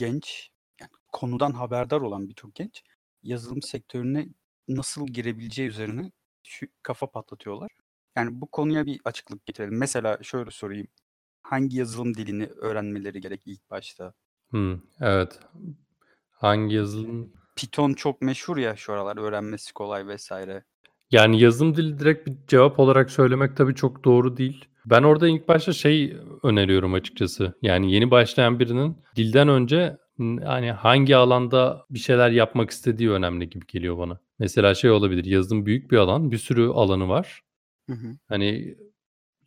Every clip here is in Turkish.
genç, yani konudan haberdar olan birçok genç yazılım sektörüne nasıl girebileceği üzerine şu kafa patlatıyorlar. Yani bu konuya bir açıklık getirelim. Mesela şöyle sorayım. Hangi yazılım dilini öğrenmeleri gerek ilk başta? Hımm, evet. Hangi yazılım Python çok meşhur ya şu aralar öğrenmesi kolay vs. Yani yazılım dili direkt bir cevap olarak söylemek tabii çok doğru değil. Ben orada ilk başta şey öneriyorum açıkçası. Yani yeni başlayan birinin dilden önce hani hangi alanda bir şeyler yapmak istediği önemli gibi geliyor bana. Mesela şey olabilir, yazılım büyük bir alan, bir sürü alanı var. Hı hı. Hani,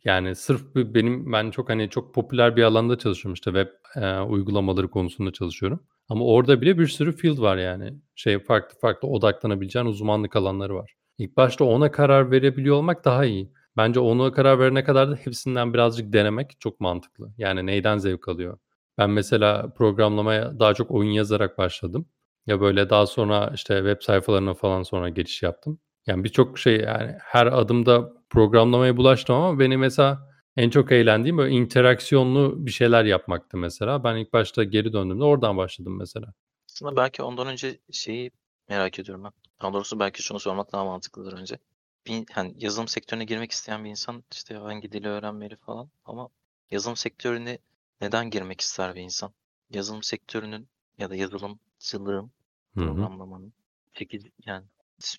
yani sırf benim ben çok, hani, çok popüler bir alanda çalışıyorum, işte, web, eee, uygulamaları konusunda çalışıyorum ama orada bile bir sürü field var yani. Şey, farklı farklı odaklanabileceğin uzmanlık alanları var. İlk başta ona karar verebiliyor olmak daha iyi. Bence ona karar verene kadar da hepsinden birazcık denemek çok mantıklı. Yani neyden zevk alıyor? Ben mesela programlamaya daha çok oyun yazarak başladım. Ya, böyle, daha sonra, işte, web sayfalarına falan sonra geçiş yaptım. Yani birçok şey, yani her adımda programlamaya bulaştım ama benim mesela en çok eğlendiğim böyle interaksiyonlu bir şeyler yapmaktı mesela. Ben ilk başta geri döndüğümde oradan başladım mesela. Aslında belki ondan önce şeyi merak ediyorum ben. Daha doğrusu belki şunu sormak daha mantıklıdır önce. Bir, hani yazılım sektörüne girmek isteyen bir insan işte hangi dili öğrenmeli falan ama yazılım sektörüne neden girmek ister bir insan? Yazılım sektörünün ya da yazılımcılığın, programlamanın çekici yani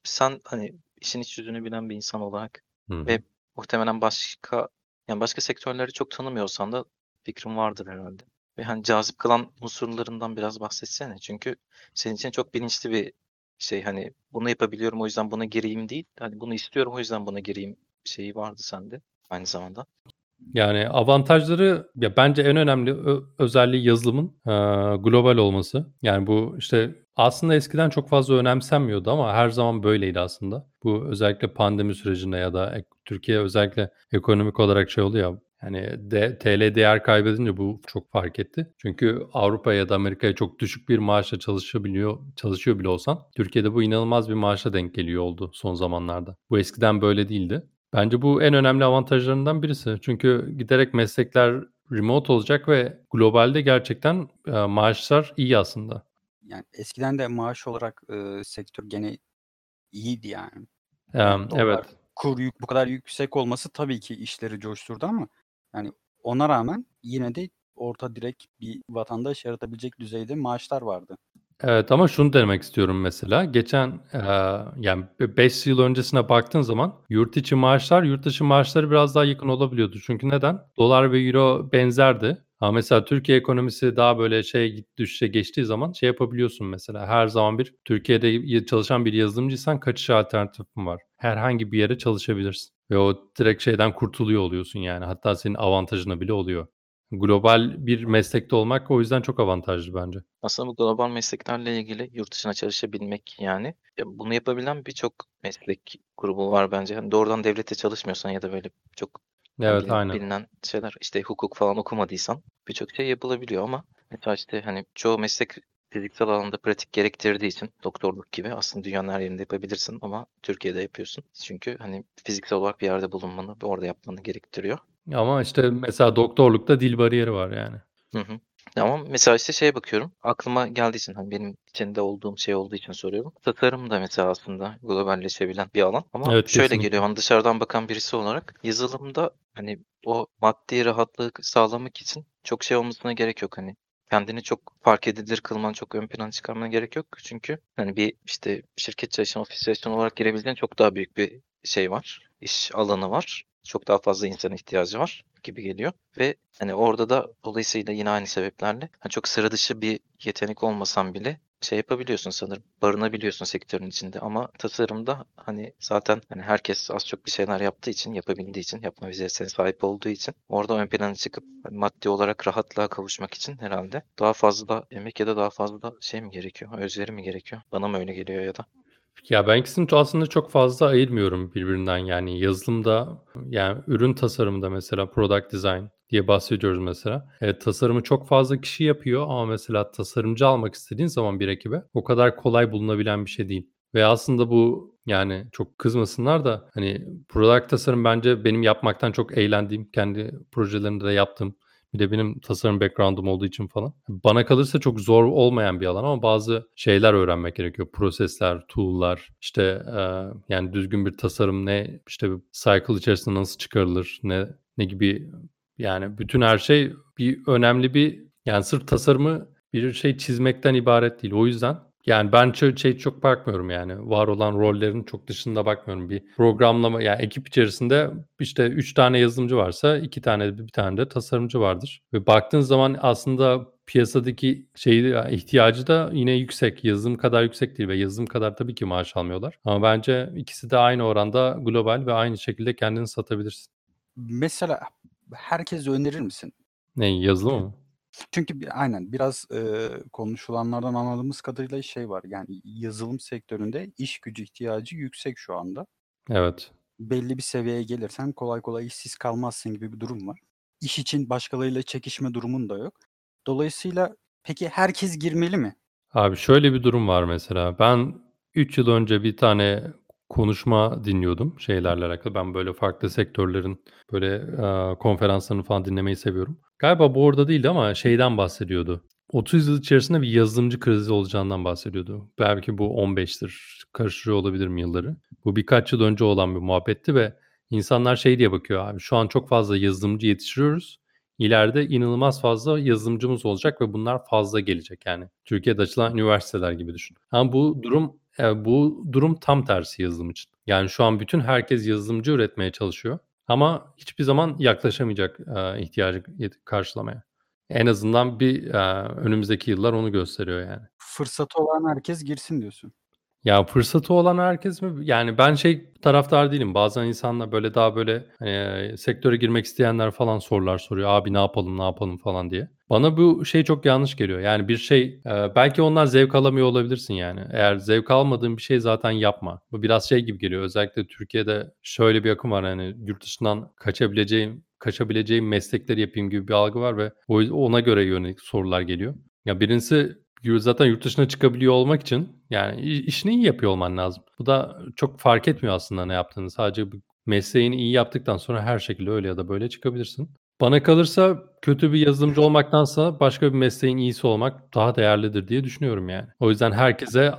sen hani işin iç yüzünü bilen bir insan olarak Hı hı. ve muhtemelen başka yani başka sektörleri çok tanımıyorsan da fikrin vardır herhalde. Ve hani cazip kılan unsurlarından biraz bahsetsene. Çünkü senin için çok bilinçli bir şey hani bunu yapabiliyorum o yüzden buna gireyim değil. Hani bunu istiyorum o yüzden buna gireyim şeyi vardı sende aynı zamanda. Yani avantajları ya bence en önemli özelliği yazılımın, eee, global olması. Yani bu, işte, aslında eskiden çok fazla önemsenmiyordu ama her zaman böyleydi aslında. Bu özellikle pandemi sürecinde ya da Türkiye özellikle ekonomik olarak şey oldu ya, hani, de TL değer kaybedince bu çok fark etti. Çünkü Avrupa ya da Amerika'ya çok düşük bir maaşla çalışabiliyor çalışıyor bile olsan Türkiye'de bu inanılmaz bir maaşa denk geliyor oldu son zamanlarda. Bu eskiden böyle değildi. Bence bu en önemli avantajlarından birisi. Çünkü giderek meslekler remote olacak ve globalde gerçekten, eee, maaşlar iyi aslında. Yani eskiden de maaş olarak, ııı, sektör gene iyiydi yani. Yani Emm, dolar, evet. kur yük bu kadar yüksek olması tabii ki işleri coşturdu ama yani ona rağmen yine de orta direk bir vatandaş yaratabilecek düzeyde maaşlar vardı. Evet ama şunu denemek istiyorum mesela. Geçen, eee, yani be 5 yıl öncesine baktığın zaman yurt içi maaşlar yurt dışı maaşlara biraz daha yakın olabiliyordu. Çünkü neden? Dolar ve euro benzerdi ama mesela Türkiye ekonomisi daha böyle git düşüşe geçtiği zaman şey yapabiliyorsun mesela her zaman bir Türkiye'de çalışan bir yazılımcıysan kaçış alternatifin var. Herhangi bir yere çalışabilirsin ve o direkt şeyden kurtuluyor oluyorsun yani. Hatta senin avantajına bile oluyor. Global bir meslekte olmak o yüzden çok avantajlı bence. Aslında bu global mesleklerle ilgili yurt dışına çalışabilmek yani ya bunu yapabilen birçok meslek grubu var bence. Hani doğrudan devlette çalışmıyorsan ya da böyle çok hani Evet, bilin aynen. bilinen şeyler işte hukuk falan okumadıysan birçok şey yapılabiliyor ama mesela işte hani çoğu meslek fiziksel alanda pratik gerektirdiği için doktorluk gibi aslında dünyanın her yerinde yapabilirsin ama Türkiye'de yapıyorsun. Çünkü hani fiziksel olarak bir yerde bulunmanı ve orada yapmanı gerektiriyor. Ama işte mesela doktorlukta dil bariyeri var yani. Hı hı. Ama mesela işte şeye bakıyorum. Aklıma geldiği için hani benim içinde olduğum şey olduğu için soruyorum. Tasarım da mesela aslında globalleşebilen bir alan. Ama Evet, şöyle kesinlikle. geliyor hani dışarıdan bakan birisi olarak yazılımda hani o maddi rahatlığı sağlamak için çok şey olmasına gerek yok. Hani kendini çok fark edilir kılman, çok ön plana çıkarmana gerek yok. Çünkü hani bir işte şirket çalışan, ofis çalışan olarak girebileceğin çok daha büyük bir şey var. İş alanı var. Çok daha fazla insana ihtiyacı var gibi geliyor ve hani orada da dolayısıyla yine aynı sebeplerle hani çok sıra dışı bir yetenek olmasan bile şey yapabiliyorsun sanırım. Barınabiliyorsun sektörün içinde ama tasarımda hani zaten hani herkes az çok bir şeyler yaptığı için, yapabildiği için, yapma becerisine sahip olduğu için orada ön plana çıkıp hani maddi olarak rahatlığa kavuşmak için herhalde daha fazla emek ya da daha fazla şey mi gerekiyor? Özveri mi gerekiyor? Bana mı öyle geliyor ya da? Ya, ben ikisini ç aslında çok fazla ayırmıyorum birbirinden. Yani yazılımda, yani ürün tasarımında mesela product design diye bahsediyoruz mesela. Evet, tasarımı çok fazla kişi yapıyor ama mesela tasarımcı almak istediğin zaman bir ekibe o kadar kolay bulunabilen bir şey değil. Ve aslında bu, yani çok kızmasınlar da, hani, product tasarım bence benim yapmaktan çok eğlendiğim, kendi projelerimde de yaptığım, Bir de benim tasarım background'um olduğu için falan. Bana kalırsa çok zor olmayan bir alan ama bazı şeyler öğrenmek gerekiyor. Prosesler, tool'lar, işte eee, yani düzgün bir tasarım ne, işte bir cycle içerisinde nasıl çıkarılır, ne ne gibi yani bütün her şey bir önemli bir yani sırf tasarımı bir şey çizmekten ibaret değil. O yüzden yani ben şey, şey çok bakmıyorum yani var olan rollerin çok dışında bakmıyorum. Bir programlama yani ekip içerisinde işte 3 tane yazılımcı varsa 2 tane bir tane de tasarımcı vardır. Ve baktığın zaman aslında piyasadaki şeyi ihtiyacı da yine yüksek. Yazılım kadar yüksek değil ve yazılım kadar tabii ki maaş almıyorlar. Ama bence ikisi de aynı oranda global ve aynı şekilde kendini satabilirsin. Mesela herkese önerir misin? Ne yazılım mı? Çünkü bi aynen biraz, eee, konuşulanlardan anladığımız kadarıyla şey var, yani yazılım sektöründe iş gücü ihtiyacı yüksek şu anda. Evet. Belli bir seviyeye gelirsen kolay kolay işsiz kalmazsın gibi bir durum var. İş için başkalarıyla çekişme durumun da yok. Dolayısıyla peki herkes girmeli mi? Abi şöyle bir durum var mesela. Ben 3 yıl önce bir tane konuşma dinliyordum şeylerle alakalı. Ben böyle farklı sektörlerin böyle, eee, konferanslarını falan dinlemeyi seviyorum. Galiba bu orada değildi ama şeyden bahsediyordu. 30 yıl içerisinde bir yazılımcı krizi olacağından bahsediyordu. Belki bu 15'tir, karıştırıyor olabilirim yılları. Bu birkaç yıl önce olan bir muhabbetti ve insanlar şey diye bakıyor abi, şu an çok fazla yazılımcı yetiştiriyoruz. İleride inanılmaz fazla yazılımcımız olacak ve bunlar fazla gelecek yani. Türkiye'de açılan üniversiteler gibi düşün. Ama bu durum eee, bu durum tam tersi yazılım için. Yani şu an bütün herkes yazılımcı üretmeye çalışıyor ama hiçbir zaman yaklaşamayacak, eee, ihtiyacı karşılamaya. En azından bir, eee, önümüzdeki yıllar onu gösteriyor yani. Fırsatı olan herkes girsin diyorsun. Ya, fırsatı olan herkes mi? Yani ben şey taraftar değilim. Bazen insanlar böyle daha böyle, eee, sektöre girmek isteyenler falan sorular soruyor. "Abi ne yapalım, ne yapalım?" falan diye. Bana bu şey çok yanlış geliyor. Yani bir şey, eee, belki ondan zevk alamıyor olabilirsin yani. Eğer zevk almadığın bir şey zaten yapma. Bu biraz şey gibi geliyor. Özellikle Türkiye'de şöyle bir akım var, hani, yurt dışından kaçabileceğim kaçabileceğim meslekleri yapayım gibi bir algı var ve ona göre yönelik sorular geliyor. Ya, birincisi zaten yurt dışına çıkabiliyor olmak için yani işini iyi yapıyor olman lazım. Bu da çok fark etmiyor aslında ne yaptığını. Sadece mesleğini iyi yaptıktan sonra her şekilde öyle ya da böyle çıkabilirsin. Bana kalırsa kötü bir yazılımcı olmaktansa başka bir mesleğin iyisi olmak daha değerlidir diye düşünüyorum yani. O yüzden herkese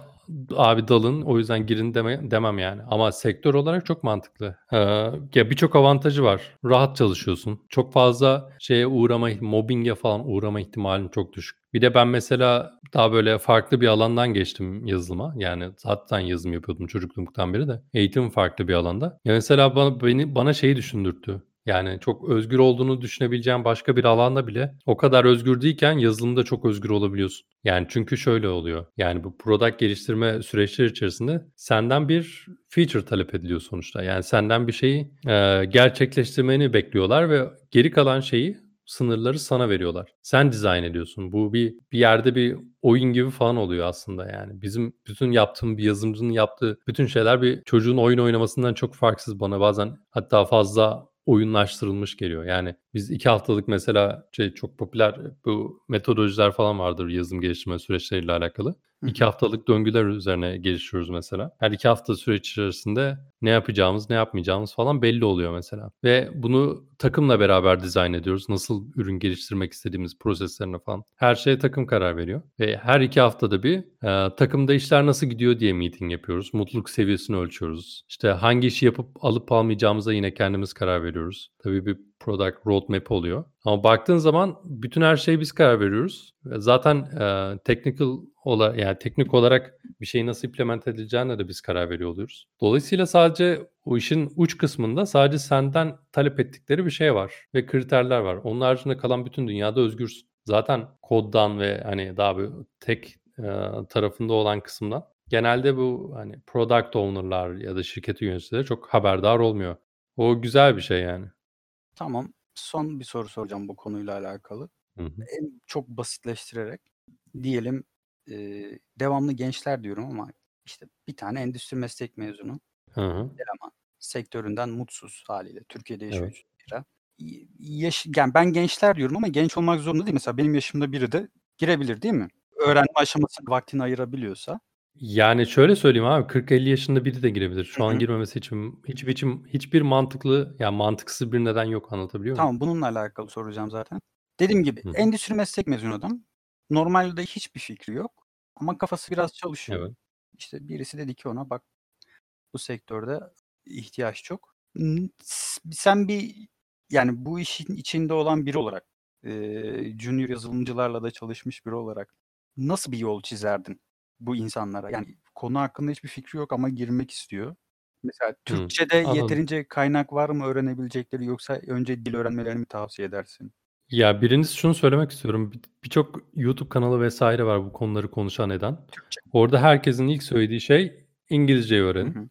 abi dalın, o yüzden girin deme demem yani. Ama sektör olarak çok mantıklı. Eee, ya birçok avantajı var. Rahat çalışıyorsun. Çok fazla şeye uğrama, mobbinge falan uğrama ihtimalin çok düşük. Bir de ben mesela daha böyle farklı bir alandan geçtim yazılıma. Yani zaten yazılım yapıyordum çocukluktan beri de. Eğitim farklı bir alanda. Ya mesela bana beni bana şeyi düşündürttü. Yani çok özgür olduğunu düşünebileceğin başka bir alanda bile o kadar özgür değilken yazılımda çok özgür olabiliyorsun. Yani çünkü şöyle oluyor. Yani bu product geliştirme süreçleri içerisinde senden bir feature talep ediliyor sonuçta. Yani senden bir şeyi, eee, gerçekleştirmeni bekliyorlar ve geri kalan şeyi sınırları sana veriyorlar. Sen dizayn ediyorsun. Bu bir bir yerde bir oyun gibi falan oluyor aslında yani. Bizim bütün yaptığım bir yazılımcının yaptığı bütün şeyler bir çocuğun oyun oynamasından çok farksız bana bazen hatta fazla oyunlaştırılmış geliyor. Yani biz 2 haftalık mesela şey çok popüler bu metodolojiler falan vardır yazılım geliştirme süreçleriyle alakalı. Hı 2 hı. haftalık döngüler üzerine geliştiriyoruz mesela. Her 2 hafta süreç içerisinde ne yapacağımız, ne yapmayacağımız falan belli oluyor mesela. Ve bunu takımla beraber dizayn ediyoruz. Nasıl ürün geliştirmek istediğimiz proseslerine falan. Her şeye takım karar veriyor. Ve her 2 haftada bir, eee, takımda işler nasıl gidiyor diye meeting yapıyoruz. Mutluluk seviyesini ölçüyoruz. İşte hangi işi yapıp alıp almayacağımıza yine kendimiz karar veriyoruz. Tabii bir product roadmap oluyor. Ama baktığın zaman bütün her şeye biz karar veriyoruz. Ve zaten, eee, technical ola yani teknik olarak bir şeyi nasıl implement edileceğine de biz karar veriyor oluyoruz. Dolayısıyla sadece o işin uç kısmında sadece senden talep ettikleri bir şey var ve kriterler var. Onun haricinde kalan bütün dünyada özgürsün. Zaten koddan ve, hani, daha böyle tek, eee, tarafında olan kısımdan genelde bu, hani, product owner'lar ya da şirketi yöneticileri çok haberdar olmuyor. O güzel bir şey yani. Tamam. Son bir soru soracağım bu konuyla alakalı. Hı hı. En çok basitleştirerek diyelim, eee, devamlı gençler diyorum ama işte bir tane endüstri meslek mezunu Hı hı. eleman. Sektöründen mutsuz hâliyle. Türkiye'de yaşıyor Evet. yaş yani ben gençler diyorum ama genç olmak zorunda değil. Mesela benim yaşımda biri de girebilir değil mi? Öğrenme aşamasına vaktini ayırabiliyorsa. Yani şöyle söyleyeyim abi 40-50 yaşında biri de girebilir. Şu an hı. girmemesi için hiç biçim hiçbir mantıklı, yani mantıksız bir neden yok. Anlatabiliyor muyum? Tamam, bununla alakalı soracağım zaten. Dediğim gibi Hı hı. endüstri meslek mezunu adam. Normalde hiçbir fikri yok ama kafası biraz çalışıyor. Evet. İşte birisi dedi ki ona bak bu sektörde ihtiyaç çok. N- s- Sen bir yani bu işin içinde olan biri olarak eee junior yazılımcılarla da çalışmış biri olarak nasıl bir yol çizerdin bu insanlara? Yani konu hakkında hiçbir fikri yok ama girmek istiyor. Mesela Hı, Türkçe'de anladım. yeterince kaynak var mı öğrenebilecekleri yoksa önce dil öğrenmelerini mi tavsiye edersin? Ya birincisi şunu söylemek istiyorum. Bir- Birçok YouTube kanalı vesaire var bu konuları konuşan eden. Türkçe. Orada herkesin ilk söylediği şey İngilizceyi Hı öğrenin. hı.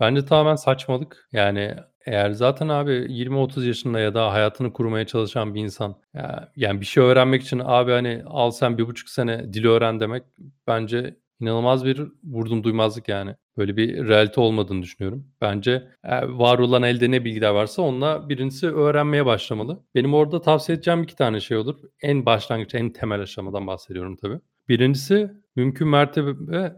Bence tamamen saçmalık. Yani eğer zaten abi 20-30 yaşında ya da hayatını kurmaya çalışan bir insan ya, yani bir şey öğrenmek için abi hani al sen bir buçuk sene dili öğren demek bence inanılmaz bir vurdum duymazlık yani. Böyle bir realite olmadığını düşünüyorum. Bence var olan elde ne bilgiler varsa onunla birincisi öğrenmeye başlamalı. Benim orada tavsiye edeceğim iki tane şey olur. En başlangıç, en temel aşamadan bahsediyorum tabii. Birincisi mümkün mertebe e,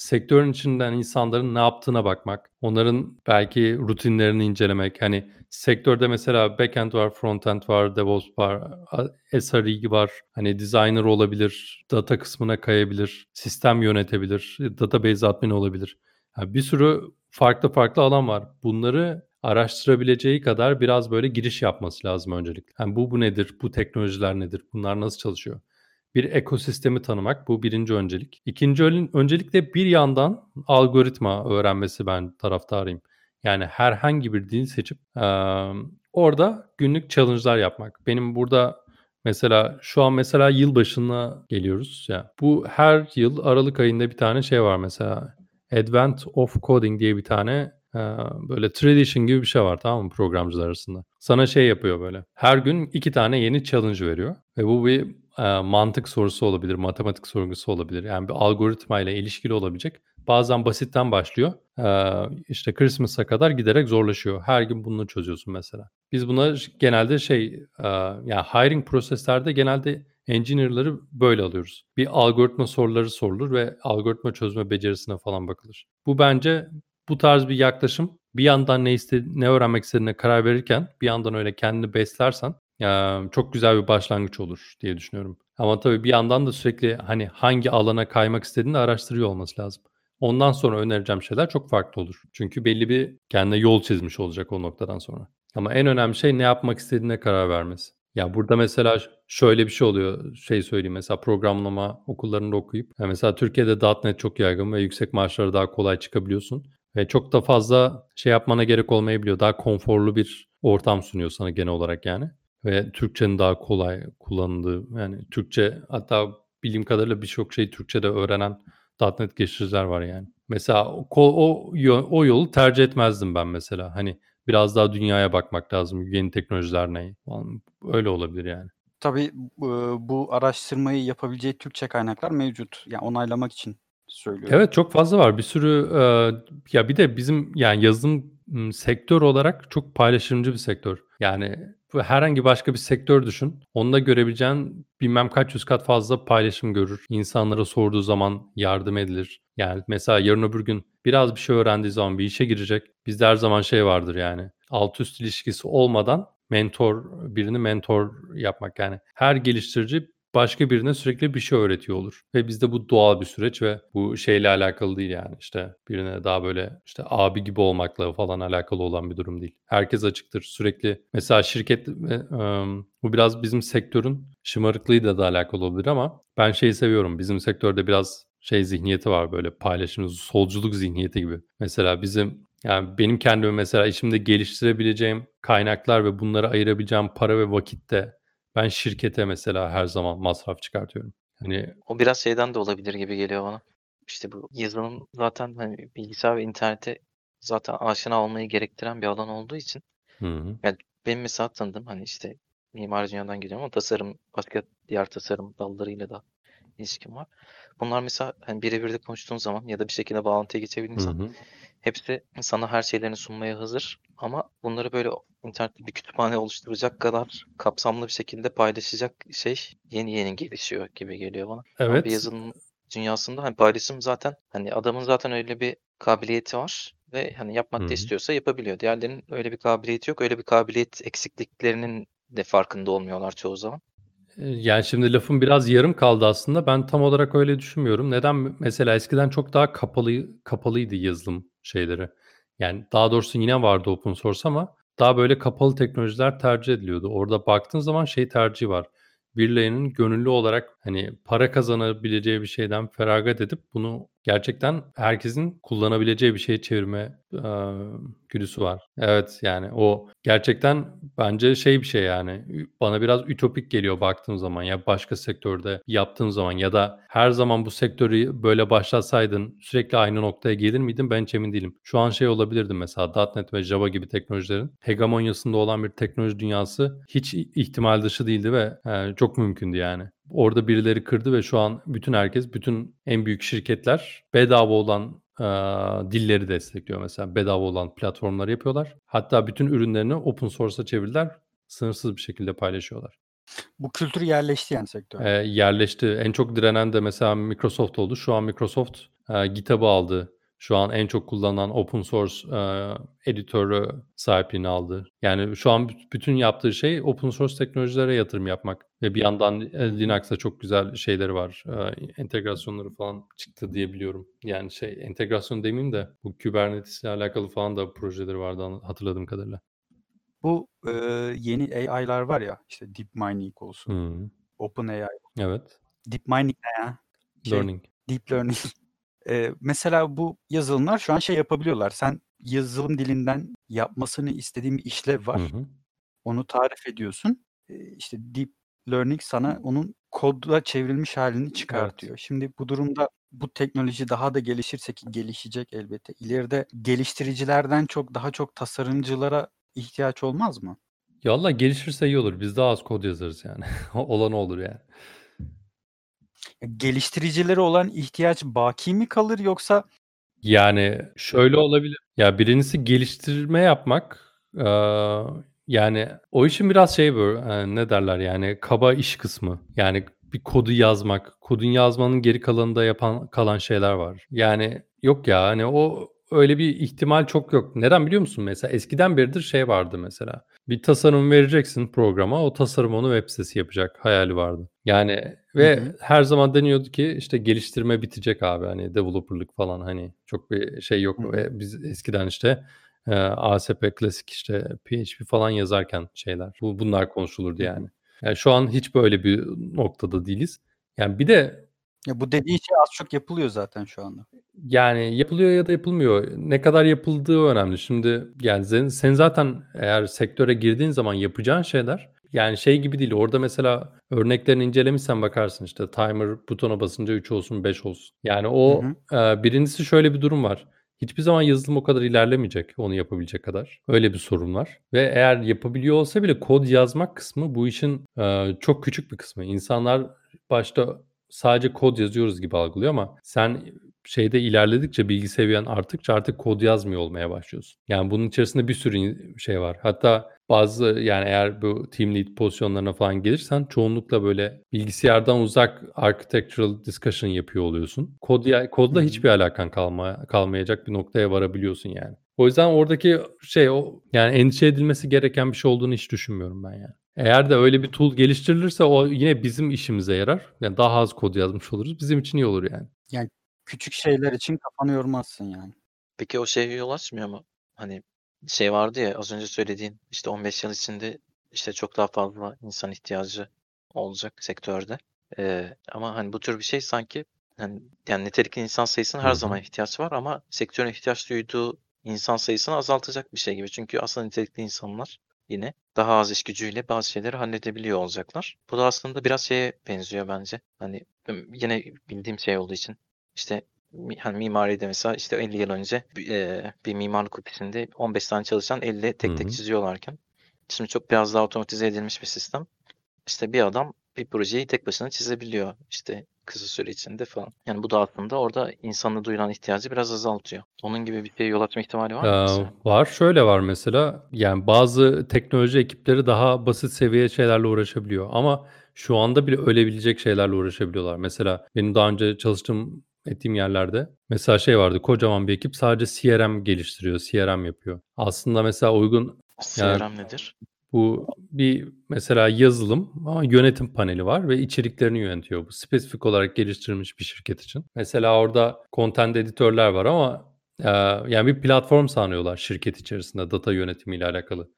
sektörün içinden insanların ne yaptığına bakmak, onların belki rutinlerini incelemek. Hani sektörde mesela backend var, frontend var, DevOps var, SRE var. Hani designer olabilir, data kısmına kayabilir, sistem yönetebilir, database admin olabilir. Yani bir sürü farklı farklı alan var. Bunları araştırabileceği kadar biraz böyle giriş yapması lazım öncelikle. Yani bu bu nedir, bu teknolojiler nedir, bunlar nasıl çalışıyor? Bir ekosistemi tanımak bu birinci öncelik. İkinci ön- öncelik de bir yandan algoritma öğrenmesi ben taraftarıyım. Yani herhangi bir dil seçip eee, orada günlük challenge'lar yapmak. Benim burada mesela şu an mesela yılbaşına geliyoruz ya. Bu her yıl Aralık ayında bir tane şey var mesela. Advent of Coding diye bir tane eee, böyle tradition gibi bir şey var tamam mı programcılar arasında. Sana şey yapıyor böyle. Her gün iki tane yeni challenge veriyor. Ve bu bir e, mantık sorusu olabilir, matematik sorgusu olabilir. Yani bir algoritma ile ilişkili olabilecek. Bazen basitten başlıyor. E, işte Christmas'a kadar giderek zorlaşıyor. Her gün bunu çözüyorsun mesela. Biz buna genelde şey, e, yani hiring proseslerde genelde engineer'ları böyle alıyoruz. Bir algoritma soruları sorulur ve algoritma çözme becerisine falan bakılır. Bu bence bu tarz bir yaklaşım bir yandan ne iste, ne öğrenmek istediğine karar verirken bir yandan öyle kendini beslersen ya, çok güzel bir başlangıç olur diye düşünüyorum. Ama tabii bir yandan da sürekli hani hangi alana kaymak istediğini araştırıyor olması lazım. Ondan sonra önereceğim şeyler çok farklı olur. Çünkü belli bir kendine yol çizmiş olacak o noktadan sonra. Ama en önemli şey ne yapmak istediğine karar vermesi. Ya burada mesela şöyle bir şey oluyor. Şey söyleyeyim mesela programlama okullarında okuyup ya mesela Türkiye'de .NET çok yaygın ve yüksek maaşlara daha kolay çıkabiliyorsun. Ve çok da fazla şey yapmana gerek olmayabiliyor. Daha konforlu bir ortam sunuyor sana genel olarak yani ve Türkçenin daha kolay kullanıldığı yani Türkçe hatta bildiğim kadarıyla birçok şeyi Türkçe'de öğrenen .NET geliştiriciler var yani. Mesela o, o, o yolu tercih etmezdim ben mesela. Hani biraz daha dünyaya bakmak lazım. Yeni teknolojiler ne? Öyle olabilir yani. Tabii bu, araştırmayı yapabileceği Türkçe kaynaklar mevcut. Yani onaylamak için söylüyorum. Evet çok fazla var. Bir sürü ya bir de bizim yani yazılım sektör olarak çok paylaşımcı bir sektör. Yani herhangi başka bir sektör düşün. Onda görebileceğin bilmem kaç yüz kat fazla paylaşım görür. İnsanlara sorduğu zaman yardım edilir. Yani mesela yarın öbür gün biraz bir şey öğrendiği zaman bir işe girecek. Bizde her zaman şey vardır yani. Alt üst ilişkisi olmadan mentor birini mentor yapmak yani. Her geliştirici başka birine sürekli bir şey öğretiyor olur. Ve bizde bu doğal bir süreç ve bu şeyle alakalı değil yani işte birine daha böyle işte abi gibi olmakla falan alakalı olan bir durum değil. Herkes açıktır. Sürekli mesela şirket bu biraz bizim sektörün şımarıklığıyla da alakalı olabilir ama ben şeyi seviyorum. Bizim sektörde biraz şey zihniyeti var böyle paylaşım, solculuk zihniyeti gibi. Mesela bizim yani benim kendime mesela işimde geliştirebileceğim kaynaklar ve bunları ayırabileceğim para ve vakitte ben şirkete mesela her zaman masraf çıkartıyorum. Hani O biraz şeyden de olabilir gibi geliyor bana. İşte bu yazılım zaten hani bilgisayar ve internete zaten aşina olmayı gerektiren bir alan olduğu için. Hı hı. Yani benim mesela tanıdığım hani işte mimar dünyadan geliyorum ama tasarım başka diğer tasarım dallarıyla da ilişkim var. Bunlar mesela hani birebir de konuştuğun zaman ya da bir şekilde bağlantıya geçebildiğin Hı zaman hı. Hepsi sana her şeylerini sunmaya hazır ama bunları böyle internette bir kütüphane oluşturacak kadar kapsamlı bir şekilde paylaşacak şey yeni yeni gelişiyor gibi geliyor bana. Ama bir Evet. yazılım dünyasında hani paylaşım zaten hani adamın zaten öyle bir kabiliyeti var ve hani yapmak da istiyorsa yapabiliyor. Diğerlerinin öyle bir kabiliyeti yok. Öyle bir kabiliyet eksikliklerinin de farkında olmuyorlar çoğu zaman. Eee, yani, şimdi lafım biraz yarım kaldı aslında. Ben tam olarak öyle düşünmüyorum. Neden? Mesela eskiden çok daha kapalı kapalıydı yazılım şeyleri. Yani, daha doğrusu yine vardı open source ama daha böyle kapalı teknolojiler tercih ediliyordu. Orada baktığın zaman şey tercihi var. Birilerinin gönüllü olarak, hani, para kazanabileceği bir şeyden feragat edip bunu gerçekten herkesin kullanabileceği bir şeye çevirme, eee, güdüsü var. Evet, yani, o gerçekten bence şey bir şey, yani, bana biraz ütopik geliyor baktığım zaman. Ya, başka sektörde yaptığım zaman ya da her zaman bu sektörü böyle başlatsaydın sürekli aynı noktaya gelir miydin? Ben hiç emin değilim. Şu an şey olabilirdim mesela .NET ve Java gibi teknolojilerin hegemonyasında olan bir teknoloji dünyası hiç ihtimal dışı değildi ve, eee, çok mümkündü yani. Orada birileri kırdı ve şu an bütün herkes, bütün en büyük şirketler bedava olan, dilleri destekliyor mesela. Bedava olan platformları yapıyorlar. Hatta bütün ürünlerini open source'a çevirdiler. Sınırsız bir şekilde paylaşıyorlar. Bu kültür yerleşti yani sektörde. Eee, yerleşti. En çok direnen de mesela Microsoft oldu. Şu an Microsoft, eee, GitHub'ı aldı. Şu an en çok kullanılan open source, eee, editörü sahipliğini aldı. Yani, şu an büt bütün yaptığı şey open source teknolojilere yatırım yapmak ve bir yandan, eee, Linux'ta çok güzel şeyleri var, eee, entegrasyonları falan çıktı diye biliyorum. Yani, şey, entegrasyon demeyeyim de bu Kubernetes'le alakalı falan da projeleri vardı hatırladığım kadarıyla. Bu, eee, yeni AI'lar var ya, işte DeepMind olsun, Hıı. OpenAI. Evet. DeepMind ne ya? Şey, Learning. Deep Learning. Eee, mesela bu yazılımlar şu an şey yapabiliyorlar. Sen yazılım dilinden yapmasını istediğin bir işlev Hı var. hı. Onu tarif ediyorsun. Eee, işte Deep Learning sana onun koda çevrilmiş hâlini Evet. çıkartıyor. Şimdi bu durumda bu teknoloji daha da gelişirse ki gelişecek elbette, ileride geliştiricilerden çok daha çok tasarımcılara ihtiyaç olmaz mı? Ya, valla gelişirse iyi olur. Biz daha az kod yazarız yani. Olan olur yani. Geliştiricilere olan ihtiyaç baki mi kalır yoksa Yani, şöyle olabilir. Ya, birincisi geliştirme yapmak, eee, yani, o işin biraz şey böyle, eee, ne derler yani kaba iş kısmı. Yani, bir kodu yazmak, kodun yazmanın geri kalanında yapan kalan şeyler var. Yani, yok ya, hani, o öyle bir ihtimal çok yok. Neden biliyor musun mesela? Eskiden beridir şey vardı mesela. Bir tasarım vereceksin programa, o tasarım onu web sitesi yapacak hayali vardı. Yani ve hı. her zaman deniyordu ki işte geliştirme bitecek abi, hani, developer'lık falan, hani, çok bir şey yok Hı hı. ve biz eskiden işte, eee, ASP klasik işte PHP falan yazarken şeyler, bu bunlar konuşulurdu Hı hı. yani. Yani, şu an hiç böyle bir noktada değiliz. Yani, bir de Ya, bu dediğin şey az çok yapılıyor zaten şu anda. Yani, yapılıyor ya da yapılmıyor. Ne kadar yapıldığı önemli. Şimdi, yani, zen sen zaten eğer sektöre girdiğin zaman yapacağın şeyler, yani, şey gibi değil. Orada mesela örneklerini incelemişsen bakarsın işte timer butona basınca 3 olsun, 5 olsun. Yani, Hı o, hı. eee, birincisi şöyle bir durum var. Hiçbir zaman yazılım o kadar ilerlemeyecek onu yapabilecek kadar. Öyle bir sorun var ve eğer yapabiliyor olsa bile kod yazmak kısmı bu işin, eee, çok küçük bir kısmı. İnsanlar başta sadece kod yazıyoruz gibi algılıyor ama sen şeyde ilerledikçe, bilgi seviyen arttıkça artık kod yazmıyor olmaya başlıyorsun. Yani, bunun içerisinde bir sürü şey var. Hatta bazı, yani, eğer bu team lead pozisyonlarına falan gelirsen çoğunlukla böyle bilgisayardan uzak architectural discussion yapıyor oluyorsun. Kod ya kodla hiçbir alakan kalma kalmayacak bir noktaya varabiliyorsun yani. O yüzden oradaki şey o, yani, endişe edilmesi gereken bir şey olduğunu hiç düşünmüyorum ben yani. Eğer de öyle bir tool geliştirilirse o yine bizim işimize yarar. Yani, daha az kod yazmış oluruz. Bizim için iyi olur yani. Yani, küçük şeyler için kafanı yormazsın yani. Peki o şeye yol açmıyor mu? Hani, şey vardı ya az önce söylediğin, işte 15 yıl içinde, işte, çok daha fazla insan ihtiyacı olacak sektörde. Eee, ama, hani, bu tür bir şey sanki, hani, yani, nitelikli insan sayısına her zaman ihtiyaç var ama sektörün ihtiyaç duyduğu insan sayısını azaltacak bir şey gibi. Çünkü aslında nitelikli insanlar yine daha az iş gücüyle bazı şeyleri halledebiliyor olacaklar. Bu da aslında biraz şeye benziyor bence. Hani, yine bildiğim şey olduğu için, işte, mi hani, mimaride mesela, işte, 50 yıl önce bir mimarlık ofisinde 15 tane çalışan elle tek tek çiziyorlarken şimdi çok biraz daha otomatize edilmiş bir sistem. İşte, bir adam bir projeyi tek başına çizebiliyor, işte, kısa süre içinde falan. Yani, bu da aslında orada insana duyulan ihtiyacı biraz azaltıyor. Onun gibi bir şeye yol açma ihtimali var mı mesela? var. Şöyle var mesela, yani, bazı teknoloji ekipleri daha basit seviye şeylerle uğraşabiliyor ama şu anda bile ölebilecek şeylerle uğraşabiliyorlar. Mesela benim daha önce çalıştığım, ettiğim yerlerde mesela şey vardı, kocaman bir ekip sadece CRM geliştiriyor, CRM yapıyor. Aslında mesela uygun yani CRM nedir? Bu bir mesela yazılım ama yönetim paneli var ve içeriklerini yönetiyor. Bu spesifik olarak geliştirilmiş bir şirket için. Mesela orada content editörler var ama yani bir platform sanıyorlar şirket içerisinde data yönetimiyle alakalı.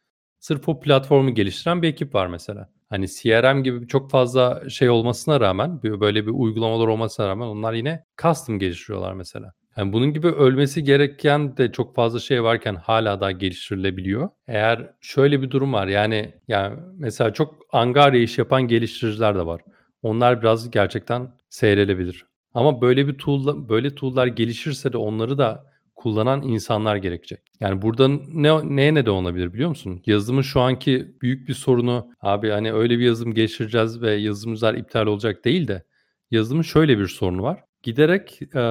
Sırf o platformu geliştiren bir ekip var mesela. Hani CRM gibi çok fazla şey olmasına rağmen, böyle bir uygulamalar olmasına rağmen onlar yine custom geliştiriyorlar mesela. Yani bunun gibi ölmesi gereken de çok fazla şey varken hala daha geliştirilebiliyor. Eğer şöyle bir durum var yani yani mesela çok angarya iş yapan geliştiriciler de var. Onlar biraz gerçekten seyrelebilir. Ama böyle bir tool böyle tool'lar gelişirse de onları da kullanan insanlar gerekecek. Yani burada ne neye neden olabilir biliyor musun? Yazılımın şu anki büyük bir sorunu abi hani öyle bir yazılım geliştireceğiz ve yazılımcılar iptal olacak değil de yazılımın şöyle bir sorunu var. Giderek e,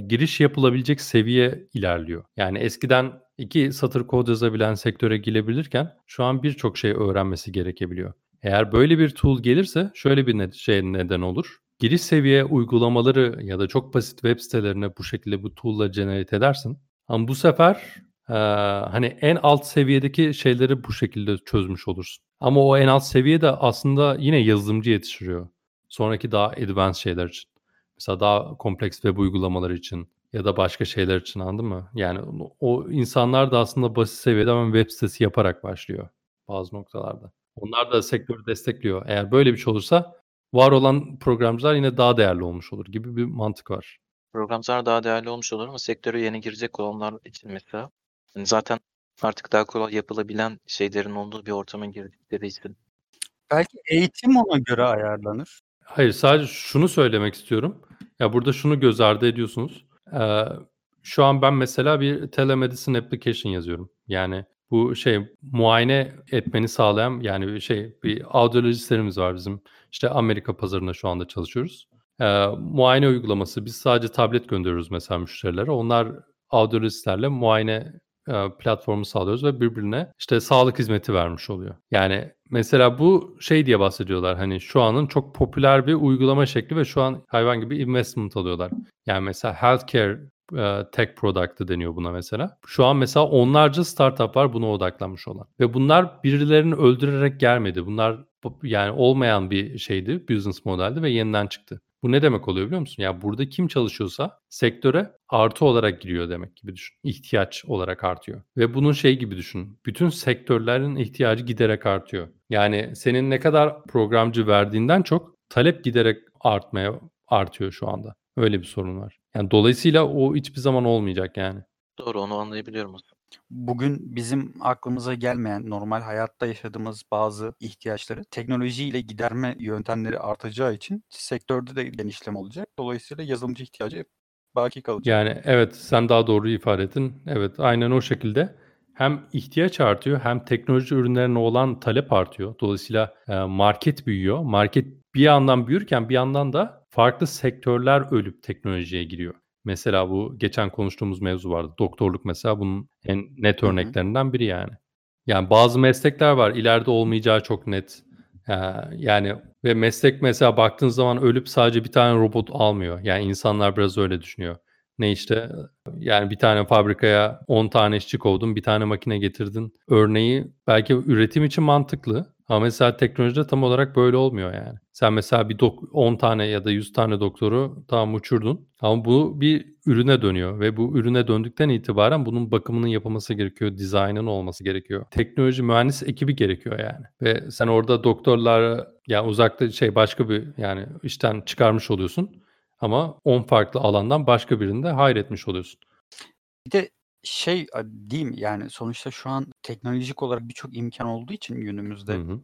giriş yapılabilecek seviye ilerliyor. Yani eskiden iki satır kod yazabilen sektöre girebilirken şu an birçok şey öğrenmesi gerekebiliyor. Eğer böyle bir tool gelirse şöyle bir ne, şey neden olur giriş seviye uygulamaları ya da çok basit web sitelerine bu şekilde bu tool'la generate edersin. Ama bu sefer e, hani en alt seviyedeki şeyleri bu şekilde çözmüş olursun. Ama o en alt seviye de aslında yine yazılımcı yetiştiriyor. Sonraki daha advanced şeyler için. Mesela daha kompleks web uygulamaları için ya da başka şeyler için anladın mı? Yani o insanlar da aslında basit seviyede ama web sitesi yaparak başlıyor bazı noktalarda. Onlar da sektörü destekliyor. Eğer böyle bir şey olursa var olan programcılar yine daha değerli olmuş olur gibi bir mantık var. Programcılar daha değerli olmuş olur ama sektöre yeni girecek olanlar için mesela hani zaten artık daha kolay yapılabilen şeylerin olduğu bir ortama girdikleri için. Belki eğitim ona göre ayarlanır. Hayır sadece şunu söylemek istiyorum. Ya burada şunu göz ardı ediyorsunuz. Ee, şu an ben mesela bir telemedicine application yazıyorum. Yani bu şey muayene etmeni sağlayan yani şey bir audiolojistlerimiz var bizim. İşte Amerika pazarında şu anda çalışıyoruz. Ee, muayene uygulaması biz sadece tablet gönderiyoruz mesela müşterilere. Onlar audiolojistlerle muayene e, platformu sağlıyoruz ve birbirine işte sağlık hizmeti vermiş oluyor. Yani mesela bu şey diye bahsediyorlar hani şu anın çok popüler bir uygulama şekli ve şu an hayvan gibi investment alıyorlar. Yani mesela healthcare tech product'ı deniyor buna mesela. Şu an mesela onlarca startup var buna odaklanmış olan. Ve bunlar birilerini öldürerek gelmedi. Bunlar yani olmayan bir şeydi, business modeldi ve yeniden çıktı. Bu ne demek oluyor biliyor musun? Ya burada kim çalışıyorsa sektöre artı olarak giriyor demek gibi düşün. İhtiyaç olarak artıyor. Ve bunun şey gibi düşün. Bütün sektörlerin ihtiyacı giderek artıyor. Yani senin ne kadar programcı verdiğinden çok talep giderek artmaya artıyor şu anda. Öyle bir sorun var. Yani dolayısıyla o hiçbir zaman olmayacak yani. Doğru onu anlayabiliyorum aslında. Bugün bizim aklımıza gelmeyen normal hayatta yaşadığımız bazı ihtiyaçları teknolojiyle giderme yöntemleri artacağı için sektörde de genişleme olacak. Dolayısıyla yazılımcı ihtiyacı hep baki kalacak. Yani evet sen daha doğru ifade ettin. Evet aynen o şekilde hem ihtiyaç artıyor hem teknoloji ürünlerine olan talep artıyor. Dolayısıyla market büyüyor. Market bir yandan büyürken bir yandan da farklı sektörler ölüp teknolojiye giriyor. Mesela bu geçen konuştuğumuz mevzu vardı. Doktorluk mesela bunun en net örneklerinden biri yani. Yani bazı meslekler var ileride olmayacağı çok net. Yani ve meslek mesela baktığın zaman ölüp sadece bir tane robot almıyor. Yani insanlar biraz öyle düşünüyor. Ne işte yani bir tane fabrikaya 10 tane işçi kovdun, bir tane makine getirdin. Örneği belki üretim için mantıklı ama mesela teknolojide tam olarak böyle olmuyor yani. Sen mesela bir 10 tane ya da 100 tane doktoru tam uçurdun ama bu bir ürüne dönüyor ve bu ürüne döndükten itibaren bunun bakımının yapılması gerekiyor, dizaynın olması gerekiyor. Teknoloji mühendis ekibi gerekiyor yani. Ve sen orada doktorlar yani uzakta şey başka bir yani işten çıkarmış oluyorsun ama 10 farklı alandan başka birinde hayretmiş oluyorsun. Bir de şey mi yani sonuçta şu an teknolojik olarak birçok imkan olduğu için günümüzde Hı hı.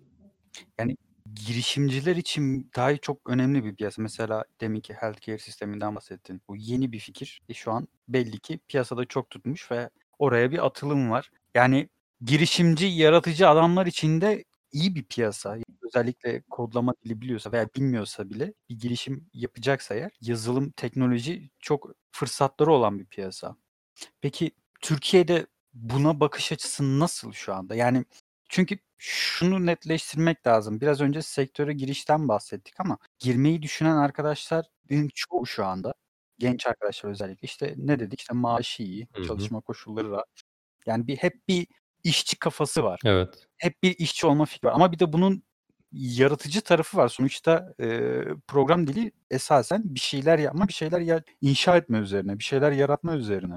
yani girişimciler için daha çok önemli bir piyasa. Mesela deminki healthcare sisteminden bahsettin. Bu yeni bir fikir. E şu an belli ki piyasada çok tutmuş ve oraya bir atılım var. Yani girişimci, yaratıcı adamlar için de iyi bir piyasa. Özellikle kodlama dili biliyorsa veya bilmiyorsa bile bir girişim yapacaksa eğer yazılım, teknoloji çok fırsatları olan bir piyasa. Peki Türkiye'de buna bakış açısı nasıl şu anda? Yani çünkü şunu netleştirmek lazım. Biraz önce sektöre girişten bahsettik ama girmeyi düşünen arkadaşların çoğu şu anda genç arkadaşlar özellikle işte ne dedik işte maaşı iyi, Hı hı. çalışma koşulları rahat. Yani bir hep bir işçi kafası var. Evet. Hep bir işçi olma fikri var ama bir de bunun yaratıcı tarafı var. Sonuçta, eee, program dili esasen bir şeyler yapma, bir şeyler ya inşa etme üzerine, bir şeyler yaratma üzerine.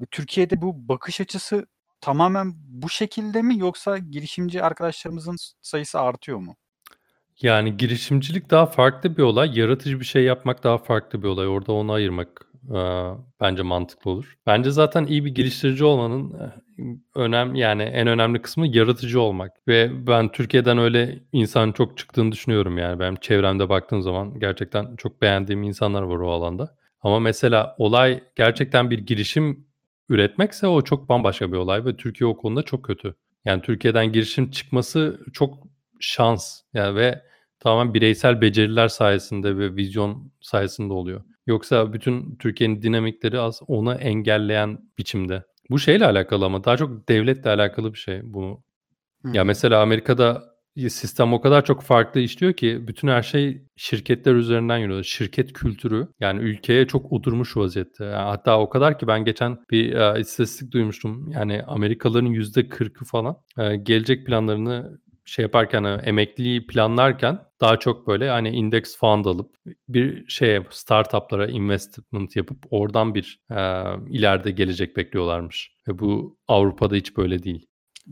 Ve Türkiye'de bu bakış açısı tamamen bu şekilde mi yoksa girişimci arkadaşlarımızın sayısı artıyor mu? Yani girişimcilik daha farklı bir olay, yaratıcı bir şey yapmak daha farklı bir olay. Orada onu ayırmak, aaa, bence mantıklı olur. Bence zaten iyi bir geliştirici olmanın, eee, önem yani en önemli kısmı yaratıcı olmak ve ben Türkiye'den öyle insan çok çıktığını düşünüyorum yani. Benim çevremde baktığım zaman gerçekten çok beğendiğim insanlar var o alanda. Ama mesela olay gerçekten bir girişim üretmekse o çok bambaşka bir olay ve Türkiye o konuda çok kötü. Yani Türkiye'den girişim çıkması çok şans yani ve tamamen bireysel beceriler sayesinde ve vizyon sayesinde oluyor. Yoksa bütün Türkiye'nin dinamikleri az onu engelleyen biçimde. Bu şeyle alakalı ama daha çok devletle alakalı bir şey bu. Hı Ya mesela Amerika'da sistem o kadar çok farklı işliyor ki bütün her şey şirketler üzerinden yürüyor. Şirket kültürü yani ülkeye çok oturmuş vaziyette. Ya hatta o kadar ki ben geçen bir, aaa, istatistik duymuştum. Yani Amerikalıların %40'ı falan, eee, gelecek planlarını şey yaparken, eee, emekliliği planlarken daha çok böyle hani index fund alıp bir şeye startup'lara investment yapıp oradan bir, eee, ileride gelecek bekliyorlarmış ve bu Avrupa'da hiç böyle değil.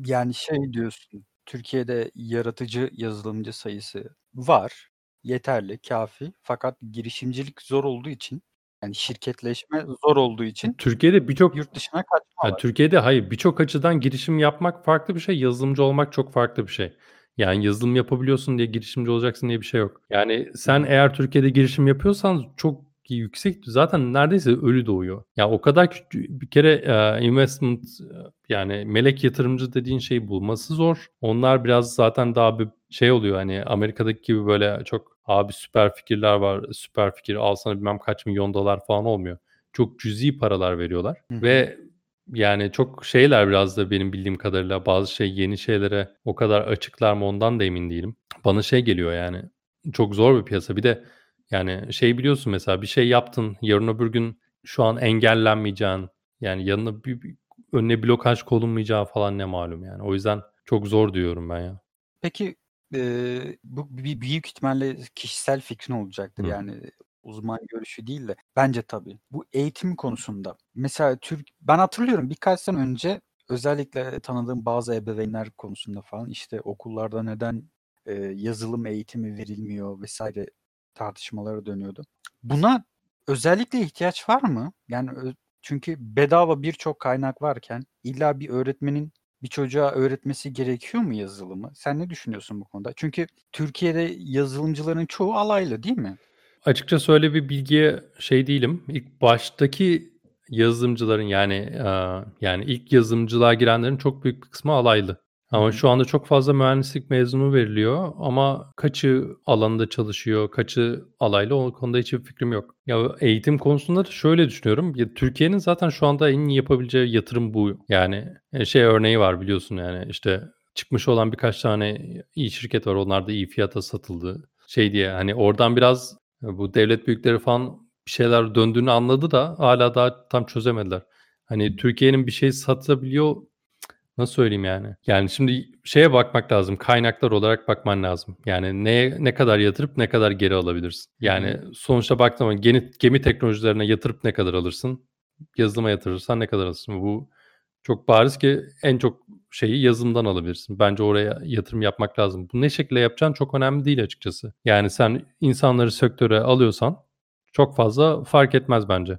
Yani şey diyorsun, Türkiye'de yaratıcı yazılımcı sayısı var, yeterli, kâfi fakat girişimcilik zor olduğu için, yani şirketleşme zor olduğu için Türkiye'de birçok yurt dışına kaçma var. Türkiye'de hayır, birçok açıdan girişim yapmak farklı bir şey, yazılımcı olmak çok farklı bir şey. Yani yazılım yapabiliyorsun diye girişimci olacaksın diye bir şey yok. Yani sen eğer Türkiye'de girişim yapıyorsan çok yüksek zaten neredeyse ölü doğuyor. Ya o kadar küçü bir kere, eee, investment yani melek yatırımcı dediğin şeyi bulması zor. Onlar biraz zaten daha bir şey oluyor hani Amerika'daki gibi böyle çok abi süper fikirler var, süper fikir al sana bilmem kaç milyon dolar falan olmuyor. Çok cüzi paralar veriyorlar hı. ve yani çok şeyler biraz da benim bildiğim kadarıyla bazı şey yeni şeylere o kadar açıklar mı ondan da emin değilim. Bana şey geliyor yani çok zor bir piyasa. Bir de yani şey biliyorsun mesela bir şey yaptın yarın öbür gün şu an engellenmeyeceğin yani yanına bir, bir önüne blokaj konulmayacağı falan ne malum yani. O yüzden çok zor diyorum ben ya. Peki, eee, bu bir büyük ihtimalle kişisel fikrin olacaktır. Hı. Yani uzman görüşü değil de bence tabii. Bu eğitim konusunda mesela Türk ben hatırlıyorum birkaç sene önce özellikle tanıdığım bazı ebeveynler konusunda falan işte okullarda neden, eee, yazılım eğitimi verilmiyor vs. tartışmaları dönüyordu. Buna özellikle ihtiyaç var mı? Yani çünkü bedava birçok kaynak varken illa bir öğretmenin bir çocuğa öğretmesi gerekiyor mu yazılımı? Sen ne düşünüyorsun bu konuda? Çünkü Türkiye'de yazılımcıların çoğu alaylı değil mi? Açıkçası öyle bir bilgiye şey değilim. İlk baştaki yazılımcıların yani, yani ilk yazılımcılığa girenlerin çok büyük bir kısmı alaylı. Ama şu anda çok fazla mühendislik mezunu veriliyor ama kaçı alanında çalışıyor, kaçı alaylı o konuda hiçbir fikrim yok. Ya eğitim konusunda da şöyle düşünüyorum. Ya Türkiye'nin zaten şu anda en iyi yapabileceği yatırım bu. Yani, eee, şey örneği var biliyorsun yani işte çıkmış olan birkaç tane iyi şirket var. Onlar da iyi fiyata satıldı. Şey diye hani oradan biraz bu devlet büyükleri falan bir şeyler döndüğünü anladı da hâlâ daha tam çözemediler. Hani Türkiye'nin bir şey satabiliyor nasıl söyleyeyim yani? Yani şimdi şeye bakmak lazım, kaynaklar olarak bakman lazım. Yani neye ne kadar yatırıp ne kadar geri alabilirsin? Yani sonuçta baktığın zaman geni gemi teknolojilerine yatırıp ne kadar alırsın? Yazılıma yatırırsan ne kadar alırsın? Bu çok bariz ki en çok şeyi yazılımdan alabilirsin. Bence oraya yatırım yapmak lazım. Bu ne şekilde yapacağın çok önemli değil açıkçası. Yani sen insanları sektöre alıyorsan çok fazla fark etmez bence.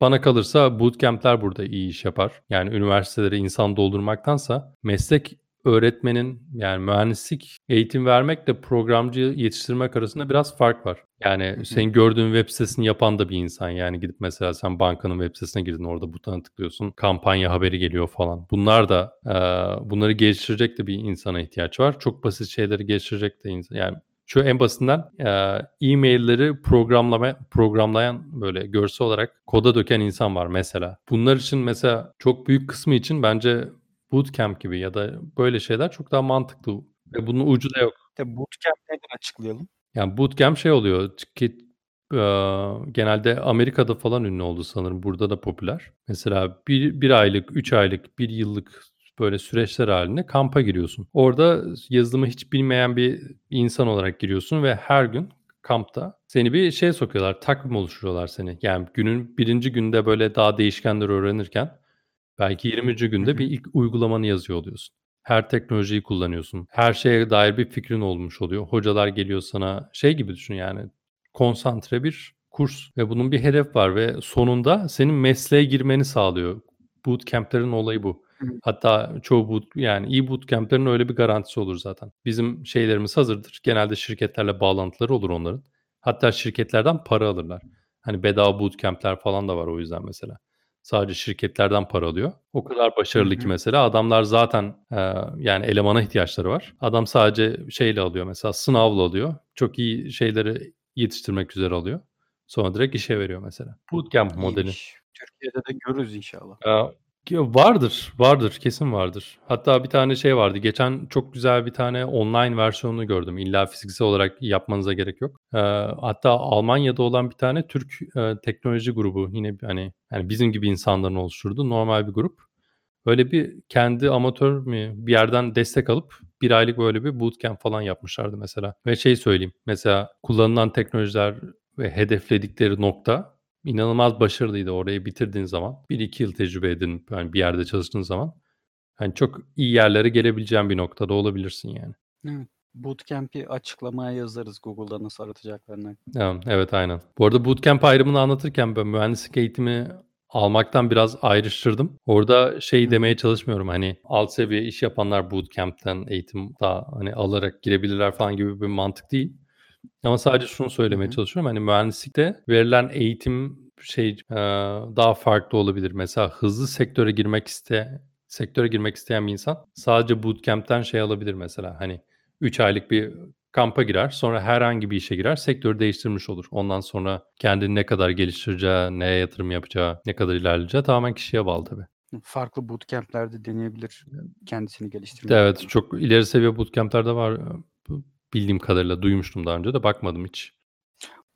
Bana kalırsa bootcamp'ler burada iyi iş yapar. Yani üniversitelere insan doldurmaktansa meslek öğretmenin yani mühendislik eğitim vermekle programcı yetiştirmek arasında biraz fark var. Yani Hı hı. senin gördüğün web sitesini yapan da bir insan. Yani gidip mesela sen bankanın web sitesine girdin orada butona tıklıyorsun. Kampanya haberi geliyor falan. Bunlar da, eee, bunları geliştirecek de bir insana ihtiyaç var. Çok basit şeyleri geliştirecek de insan yani şu en basitinden, eee, e-mail'leri programlama programlayan böyle görsel olarak koda döken insan var mesela. Bunlar için mesela çok büyük kısmı için bence bootcamp gibi ya da böyle şeyler çok daha mantıklı ve bunun ucu da yok. Tabii bootcamp nedir açıklayalım? Yani bootcamp şey oluyor ki, eee, genelde Amerika'da falan ünlü oldu sanırım. Burada da popüler. Mesela bir bir aylık, 3 aylık, 1 yıllık böyle süreçler halinde kampa giriyorsun. Orada yazılımı hiç bilmeyen bir insan olarak giriyorsun ve her gün kampta seni bir şeye sokuyorlar. Takvim oluşturuyorlar seni. Yani günün birinci günde böyle daha değişkenleri öğrenirken belki 20. Hı günde bir ilk uygulamanı yazıyor oluyorsun. Her teknolojiyi kullanıyorsun. Her şeye dair bir fikrin olmuş oluyor. Hocalar geliyor sana şey gibi düşün yani konsantre bir kurs ve bunun bir hedef var ve sonunda senin mesleğe girmeni sağlıyor. Bootcamp'lerin olayı bu. Hatta çoğu boot yani iyi bootcamp'lerin öyle bir garantisi olur zaten. Bizim şeylerimiz hazırdır. Genelde şirketlerle bağlantıları olur onların. Hatta şirketlerden para alırlar. Hani bedava bootcamp'ler falan da var o yüzden mesela. Sadece şirketlerden para alıyor. O kadar Hı başarılı ki hı. mesela adamlar zaten eee, yani elemana ihtiyaçları var. Adam sadece şeyle alıyor mesela sınavla alıyor. Çok iyi şeyleri yetiştirmek üzere alıyor. Sonra direkt işe veriyor mesela. Bootcamp modeli. İyiymiş. Türkiye'de de görürüz inşallah. Ya vardır, vardır, kesin vardır. Hatta bir tane şey vardı. Geçen çok güzel bir tane online versiyonunu gördüm. İlla fiziksel olarak yapmanıza gerek yok. Eee, hatta Almanya'da olan bir tane Türk eee, teknoloji grubu yine hani yani bizim gibi insanların oluşturduğu normal bir grup. Böyle bir kendi amatör mü bir yerden destek alıp bir aylık böyle bir bootcamp falan yapmışlardı mesela. Ve şey söyleyeyim mesela kullanılan teknolojiler ve hedefledikleri nokta inanılmaz başarılıydı orayı bitirdiğin zaman. 1-2 yıl tecrübe edinip yani bir yerde çalıştığın zaman hani çok iyi yerlere gelebileceğin bir noktada olabilirsin yani. Evet. Bootcamp'i açıklamaya yazarız Google'da nasıl aratacaklarını. Ya, evet aynen. Bu arada bootcamp ayrımını anlatırken ben mühendislik eğitimi almaktan biraz ayrıştırdım. Orada şey Hı demeye çalışmıyorum hani alt seviye iş yapanlar bootcamp'ten eğitim daha hani alarak girebilirler falan gibi bir mantık değil. Ama sadece şunu söylemeye hı. çalışıyorum. Hani mühendislikte verilen eğitim şey daha farklı olabilir. Mesela hızlı sektöre girmek iste sektöre girmek isteyen bir insan sadece bootcamp'ten şey alabilir mesela. Hani 3 aylık bir kampa girer. Sonra herhangi bir işe girer. Sektörü değiştirmiş olur. Ondan sonra kendini ne kadar geliştireceği, neye yatırım yapacağı, ne kadar ilerleyeceği tamamen kişiye bağlı tabii. Farklı bootcamp'lerde deneyebilir kendisini geliştirmek Evet, çok ileri seviye bootcamp'ler de var. Bildiğim kadarıyla duymuştum daha önce de bakmadım hiç.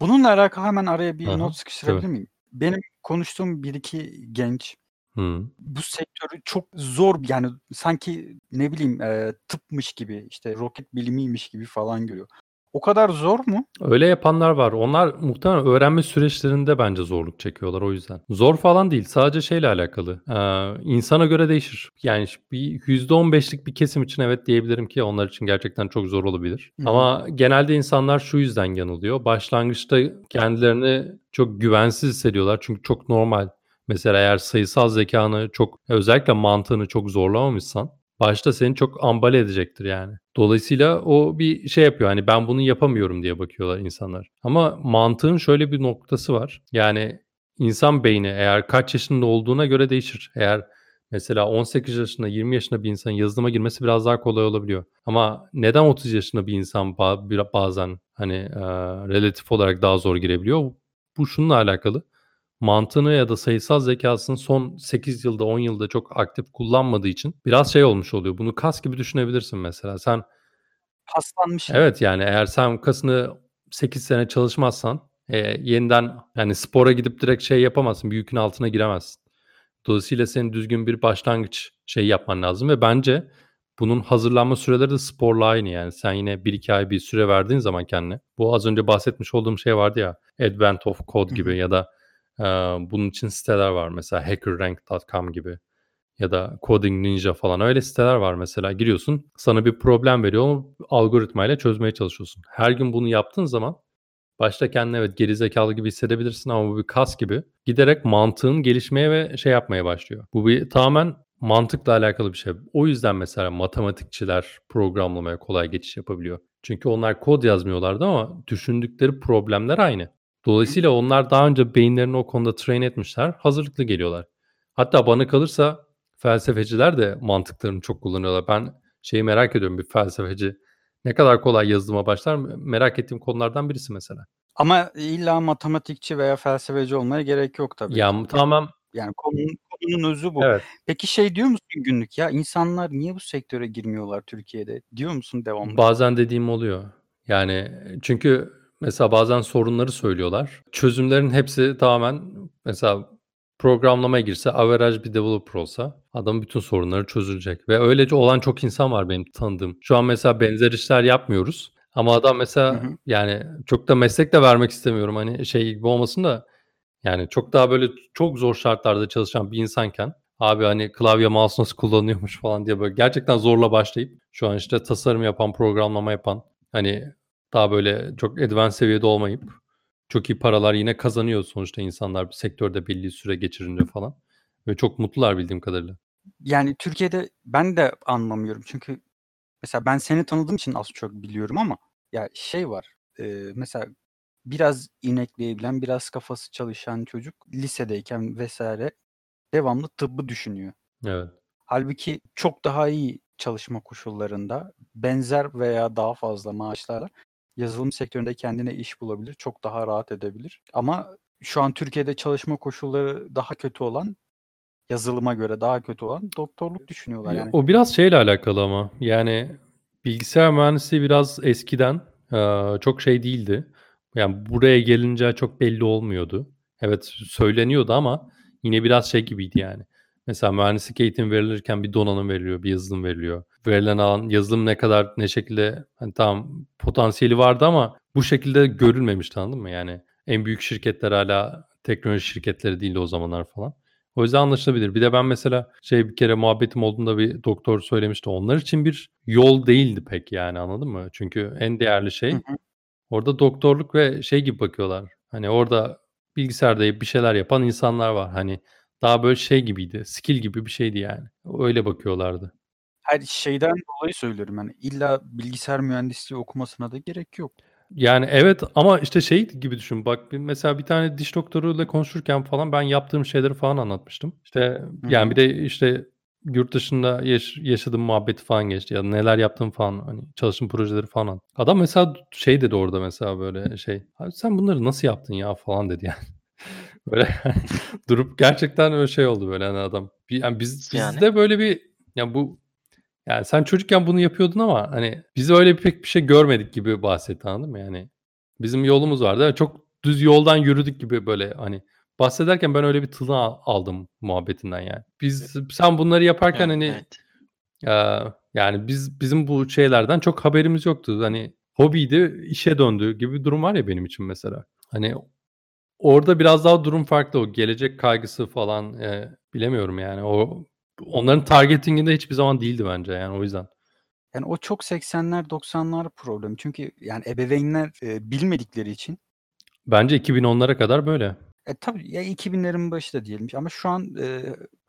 Bununla alakalı hemen araya bir Hı hı. not Tabii. sıkıştırabilir miyim? Benim konuştuğum 1-2 genç Hıı. bu sektörü çok zor yani sanki ne bileyim eee, tıpmış gibi işte roket bilimiymiş gibi falan görüyor. O kadar zor mu? Öyle yapanlar var. Onlar muhtemelen öğrenme süreçlerinde bence zorluk çekiyorlar o yüzden. Zor falan değil. Sadece şeyle alakalı. Eee, insana göre değişir. Yani bir %15'lik bir kesim için evet diyebilirim ki onlar için gerçekten çok zor olabilir. Hı hı. Ama genelde insanlar şu yüzden yanılıyor. Başlangıçta kendilerini çok güvensiz hissediyorlar. Çünkü çok normal. Mesela eğer sayısal zekânı çok özellikle mantığını çok zorlamamışsan başta seni çok ambale edecektir yani. Dolayısıyla o bir şey yapıyor, hani, ben bunu yapamıyorum diye bakıyorlar insanlar. Ama mantığın şöyle bir noktası var. Yani insan beyni eğer kaç yaşında olduğuna göre değişir. Eğer mesela 18 yaşında, 20 yaşında bir insanın yazılıma girmesi biraz daha kolay olabiliyor. Ama neden 30 yaşında bir insan bazen, hani, eee, relatif olarak daha zor girebiliyor? Bu şununla alakalı. Mantığını ya da sayısal zekâsını son 8 yılda, 10 yılda çok aktif kullanmadığı için biraz şey olmuş oluyor. Bunu kas gibi düşünebilirsin mesela. Sen Paslanmış. Evet, yani eğer sen kasını 8 sene çalışmazsan, eee, yeniden, yani, spora gidip direkt şey yapamazsın, bir yükün altına giremezsin. Dolayısıyla senin düzgün bir başlangıç şeyi yapman lazım ve bence bunun hazırlanma süreleri de sporla aynı yani. Sen yine 1-2 ay bir süre verdiğin zaman kendine, bu az önce bahsetmiş olduğum şey vardı ya, Advent of Code gibi ya da, bunun için siteler var mesela hackerrank.com gibi ya da Coding Ninja falan öyle siteler var mesela. Giriyorsun, sana bir problem veriyor, o algoritmayla çözmeye çalışıyorsun. Her gün bunu yaptığın zaman başta kendini evet gerizekalı gibi hissedebilirsin ama bu bir kas gibi giderek mantığın gelişmeye ve şey yapmaya başlıyor. Bu bir tamamen mantıkla alakalı bir şey. O yüzden mesela matematikçiler programlamaya kolay geçiş yapabiliyor. Çünkü onlar kod yazmıyorlardı ama düşündükleri problemler aynı. Dolayısıyla onlar daha önce beyinlerini o konuda train etmişler, hazırlıklı geliyorlar. Hatta bana kalırsa felsefeciler de mantıklarını çok kullanıyorlar. Ben şeyi merak ediyorum, bir felsefeci ne kadar kolay yazılıma başlar me merak ettiğim konulardan birisi mesela. Ama illa matematikçi veya felsefeci olmaya gerek yok tabii Ya, tamamen Yani konunun konunun özü bu. Evet. Peki şey diyor musun günlük, ya insanlar niye bu sektöre girmiyorlar Türkiye'de diyor musun devamlı? Bazen dediğim oluyor. Yani çünkü mesela bazen sorunları söylüyorlar. Çözümlerin hepsi tamamen mesela programlamaya girse, average bir developer olsa adamın bütün sorunları çözülecek ve öylece olan çok insan var benim tanıdığım. Şu an mesela benzer işler yapmıyoruz ama adam Hı mesela hı. yani çok da meslek de vermek istemiyorum hani şey gibi olmasın da yani çok daha böyle çok zor şartlarda çalışan bir insanken abi hani klavye mouse nasıl kullanıyormuş falan diye böyle gerçekten zorla başlayıp şu an işte tasarım yapan, programlama yapan hani daha böyle çok advanced seviyede olmayıp çok iyi paralar yine kazanıyor sonuçta insanlar bir sektörde belli süre geçirince falan ve çok mutlular bildiğim kadarıyla. Yani Türkiye'de ben de anlamıyorum çünkü mesela ben seni tanıdığım için az çok biliyorum ama ya şey var eee, mesela biraz inekleyebilen, biraz kafası çalışan çocuk lisedeyken vesaire devamlı tıbbı düşünüyor. Evet. Halbuki çok daha iyi çalışma koşullarında benzer veya daha fazla maaşlarla yazılım sektöründe kendine iş bulabilir, çok daha rahat edebilir. Ama şu an Türkiye'de çalışma koşulları daha kötü olan, yazılıma göre daha kötü olan doktorluk düşünüyorlar Ya, yani. o biraz şeyle alakalı ama yani bilgisayar mühendisliği biraz eskiden çok şey değildi. Yani buraya gelince çok belli olmuyordu. Evet söyleniyordu ama yine biraz şey gibiydi yani. Mesela mühendislik eğitimi verilirken bir donanım veriliyor, bir yazılım veriliyor. Verilen alan yazılım ne kadar ne şekilde hani tamam potansiyeli vardı ama bu şekilde görülmemişti anladın mı? Yani en büyük şirketler hala teknoloji şirketleri değildi o zamanlar falan. O yüzden anlaşılabilir. Bir de ben mesela şey bir kere muhabbetim olduğunda bir doktor söylemişti. Onlar için bir yol değildi pek yani anladın mı? Çünkü en değerli Hı şey hı. orada doktorluk ve şey gibi bakıyorlar. Hani orada bilgisayarda bir şeyler yapan insanlar var. Hani daha böyle şey gibiydi. Skill gibi bir şeydi yani. Öyle bakıyorlardı. Hayır şeyden dolayı söylüyorum yani illa bilgisayar mühendisliği okumasına da gerek yok. Yani evet ama işte şey gibi düşün. Bak bir- mesela bir tane diş doktoruyla konuşurken falan ben yaptığım şeyleri falan anlatmıştım. İşte Hı yani hı. bir de işte yurt dışında yaş- yaşadığım muhabbeti falan geçti. Ya neler yaptığım falan hani çalıştığım projeleri falan. Adam mesela şey dedi orada mesela böyle şey. Abi sen bunları nasıl yaptın ya falan dedi yani. Böyle durup gerçekten öyle şey oldu böyle hani adam. Bir- Yani biz Yani bizde böyle bir ya bu yani sen çocukken bunu yapıyordun ama hani biz öyle pek bir şey görmedik gibi bahsetti anladın mı? Yani bizim yolumuz vardı. Çok düz yoldan yürüdük gibi böyle hani bahsederken ben öyle bir tını al- aldım muhabbetinden yani. Biz sen bunları yaparken yani hani evet. eee, yani biz bizim bu şeylerden çok haberimiz yoktu. Hani hobiydi, işe döndü gibi bir durum var ya benim için mesela. Hani orada biraz daha durum farklı. O gelecek kaygısı falan eee, bilemiyorum yani. O onların targetinginde hiçbir zaman değildi bence yani o yüzden. Yani o çok 80'ler 90'lar problemi. Çünkü yani ebeveynler e, bilmedikleri için Bence 2010'lara kadar böyle. e, tabii ya 2000'lerin başı da diyelim ama şu an e,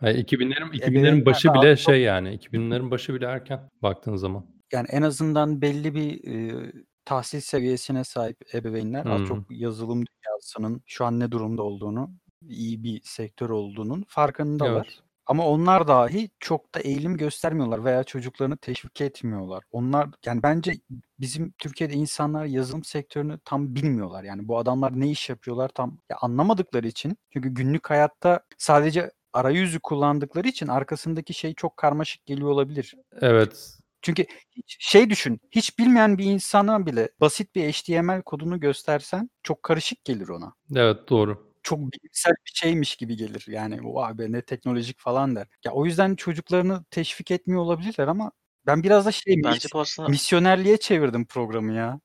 Yani 2000'lerin 2000'lerin ebeveynler başı bile şey yani 2000'lerin başı bile erken baktığın zaman. yani en azından belli bir e, tahsil seviyesine sahip ebeveynler az çok yazılım dünyasının şu an ne durumda olduğunu, iyi bir sektör olduğunun farkındalar. Evet. Ama onlar dahi çok da eğilim göstermiyorlar veya çocuklarını teşvik etmiyorlar. Onlar yani bence bizim Türkiye'de insanlar yazılım sektörünü tam bilmiyorlar. Yani bu adamlar ne iş yapıyorlar tam ya anlamadıkları için. Çünkü günlük hayatta sadece arayüzü kullandıkları için arkasındaki şey çok karmaşık geliyor olabilir. Evet. Çünkü hiç şey düşün, hiç bilmeyen bir insana bile basit bir HTML kodunu göstersen çok karışık gelir ona. Evet, doğru. Çok bilimsel bir şeymiş gibi gelir. Yani vay be ne teknolojik falan der. Ya o yüzden çocuklarını teşvik etmiyor olabilirler ama ben biraz da şey Bence aslında misyonerliğe çevirdim programı ya.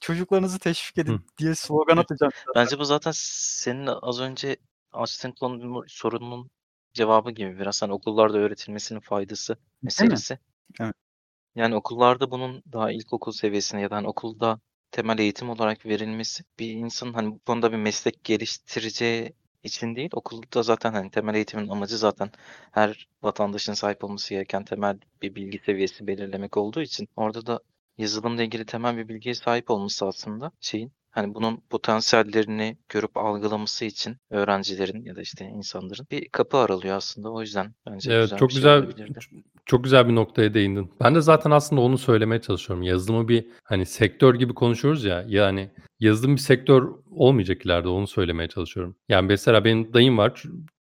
Çocuklarınızı teşvik edin Hı. diye slogan atacağım bence bu zaten senin az önce açtığın konunun sorunun cevabı gibi biraz hani okullarda öğretilmesinin faydası meselesi. Evet. Yani okullarda bunun daha ilkokul seviyesinde ya da hani okulda temel eğitim olarak verilmesi bir insanın hani bu konuda bir meslek geliştireceği için değil. Okulda zaten hani temel eğitimin amacı zaten her vatandaşın sahip olması gereken temel bir bilgi seviyesi belirlemek olduğu için orada da yazılımla ilgili temel bir bilgiye sahip olması aslında şeyin hani bunun potansiyellerini görüp algılaması için öğrencilerin ya da işte insanların bir kapı aralıyor aslında. O yüzden bence Evet, güzel çok şey güzel çok güzel bir noktaya değindin. Ben de zaten aslında onu söylemeye çalışıyorum. Yazılımı bir, hani, sektör gibi konuşuyoruz ya, yani yazılım bir sektör olmayacak ileride, onu söylemeye çalışıyorum. Yani mesela benim dayım var.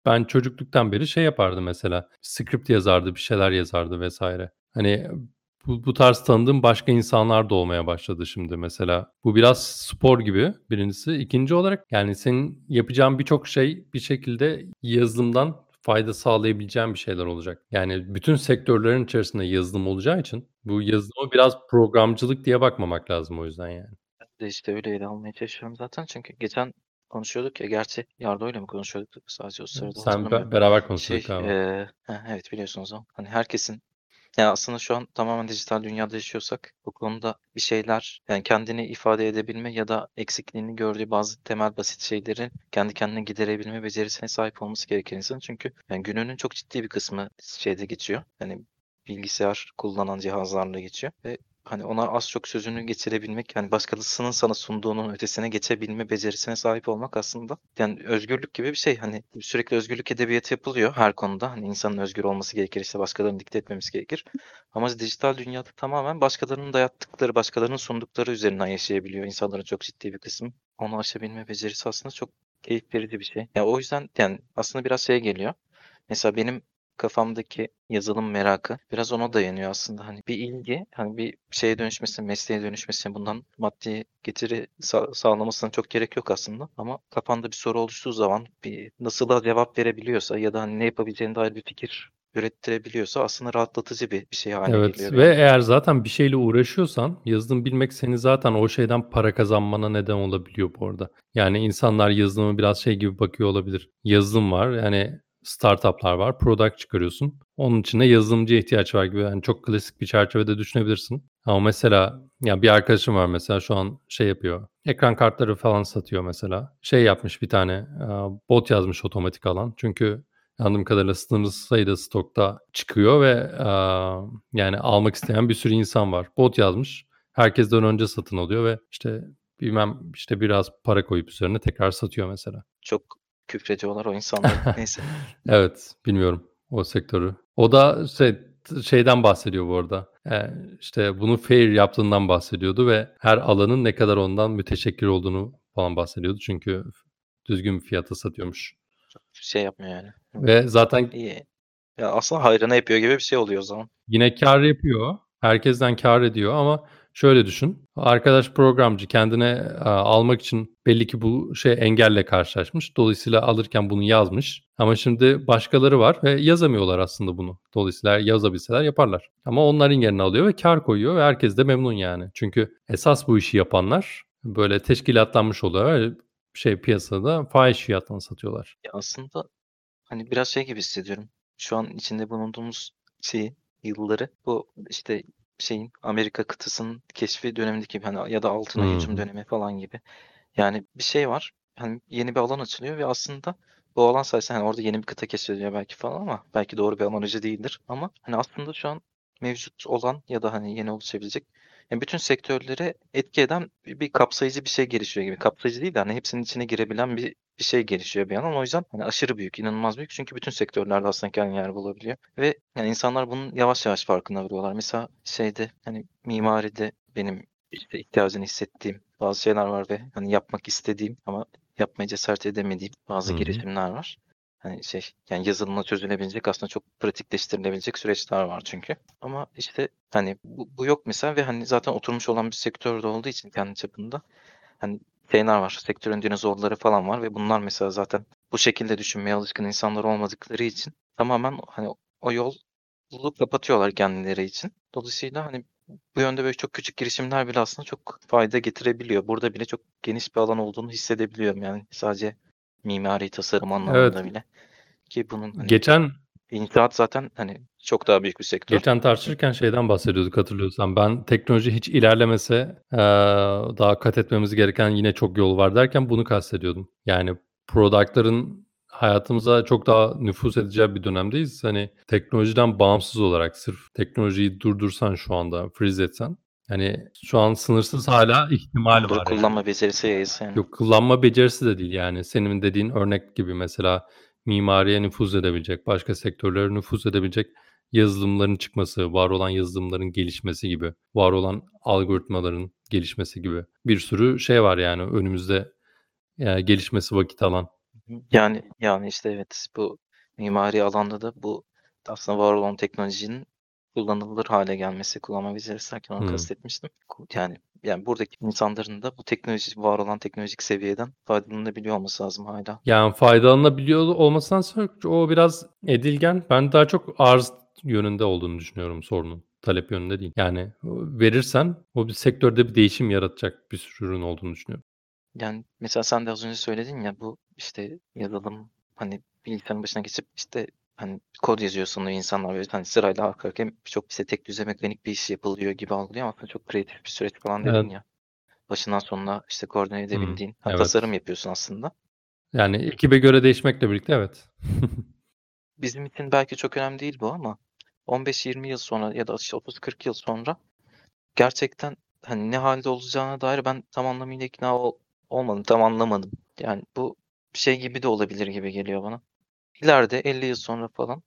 Ben çocukluktan beri şey yapardı mesela, script yazardı, bir şeyler yazardı vs. Hani bu, bu tarz tanıdığım başka insanlar da olmaya başladı şimdi mesela. Bu biraz spor gibi birincisi. İkinci olarak yani senin yapacağın birçok şey bir şekilde yazılımdan fayda sağlayabileceğin bir şeyler olacak. Yani bütün sektörlerin içerisinde yazılım olacağı için bu yazılıma biraz programcılık diye bakmamak lazım o yüzden yani. Ben de işte öyle ele almaya çalışıyorum zaten. Çünkü geçen konuşuyorduk ya. Gerçi Yardo'yla mı konuşuyorduk sadece o sırada Sen be- beraber Şey, konuşuyorduk abi. eee, heh, evet biliyorsunuz o. Hani herkesin yani aslında şu an tamamen dijital dünyada yaşıyorsak bu konuda bir şeyler yani kendini ifade edebilme ya da eksikliğini gördüğü bazı temel basit şeyleri kendi kendine giderebilme becerisine sahip olması gereken insan. Çünkü yani gününün çok ciddi bir kısmı şeyde geçiyor. Yani bilgisayar kullanan cihazlarla geçiyor ve hani ona az çok sözünü geçirebilmek yani başkasının sana sunduğunun ötesine geçebilme becerisine sahip olmak aslında yani özgürlük gibi bir şey. Hani sürekli özgürlük edebiyatı yapılıyor her konuda. Hani insanın özgür olması gerekir işte başkalarının dikte etmemesi gerekir. Ama dijital dünyada tamamen başkalarının dayattıkları, başkalarının sundukları üzerinden yaşayabiliyor insanların çok ciddi bir kısmı. Onu aşabilme becerisi aslında çok keyif verici bir şey. Yani o yüzden yani aslında biraz şeye geliyor. Mesela benim kafamdaki yazılım merakı biraz ona dayanıyor aslında. Hani bir ilgi, hani bir şeye dönüşmesine, mesleğe dönüşmesine, bundan maddi getiri sa- sağlamasına çok gerek yok aslında. Ama kafanda bir soru oluştuğu zaman bir nasıla cevap verebiliyorsa ya da hani ne yapabileceğine dair bir fikir ürettirebiliyorsa aslında rahatlatıcı bir, bir şey haline Evet geliyor. ve eğer zaten bir şeyle uğraşıyorsan yazılım bilmek seni zaten o şeyden para kazanmana neden olabiliyor bu arada. Yani insanlar yazılımı biraz şey gibi bakıyor olabilir. Yazılım var yani startuplar var, product çıkarıyorsun. Onun içinde yazılımcıya ihtiyaç var gibi. Yani çok klasik bir çerçevede düşünebilirsin. Ama mesela ya bir arkadaşım var mesela şu an şey yapıyor. Ekran kartları falan satıyor mesela. Şey yapmış bir tane e, bot yazmış otomatik alan. Çünkü anladığım kadarıyla sınırlı sayıda stokta çıkıyor ve e, yani almak isteyen bir sürü insan var. Bot yazmış. Herkesten önce satın alıyor ve işte bilmem işte biraz para koyup üzerine tekrar satıyor mesela. Çok küfrediyorlar o insanlar. Neyse. Evet, bilmiyorum o sektörü. O da şey, şeyden bahsediyor bu arada. Ee, işte bunu fair yaptığından bahsediyordu ve her alanın ne kadar ondan müteşekkir olduğunu falan bahsediyordu. Çünkü düzgün bir fiyata satıyormuş. Şey yapmıyor yani. Ve zaten İyi. Ya aslında hayrına yapıyor gibi bir şey oluyor o zaman. yine kar yapıyor. Herkesten kar ediyor ama şöyle düşün. Arkadaş programcı kendine e, almak için belli ki bu şey engelle karşılaşmış. Dolayısıyla alırken bunu yazmış. Ama şimdi başkaları var ve yazamıyorlar aslında bunu. Dolayısıyla yazabilseler yaparlar. Ama onların yerine alıyor ve kar koyuyor ve herkes de memnun yani. Çünkü esas bu işi yapanlar böyle teşkilatlanmış oluyor şey piyasada fahiş fiyattan satıyorlar. Ya aslında hani biraz şey gibi hissediyorum. Şu an içinde bulunduğumuz şeyi, yılları bu işte şeyin Amerika kıtasının keşfi dönemindeki gibi hani ya da Hı hücum hı. dönemi falan gibi. Yani bir şey var. Hani yeni bir alan açılıyor ve aslında bu alan sayesinde hani orada yeni bir kıta keşfediliyor belki falan ama belki doğru bir amacı değildir. Ama hani aslında şu an mevcut olan ya da hani yeni oluşabilecek yani bütün sektörlere etki eden bir, bir kapsayıcı bir şey gelişiyor gibi. Kapsayıcı değil de hani hepsinin içine girebilen bir bir şey gelişiyor bir yandan. O yüzden hani aşırı büyük, inanılmaz büyük. Çünkü bütün sektörlerde aslında kendine yer bulabiliyor. Ve yani insanlar bunun yavaş yavaş farkına varıyorlar. Mesela şeyde hani mimaride benim işte ihtiyacını hissettiğim bazı şeyler var ve hani yapmak istediğim ama yapmaya cesaret edemediğim bazı Hı hı. girişimler var. Hani şey yani yazılımla çözülebilecek aslında çok pratikleştirilebilecek süreçler var çünkü. Ama işte hani bu, bu yok mesela ve hani zaten oturmuş olan bir sektörde olduğu için kendi çapında hani şeyler var. Sektörün dinozorları falan var ve bunlar mesela zaten bu şekilde düşünmeye alışkın insanlar olmadıkları için tamamen hani o yolu kapatıyorlar kendileri için. Dolayısıyla hani bu yönde böyle çok küçük girişimler bile aslında çok fayda getirebiliyor. Burada bile çok geniş bir alan olduğunu hissedebiliyorum yani sadece mimari tasarım Evet. anlamında bile. Ki bunun hani Geçen inşaat zaten hani çok daha büyük bir sektör. Geçen tartışırken şeyden bahsediyorduk hatırlıyorsan. Ben teknoloji hiç ilerlemese daha kat etmemiz gereken yine çok yol var derken bunu kastediyordum. Yani product'ların hayatımıza çok daha nüfuz edeceği bir dönemdeyiz. Hani teknolojiden bağımsız olarak sırf teknolojiyi durdursan şu anda freeze etsen hani şu an sınırsız hala ihtimal Bunları var yani. kullanma becerisi yayılsa yani. Yok kullanma becerisi de değil yani. Senin dediğin örnek gibi mesela mimariye nüfuz edebilecek, başka sektörlere nüfuz edebilecek yazılımların çıkması, var olan yazılımların gelişmesi gibi, var olan algoritmaların gelişmesi gibi bir sürü şey var yani önümüzde e, gelişmesi vakit alan. Yani yani işte evet bu mimari alanda da bu aslında var olan teknolojinin kullanılır hale gelmesi, kullanma becerisi derken onu Hımm. kastetmiştim. Yani yani buradaki insanların da bu teknoloji var olan teknolojik seviyeden faydalanabiliyor olması lazım hâlâ. Yani faydalanabiliyor olmasından o biraz edilgen. Ben daha çok arz yönünde olduğunu düşünüyorum sorunun. Talep yönünde değil. Yani verirsen o bir sektörde bir değişim yaratacak bir sürü ürün olduğunu düşünüyorum. Yani mesela sen de az önce söyledin ya bu işte yazılım hani bilgisayarın başına geçip işte hani kod yazıyor sanıyor insanlar böyle hani sırayla arka arkaya çok işte tek düze mekanik bir iş yapılıyor gibi algılıyor ama çok kreatif bir süreç falan dedin Evet. ya. Başından sonuna işte koordine edebildiğin, ha, Evet. tasarım yapıyorsun aslında. Yani ekibe göre değişmekle birlikte evet. Bizim için belki çok önemli değil bu ama 15-20 yıl sonra ya da işte 30-40 yıl sonra gerçekten hani ne hâlde olacağına dair ben tam anlamıyla ikna ol olmadım, tam anlamadım. Yani bu şey gibi de olabilir gibi geliyor bana. İleride 50 yıl sonra falan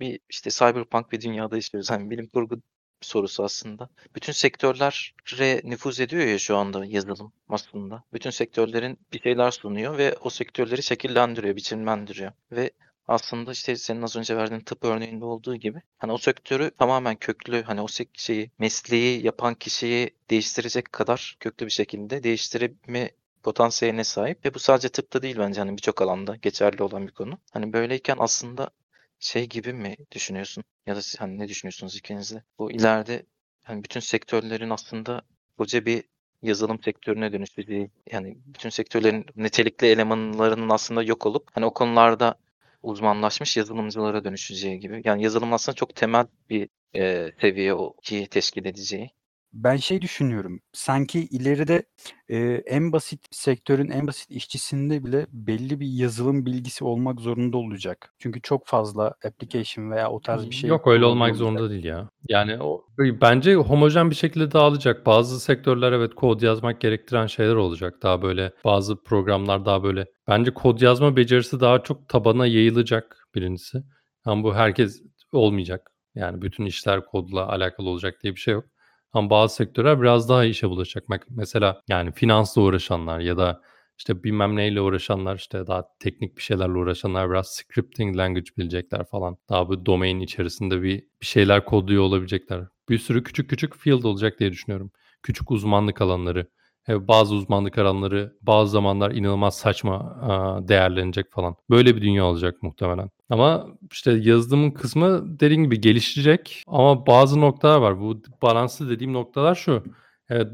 bir işte cyberpunk bir dünyada yaşıyoruz. Hani bilim kurgu sorusu aslında. Bütün sektörlere nüfuz ediyor ya şu anda yazılım aslında. Bütün sektörlerin bir şeyler sunuyor ve o sektörleri şekillendiriyor, biçimlendiriyor ve aslında işte senin az önce verdiğin tıp örneğinde olduğu gibi hani o sektörü tamamen köklü hani o şeyi mesleği yapan kişiyi değiştirecek kadar köklü bir şekilde değiştirme potansiyeline sahip ve bu sadece tıpta değil bence hani birçok alanda geçerli olan bir konu. Hani böyleyken aslında şey gibi mi düşünüyorsun ya da hani ne düşünüyorsunuz ikiniz de? Bu ileride hani bütün sektörlerin aslında koca bir yazılım sektörüne dönüşeceği yani bütün sektörlerin nitelikli elemanlarının aslında yok olup hani o konularda uzmanlaşmış yazılımcılara dönüşeceği gibi. Yani yazılım aslında çok temel bir, eee, seviye o ki teşkil edeceği. Ben şey düşünüyorum, sanki ileride, eee, en basit sektörün en basit işçisinde bile belli bir yazılım bilgisi olmak zorunda olacak. Çünkü çok fazla application veya o tarz bir şey Yok öyle olmak olacak. zorunda değil ya. Yani o bence homojen bir şekilde dağılacak. Bazı sektörler evet kod yazmak gerektiren şeyler olacak. Daha böyle bazı programlar daha böyle bence kod yazma becerisi daha çok tabana yayılacak birincisi. Ama bu herkes olmayacak. Yani bütün işler kodla alakalı olacak diye bir şey yok. Ama bazı sektörler biraz daha işe bulaşacak. Mesela yani finansla uğraşanlar ya da işte bilmem neyle uğraşanlar, işte daha teknik bir şeylerle uğraşanlar biraz scripting language bilecekler falan. Daha bu domain içerisinde bir bir şeyler kodluyor olabilecekler. Bir sürü küçük küçük field olacak diye düşünüyorum. Küçük uzmanlık alanları. Bazı uzmanlık alanları bazı zamanlar inanılmaz saçma, aaa, değerlenecek falan. Böyle bir dünya olacak muhtemelen. Ama işte yazılımın kısmı dediğim gibi gelişecek ama bazı noktalar var. Bu balanslı dediğim noktalar şu: Evet,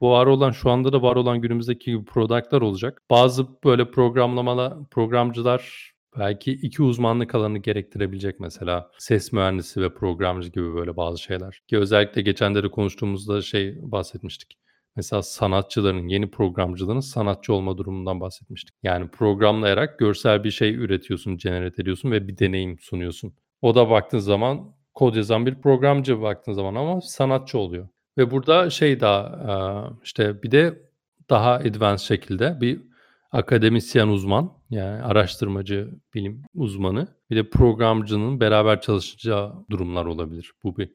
bu var olan, şu anda da var olan günümüzdeki gibi product'lar olacak. Bazı böyle programlamala programcılar belki 2 uzmanlık alanı gerektirebilecek mesela. Ses mühendisi ve programcı gibi böyle bazı şeyler. Ki özellikle geçenlerde konuştuğumuzda şey bahsetmiştik. Mesela sanatçıların, yeni programcıların sanatçı olma durumundan bahsetmiştik. Yani programlayarak görsel bir şey üretiyorsun, generate ediyorsun ve bir deneyim sunuyorsun. O da baktığın zaman kod yazan bir programcı baktığın zaman ama sanatçı oluyor. Ve burada şey daha, aaa, işte bir de daha advanced şekilde bir akademisyen uzman, yani araştırmacı, bilim uzmanı, bir de programcının beraber çalışacağı durumlar olabilir. Bu bir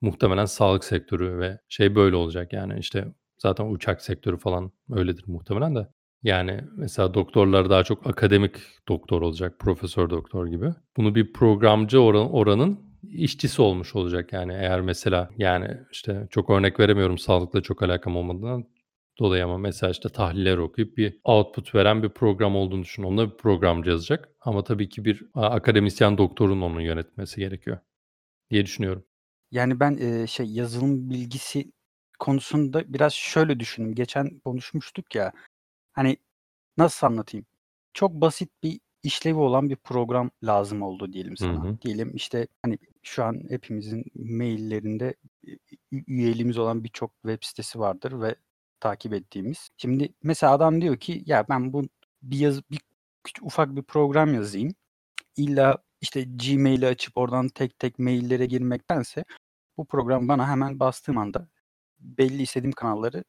muhtemelen sağlık sektörü ve şey böyle olacak yani işte zaten uçak sektörü falan öyledir muhtemelen de. Yani mesela doktorlar daha çok akademik doktor olacak, profesör doktor gibi. Bunu bir programcı oran oranın işçisi olmuş olacak yani eğer mesela yani işte çok örnek veremiyorum sağlıkla çok alakam olmadığından dolayı ama mesela işte tahliller okuyup bir output veren bir program olduğunu düşün. Onu da bir programcı yazacak ama tabii ki bir akademisyen doktorun onu yönetmesi gerekiyor diye düşünüyorum. Yani ben, şey yazılım bilgisi konusunda biraz şöyle düşündüm. Geçen konuşmuştuk ya, hani, nasıl anlatayım? Çok basit bir işlevi olan bir program lazım oldu diyelim Hı sana. hı. Diyelim, işte, hani, şu an hepimizin mail'lerinde üyeliğimiz olan birçok web sitesi vardır ve takip ettiğimiz. Şimdi mesela adam diyor ki, "Ya, ben bu bir yazı bir küçük ufak bir program yazayım. İlla, işte, Gmail'i açıp oradan tek tek mail'lere girmektense bu program bana hemen bastığım anda belli istediğim kanalları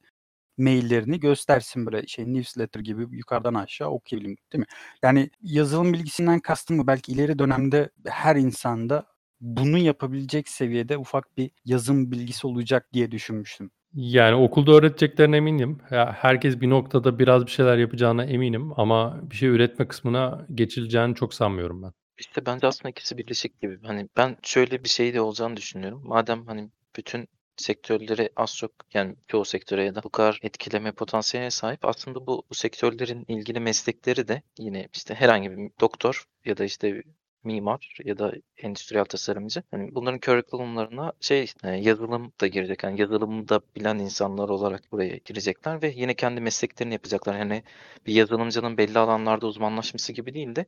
mail'lerini göstersin. Böyle şey newsletter gibi yukarıdan aşağı okuyabileyim." Değil mi? Yani yazılım bilgisinden kastım bu. Belki ileri dönemde her insanda bunu yapabilecek seviyede ufak bir yazılım bilgisi olacak diye düşünmüştüm. Yani okulda öğreteceklerine eminim. Herkes bir noktada biraz bir şeyler yapacağına eminim ama bir şey üretme kısmına geçileceğini çok sanmıyorum ben. İşte bence aslında ikisi birleşik gibi. Hani ben şöyle bir şey de olacağını düşünüyorum. Madem hani bütün sektörleri az çok yani çoğu sektöre ya da bu kadar etkileme potansiyeline sahip. Aslında bu, bu sektörlerin ilgili meslekleri de yine işte herhangi bir doktor ya da işte mimar ya da endüstriyel tasarımcı. Hani bunların curriculumlarına şey e, yazılım da girecek. Yani yazılımı da bilen insanlar olarak buraya girecekler ve yine kendi mesleklerini yapacaklar. Yani bir yazılımcının belli alanlarda uzmanlaşması gibi değil de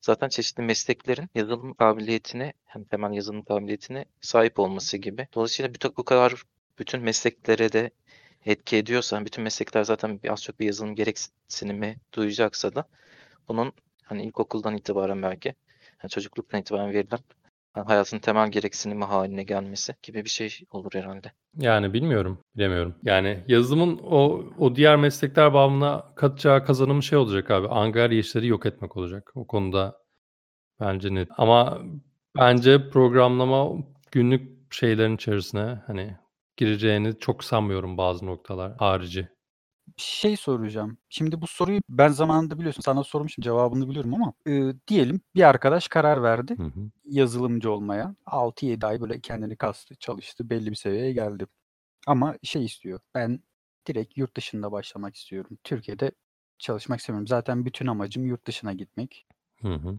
zaten çeşitli mesleklerin yazılım kabiliyetine hem temel yazılım kabiliyetine sahip olması gibi. Dolayısıyla bütün bu kadar bütün mesleklere de etki ediyorsa, bütün meslekler zaten az çok bir yazılım gereksinimi duyacaksa da bunun hani ilkokuldan itibaren belki yani çocukluktan itibaren verilen hayatın temel gereksinimi haline gelmesi gibi bir şey olur herhalde. Yani bilmiyorum, bilemiyorum. Yani yazılımın o o diğer meslekler bağımına katacağı kazanımı şey olacak abi. Angarya işleri yok etmek olacak. O konuda bence net. Ama bence programlama günlük şeylerin içerisine hani gireceğini çok sanmıyorum bazı noktalar harici. Bir şey soracağım. Şimdi bu soruyu ben zamanında biliyorsun sana sormuştum cevabını biliyorum ama e, diyelim bir arkadaş karar verdi Hı hı. yazılımcı olmaya. 6-7 ay böyle kendini kastı, çalıştı, belli bir seviyeye geldi. Ama şey istiyor. Ben direkt yurt dışında başlamak istiyorum. Türkiye'de çalışmak istemiyorum. Zaten bütün amacım yurt dışına gitmek. Hı hı.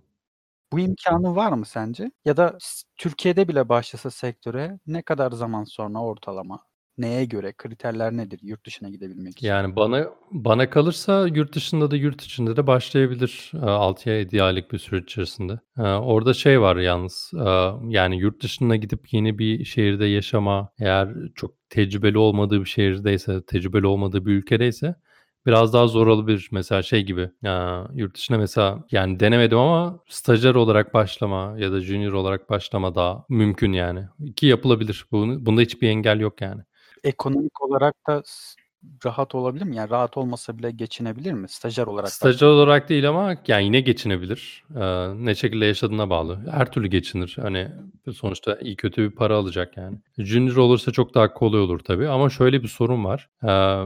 Bu imkanı var mı sence? Ya da s- Türkiye'de bile başlasa sektöre ne kadar zaman sonra ortalama? Neye göre? Kriterler nedir yurt dışına gidebilmek için? Yani bana bana kalırsa yurt dışında da yurt içinde de başlayabilir, eee, 6 ay 7 aylık bir süreç içerisinde. Eee, orada şey var yalnız, eee, yani yurt dışına gidip yeni bir şehirde yaşama, eğer çok tecrübeli olmadığı bir şehirdeyse, tecrübeli olmadığı bir ülkedeyse biraz daha zor olabilir. Mesela şey gibi, aaa, yurt dışına mesela yani denemedim ama stajyer olarak başlama ya da junior olarak başlama daha mümkün yani. Ki yapılabilir. Bunu bunda hiçbir engel yok yani. Ekonomik olarak da rahat olabilir mi? Yani rahat olmasa bile geçinebilir mi? Stajyer olarak Stajyer başlamak. olarak değil ama yani yine geçinebilir. Eee, ne şekilde yaşadığına bağlı. Her türlü geçinir. Hani sonuçta iyi kötü bir para alacak yani. Junior olursa çok daha kolay olur tabii ama şöyle bir sorun var. Eee,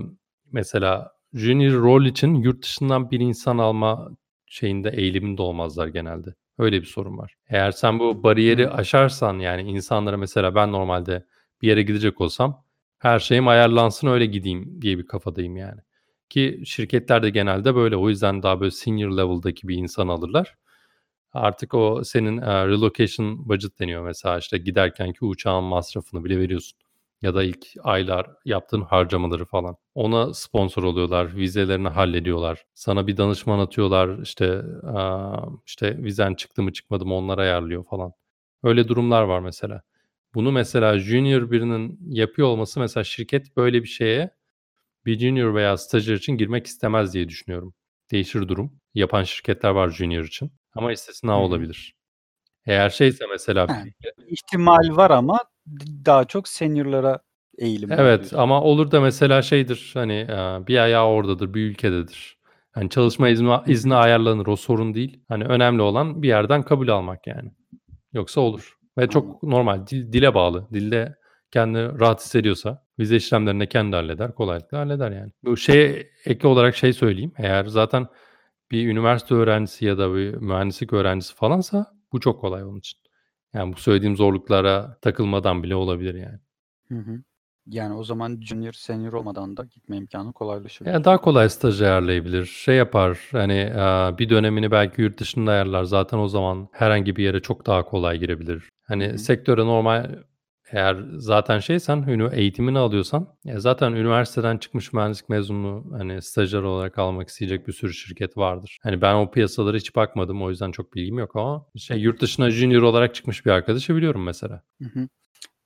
mesela junior rol için yurt dışından bir insan alma şeyinde eğiliminde olmazlar genelde. Öyle bir sorun var. Eğer sen bu bariyeri aşarsan yani insanlara mesela ben normalde bir yere gidecek olsam her şeyim ayarlansın öyle gideyim diye bir kafadayım yani. Ki şirketler de genelde böyle. O yüzden daha böyle senior level'daki bir insan alırlar. Artık o senin, eee, relocation budget deniyor mesela, işte, giderkenki uçağın masrafını bile veriyorsun ya da ilk aylar yaptığın harcamaları falan. Ona sponsor oluyorlar, vizelerini hallediyorlar. Sana bir danışman atıyorlar, işte, aaa, işte, vizen çıktı mı çıkmadı mı onlar ayarlıyor falan. Öyle durumlar var mesela. Bunu mesela junior birinin yapıyor olması mesela şirket böyle bir şeye bir junior veya stajyer için girmek istemez diye düşünüyorum. Değişir durum. Yapan şirketler var junior için ama istisna hı. olabilir. Eğer şeyse mesela Yani ihtimal var ama daha çok seniorlara eğilim Evet diyorsun. ama olur da mesela şeydir hani bir ayağı oradadır, bir ülkededir. Hani çalışma izni, izni ayarlanır o sorun değil. Hani önemli olan bir yerden kabul almak yani. Yoksa olur. Ve çok normal. Dil, dile bağlı. Dilde kendini rahat hissediyorsa vize işlemlerini kendi halleder. Kolaylıkla halleder yani. Bu şey ek olarak şey söyleyeyim. Eğer zaten bir üniversite öğrencisi ya da bir mühendislik öğrencisi falansa bu çok kolay onun için. Yani bu söylediğim zorluklara takılmadan bile olabilir yani. Hı hı. Yani o zaman junior senior olmadan da gitme imkanı kolaylaşır. Yani daha kolay staj ayarlayabilir. Şey yapar hani bir dönemini belki yurt dışında ayarlar. Zaten o zaman herhangi bir yere çok daha kolay girebilir. Hani Hı hı. sektöre normal eğer zaten şeysen ünü- eğitimini alıyorsan ya zaten üniversiteden çıkmış mühendislik mezunu hani stajyer olarak almak isteyecek bir sürü şirket vardır. Hani ben o piyasalara hiç bakmadım o yüzden çok bilgim yok ama şey yurt dışına junior olarak çıkmış bir arkadaşı biliyorum mesela. Hı hı.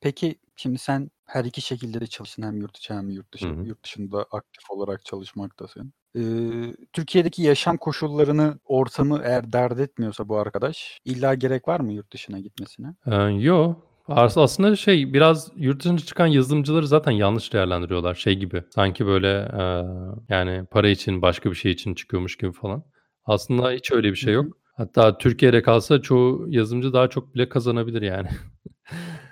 Peki şimdi sen her iki şekilde de çalıştın hem yurt içi hem yurt dışı. Hı. Yurt dışında aktif olarak çalışmaktasın. Ee, Türkiye'deki yaşam koşullarını, ortamı eğer dert etmiyorsa bu arkadaş illa gerek var mı yurt dışına gitmesine? Eee, yo. As aslında şey biraz yurt dışına çıkan yazılımcıları zaten yanlış değerlendiriyorlar. Şey gibi sanki böyle, eee, yani para için, başka bir şey için çıkıyormuş gibi falan. Aslında hiç öyle bir Hı şey hı. yok. Hatta Türkiye'de kalsa çoğu yazılımcı daha çok bile kazanabilir yani.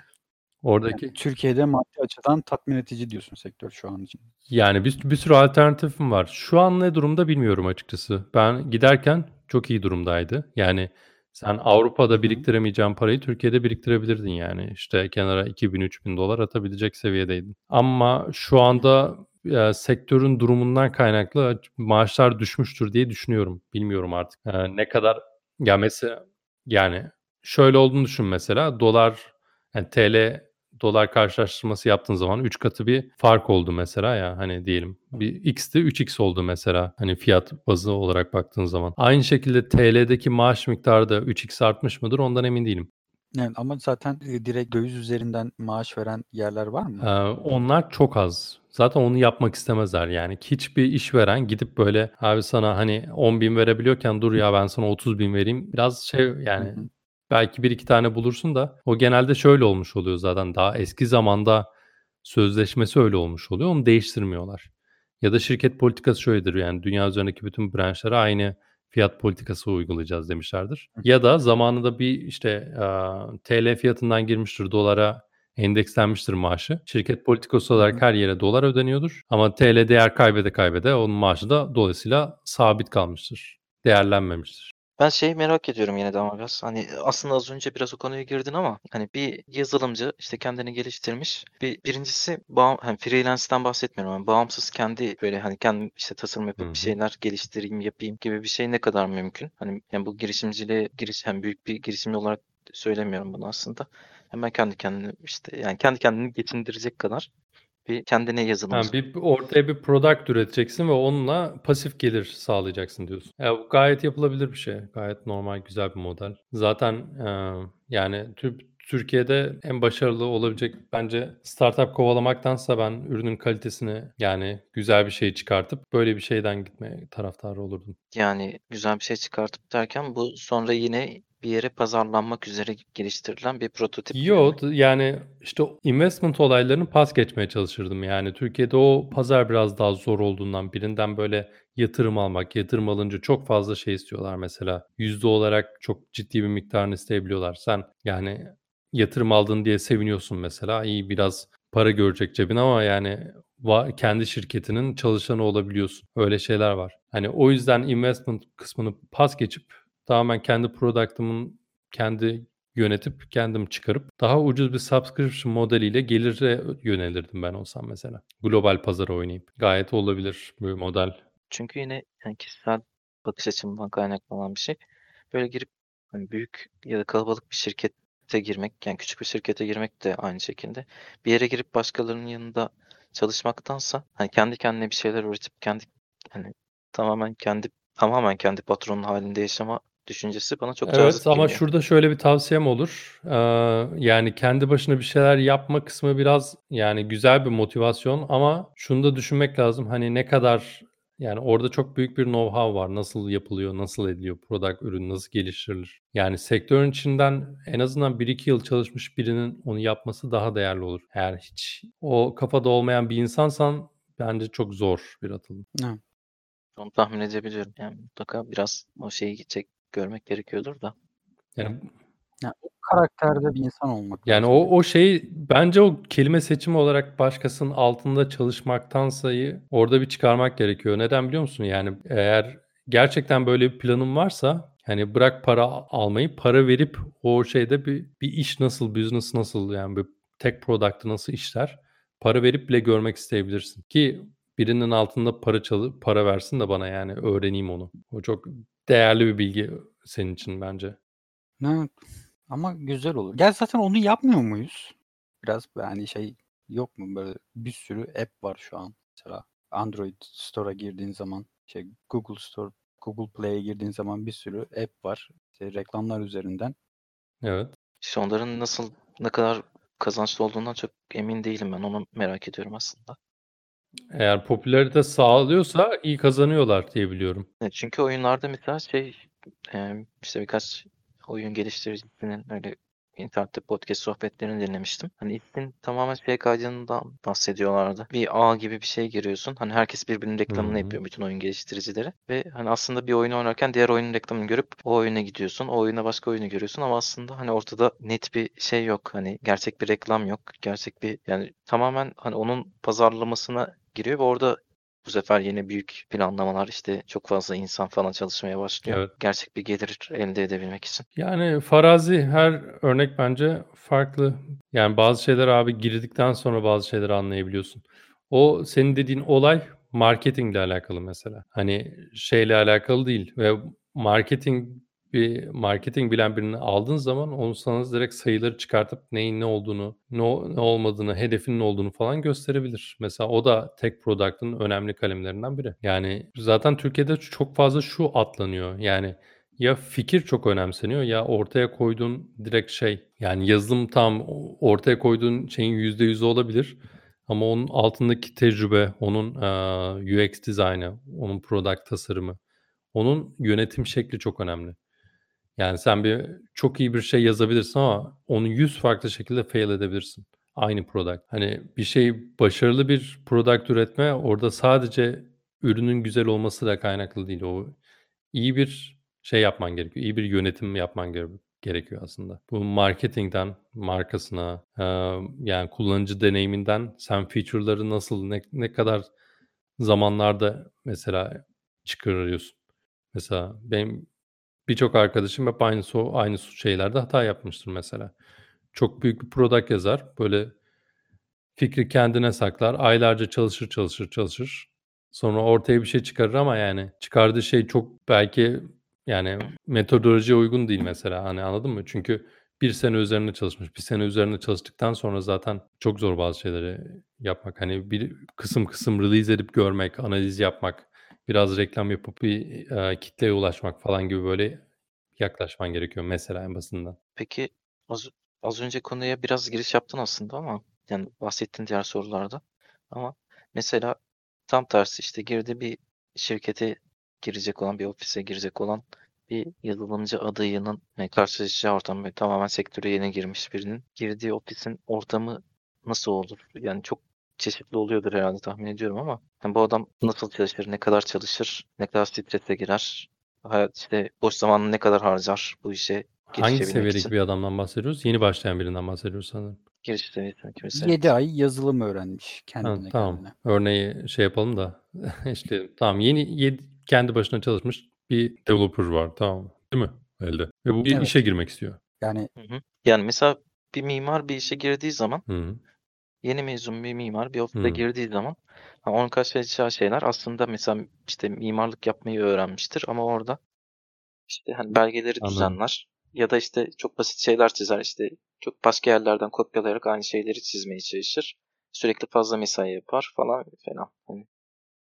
Yani Oradaki Türkiye'de maddi açıdan tatmin edici diyorsun sektör şu an için. Yani bir bir sürü alternatifim var. Şu an ne durumda bilmiyorum açıkçası. Ben giderken çok iyi durumdaydı. Yani Sen Avrupa'da hı. biriktiremeyeceğin parayı Türkiye'de biriktirebilirdin yani. İşte kenara $2000-3000 atabilecek seviyedeydin. Ama şu anda, eee, sektörün durumundan kaynaklı maaşlar düşmüştür diye düşünüyorum. Bilmiyorum artık, eee, ne kadar Ya, mesela yani şöyle olduğunu düşün mesela dolar, yani TL dolar karşılaştırması yaptığın zaman 3 katı bir fark oldu mesela ya, hani, diyelim bir X'ti 3X oldu mesela, hani, fiyat bazı olarak baktığın zaman. Aynı şekilde TL'deki maaş miktarı da 3X artmış mıdır ondan emin değilim. Evet ama zaten, eee, direkt döviz üzerinden maaş veren yerler var mı? Eee, onlar çok az. Zaten onu yapmak istemezler yani. Hiçbir işveren gidip böyle, abi sana, hani, 10.000 verebiliyorken dur ya ben sana 30.000 vereyim. Biraz şey yani belki 1-2 tane bulursun da o genelde şöyle olmuş oluyor zaten daha eski zamanda sözleşmesi öyle olmuş oluyor. Onu değiştirmiyorlar. Ya da şirket politikası şöyledir yani dünya üzerindeki bütün branşlara aynı fiyat politikası uygulayacağız demişlerdir. Ya da zamanında bir, işte, TL fiyatından girmiştir, dolara endekslenmiştir maaşı. Şirket politikası olarak her yere dolar ödeniyordur ama TL değer kaybede kaybede onun maaşı da dolayısıyla sabit kalmıştır, değerlenmemiştir. Ben şeyi merak ediyorum yine de ama biraz, hani, aslında az önce biraz o konuya girdin ama, hani, bir yazılımcı, işte, kendini geliştirmiş. Bir 1'incisi bağım hani, freelance'den bahsetmiyorum ama bağımsız kendi, böyle, hani, kendim, işte, tasarım yapıp bir şeyler geliştireyim, yapayım gibi bir şey ne kadar mümkün? Hani, yani, bu girişimciliğe giriş hani, büyük bir girişimci olarak söylemiyorum bunu aslında. Hemen kendi kendine, işte, yani, kendi kendini geçindirecek kadar bir kendine yazılımcı Ha, bir ortaya bir product üreteceksin ve onunla pasif gelir sağlayacaksın diyorsun. Ya, bu gayet yapılabilir bir şey. Gayet normal, güzel bir model. Zaten, eee, yani Tür Türkiye'de en başarılı olabilecek bence startup kovalamaktansa ben ürünün kalitesini, yani güzel bir şey çıkartıp böyle bir şeyden gitmeye taraftarı olurdum. Yani, güzel bir şey çıkartıp derken bu sonra yine bir yere pazarlanmak üzere geliştirilen bir prototip gibi mi? Yo, d yani, işte, investment olaylarını pas geçmeye çalışırdım. Yani Türkiye'de o pazar biraz daha zor olduğundan, birinden böyle yatırım almak, yatırım alınca çok fazla şey istiyorlar mesela. Yüzde olarak çok ciddi bir miktarını isteyebiliyorlar. Sen, yani, yatırım aldın diye seviniyorsun mesela. İyi, biraz para görecek cebin ama yani kendi şirketinin çalışanı olabiliyorsun. Öyle şeyler var. Hani, o yüzden investment kısmını pas geçip tamamen kendi product'ımın kendi yönetip kendim çıkarıp daha ucuz bir subscription modeliyle gelire yönelirdim ben olsam mesela. Global pazara oynayıp. Gayet olabilir bir model. Çünkü yine, yani, kişisel bakış açımdan kaynaklanan bir şey. Böyle girip, hani, büyük ya da kalabalık bir şirkete girmek, yani, küçük bir şirkete girmek de aynı şekilde. Bir yere girip başkalarının yanında çalışmaktansa, hani, kendi kendine bir şeyler üretip kendi, hani, tamamen kendi tamamen kendi patronun hâlinde yaşama düşüncesi bana çok Evet cazip ama geliyor. şurada şöyle bir tavsiyem olur. Eee, yani, kendi başına bir şeyler yapma kısmı biraz, yani, güzel bir motivasyon ama şunu da düşünmek lazım, hani, ne kadar, yani, orada çok büyük bir know-how var. Nasıl yapılıyor, nasıl ediliyor, product, ürün nasıl geliştirilir? Yani, sektörün içinden en azından 1-2 yıl çalışmış birinin onu yapması daha değerli olur. Eğer hiç o kafada olmayan bir insansan bence çok zor bir atılım. Evet. Onu tahmin edebiliyorum. Yani, mutlaka biraz o şeyi çek görmek gerekiyordur da. Yani Ya, o karakterde bir insan olmak Yani, lazım. o o şey bence o kelime seçimi olarak başkasının altında çalışmaktansayı orada bir çıkarmak gerekiyor. Neden biliyor musun? Yani, eğer gerçekten böyle bir planın varsa, hani, bırak para almayı, para verip o şeyde bir bir iş nasıl, business nasıl, yani, bir tek product'ı nasıl işler, para verip bile görmek isteyebilirsin ki birinin altında para çalı para versin de bana, yani, öğreneyim onu. O çok değerli bir bilgi senin için bence. Evet ama güzel olur. Ya, zaten onu yapmıyor muyuz? Biraz, yani, şey yok mu böyle bir sürü app var şu an mesela. Android Store'a girdiğin zaman, şey, Google Store, Google Play'e girdiğin zaman bir sürü app var. İşte, reklamlar üzerinden. Evet. İşte, onların nasıl, ne kadar kazançlı olduğundan çok emin değilim ben. Onu merak ediyorum aslında. Eğer popülarite sağlıyorsa iyi kazanıyorlar diye biliyorum. Evet, çünkü oyunlarda mesela şey, emm, işte, birkaç oyun geliştiricisinin öyle internette podcast sohbetlerini dinlemiştim. Hani, ismin tamamen şey kaydından bahsediyorlardı. Bir ağ gibi bir şeye giriyorsun. Hani, herkes birbirinin reklamını hı. yapıyor, bütün oyun geliştiricileri ve, hani, aslında bir oyunu oynarken diğer oyunun reklamını görüp o oyuna gidiyorsun. O oyuna başka oyunu görüyorsun ama aslında, hani, ortada net bir şey yok. Hani, gerçek bir reklam yok. Gerçek bir, yani, tamamen, hani, onun pazarlamasına giriyor ve orada bu sefer yine büyük planlamalar, işte, çok fazla insan falan çalışmaya başlıyor. Evet. Gerçek bir gelir elde edebilmek için. Yani farazi her örnek bence farklı. Yani bazı şeyler abi girdikten sonra bazı şeyleri anlayabiliyorsun. O senin dediğin olay marketingle alakalı mesela. Hani şeyle alakalı değil ve marketing bir marketing bilen birini aldığın zaman onu sana direkt sayıları çıkartıp neyin ne olduğunu, ne, ne olmadığını, hedefinin ne olduğunu falan gösterebilir. Mesela o da tek product'ın önemli kalemlerinden biri. Yani zaten Türkiye'de çok fazla şu atlanıyor. Yani ya fikir çok önemseniyor ya ortaya koyduğun direkt şey yani yazılım tam ortaya koyduğun şeyin %100'ü olabilir. Ama onun altındaki tecrübe, onun eee, UX dizaynı, onun product tasarımı, onun yönetim şekli çok önemli. Yani sen bir çok iyi bir şey yazabilirsin ama onu 100 farklı şekilde fail edebilirsin. Aynı product. Hani bir şey başarılı bir product üretme orada sadece ürünün güzel olması da kaynaklı değil. O iyi bir şey yapman gerekiyor. İyi bir yönetim yapman gere- gerekiyor aslında. Bu marketingden markasına, yani kullanıcı deneyiminden sen feature'ları nasıl, ne, ne kadar zamanlarda mesela çıkarıyorsun. Mesela benim birçok arkadaşım hep aynı so aynı şeylerde hata yapmıştır mesela. Çok büyük bir product yazar. Böyle fikri kendine saklar. Aylarca çalışır, çalışır, çalışır. Sonra ortaya bir şey çıkarır ama yani çıkardığı şey çok belki yani metodolojiye uygun değil mesela. Hani anladın mı? Çünkü bir sene üzerine çalışmış. Bir sene üzerine çalıştıktan sonra zaten çok zor bazı şeyleri yapmak. Hani bir kısım kısım release edip görmek, analiz yapmak, biraz reklam yapıp bir eee, kitleye ulaşmak falan gibi böyle yaklaşman gerekiyor mesela en basitinden. Peki az az önce konuya biraz giriş yaptın aslında ama yani bahsettin diğer sorularda. Ama mesela tam tersi işte girdi bir şirkete girecek olan, bir ofise girecek olan bir yazılımcı adayının hani karşılaşacağı ortam böyle tamamen sektöre yeni girmiş birinin girdiği ofisin ortamı nasıl olur? Yani çok çeşitli oluyordur herhalde tahmin ediyorum ama yani bu adam nasıl çalışır, ne kadar çalışır, ne kadar strese girer, hayat işte boş zamanını ne kadar harcar bu işe Hangi seviyedeki için? bir adamdan bahsediyoruz? Yeni başlayan birinden bahsediyoruz sanırım. Giriş seviyesindeki mesela. 7 ay yazılım öğrenmiş Ha, kendine tamam. kendine. Örneği şey yapalım da işte tamam yeni yedi, kendi başına çalışmış bir developer var tamam? Değil mi? Elde. Ve bu bir Evet. işe girmek istiyor. Yani Hı hı. Yani mesela bir mimar bir işe girdiği zaman Hı hı. Yeni mezun bir mimar bir ofise Hı. girdiği zaman ha, onun karşılaşacağı şeyler aslında mesela işte mimarlık yapmayı öğrenmiştir ama orada işte hani belgeleri Anladım. düzenler ya da işte çok basit şeyler çizer işte çok başka yerlerden kopyalayarak aynı şeyleri çizmeye çalışır. Sürekli fazla mesai yapar falan falan. Hani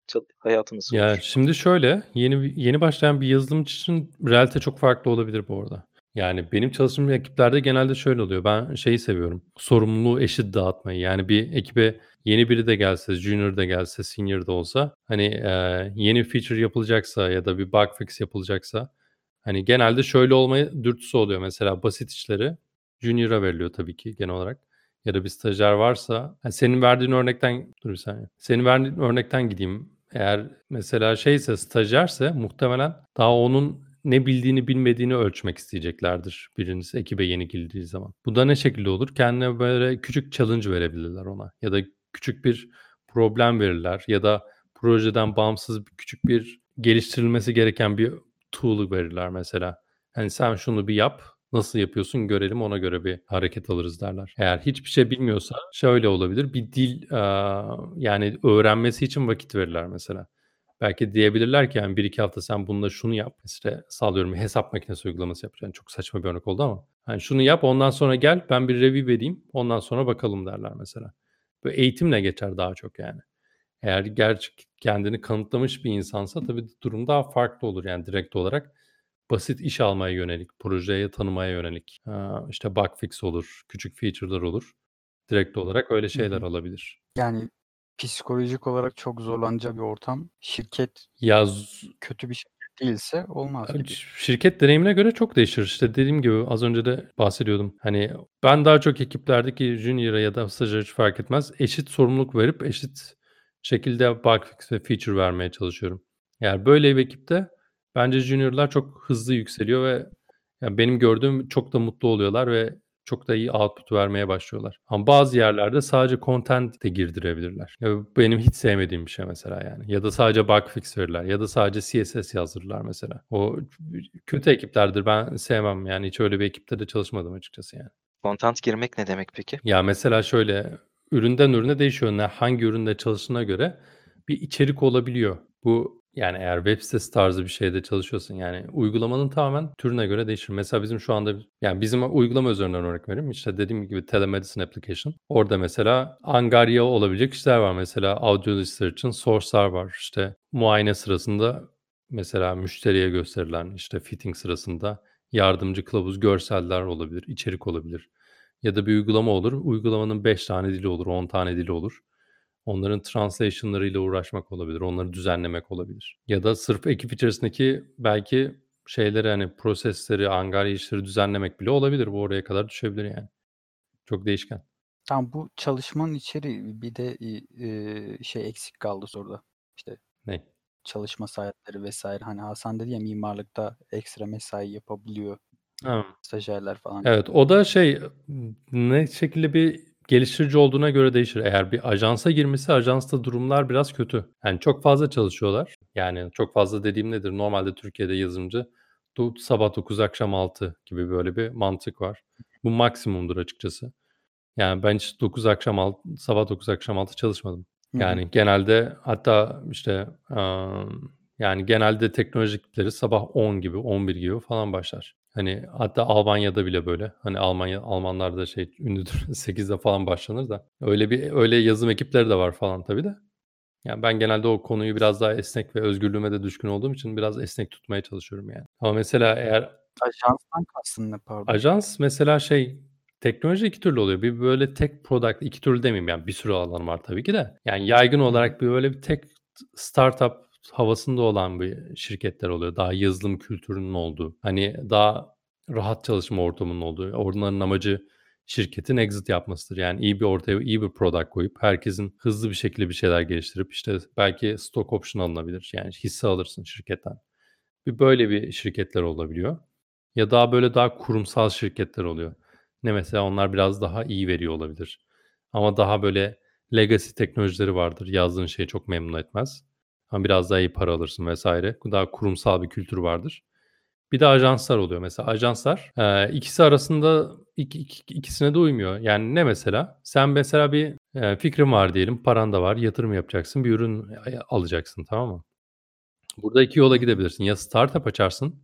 çal- hayatı nasıl Ya şimdi şöyle yeni yeni başlayan bir yazılımcı için realite çok farklı olabilir bu arada. Yani benim çalıştığım ekiplerde genelde şöyle oluyor. Ben şeyi seviyorum. Sorumluluğu eşit dağıtmayı. Yani bir ekibe yeni biri de gelse, junior da gelse, senior da olsa hani eee, yeni feature yapılacaksa ya da bir bug fix yapılacaksa hani genelde şöyle olmaya dürtüsü oluyor. Mesela basit işleri junior'a veriliyor tabii ki genel olarak. Ya da bir stajyer varsa ha, senin verdiğin örnekten dur bir saniye. Senin verdiğin örnekten gideyim. Eğer mesela şeyse stajyerse muhtemelen daha onun ne bildiğini bilmediğini ölçmek isteyeceklerdir birincisi ekibe yeni girdiği zaman. Bu da ne şekilde olur? Kendine böyle küçük challenge verebilirler ona ya da küçük bir problem verirler ya da projeden bağımsız küçük bir geliştirilmesi gereken bir tool'u verirler mesela. Hani sen şunu bir yap, nasıl yapıyorsun görelim ona göre bir hareket alırız derler. Eğer hiçbir şey bilmiyorsa şöyle olabilir. Bir dil yani öğrenmesi için vakit verirler mesela. Belki diyebilirler ki yani 1-2 hafta sen bununla şunu yap. İşte sallıyorum hesap makinesi uygulaması yapacaksın. Çok saçma bir örnek oldu ama. Hani şunu yap ondan sonra gel ben bir review vereyim. Ondan sonra bakalım derler mesela. Böyle eğitimle geçer daha çok yani. Eğer gerçek kendini kanıtlamış bir insansa tabii durum daha farklı olur yani direkt olarak. Basit iş almaya yönelik, projeye tanımaya yönelik, işte bug fix olur, küçük feature'lar olur. Direkt olarak öyle şeyler hı. alabilir. yani psikolojik olarak çok zorlanacağı bir ortam. Şirket Ya kötü bir şirket değilse olmaz gibi. şirket deneyimine göre çok değişir. İşte dediğim gibi az önce de bahsediyordum. Hani ben daha çok ekiplerdeki junior'a ya da stajyer hiç fark etmez, eşit sorumluluk verip eşit şekilde bug fix ve feature vermeye çalışıyorum. Yani böyle bir ekipte bence junior'lar çok hızlı yükseliyor ve ya benim gördüğüm çok da mutlu oluyorlar ve çok da iyi output vermeye başlıyorlar. Ama bazı yerlerde sadece content de girdirebilirler. Ya benim hiç sevmediğim bir şey mesela yani. Ya da sadece bug fix verirler ya da sadece CSS yazdırırlar mesela. O kötü ekiplerdir. Ben sevmem yani hiç öyle bir ekipte de çalışmadım açıkçası yani. Content girmek ne demek peki? Ya mesela şöyle üründen ürüne değişiyor. Ne hangi üründe çalıştığına göre bir içerik olabiliyor. Bu yani eğer web sitesi tarzı bir şeyde çalışıyorsun yani uygulamanın tamamen türüne göre değişir. Mesela bizim şu anda yani bizim uygulama üzerinden örnek vereyim. İşte dediğim gibi telemedicine application. Orada mesela angarya olabilecek işler var. Mesela audio için source'lar var. İşte muayene sırasında mesela müşteriye gösterilen işte fitting sırasında yardımcı kılavuz görseller olabilir, içerik olabilir. Ya da bir uygulama olur. Uygulamanın 5 tane dili olur, 10 tane dili olur. Onların translation'larıyla uğraşmak olabilir, onları düzenlemek olabilir. Ya da sırf ekip içerisindeki belki şeyleri hani prosesleri, angarya işleri düzenlemek bile olabilir. Bu oraya kadar düşebilir yani. Çok değişken. Tamam bu çalışmanın içeriği bir de e, şey eksik kaldı soruda. İşte Ne? çalışma saatleri vesaire. Hani Hasan dedi ya mimarlıkta ekstra mesai yapabiliyor Ha. stajyerler falan. Evet o da şey ne şekilde bir geliştirici olduğuna göre değişir. Eğer bir ajansa girmesi ajansta durumlar biraz kötü. Yani çok fazla çalışıyorlar. Yani çok fazla dediğim nedir? Normalde Türkiye'de yazılımcı sabah 9 akşam 6 gibi böyle bir mantık var. Bu maksimumdur açıkçası. Yani ben hiç 9 akşam 6, sabah 9 akşam 6 çalışmadım. Yani genelde hatta işte ıı, yani genelde teknoloji ekipleri sabah 10 gibi 11 gibi falan başlar. Hani hatta Almanya'da bile böyle. Hani Almanya Almanlarda şey ünlüdür 8'de falan başlanır da. Öyle bir öyle yazılım ekipleri de var falan tabii de. Yani ben genelde o konuyu biraz daha esnek ve özgürlüğüme de düşkün olduğum için biraz esnek tutmaya çalışıyorum yani. Ama mesela eğer Ajanstan kastın ne pardon? Ajans mesela şey teknoloji iki türlü oluyor. Bir böyle tek product iki türlü demeyeyim yani bir sürü alan var tabii ki de. Yani yaygın olarak bir böyle bir tek startup havasında olan bir şirketler oluyor. Daha yazılım kültürünün olduğu. Hani daha rahat çalışma ortamının olduğu. Onların amacı şirketin exit yapmasıdır. Yani iyi bir ortaya iyi bir product koyup herkesin hızlı bir şekilde bir şeyler geliştirip işte belki stock option alınabilir. Yani hisse alırsın şirketten. Bir böyle bir şirketler olabiliyor. Ya daha böyle daha kurumsal şirketler oluyor. Ne mesela onlar biraz daha iyi veriyor olabilir. Ama daha böyle legacy teknolojileri vardır. Yazdığın şey çok memnun etmez. Ama biraz daha iyi para alırsın vesaire. Daha kurumsal bir kültür vardır. Bir de ajanslar oluyor. Mesela ajanslar e, ikisi arasında ik, ik, ikisine de uymuyor. Yani ne mesela? Sen mesela bir e, fikrin var diyelim. Paran da var. Yatırım yapacaksın. Bir ürün alacaksın tamam mı? Burada iki yola gidebilirsin. Ya startup açarsın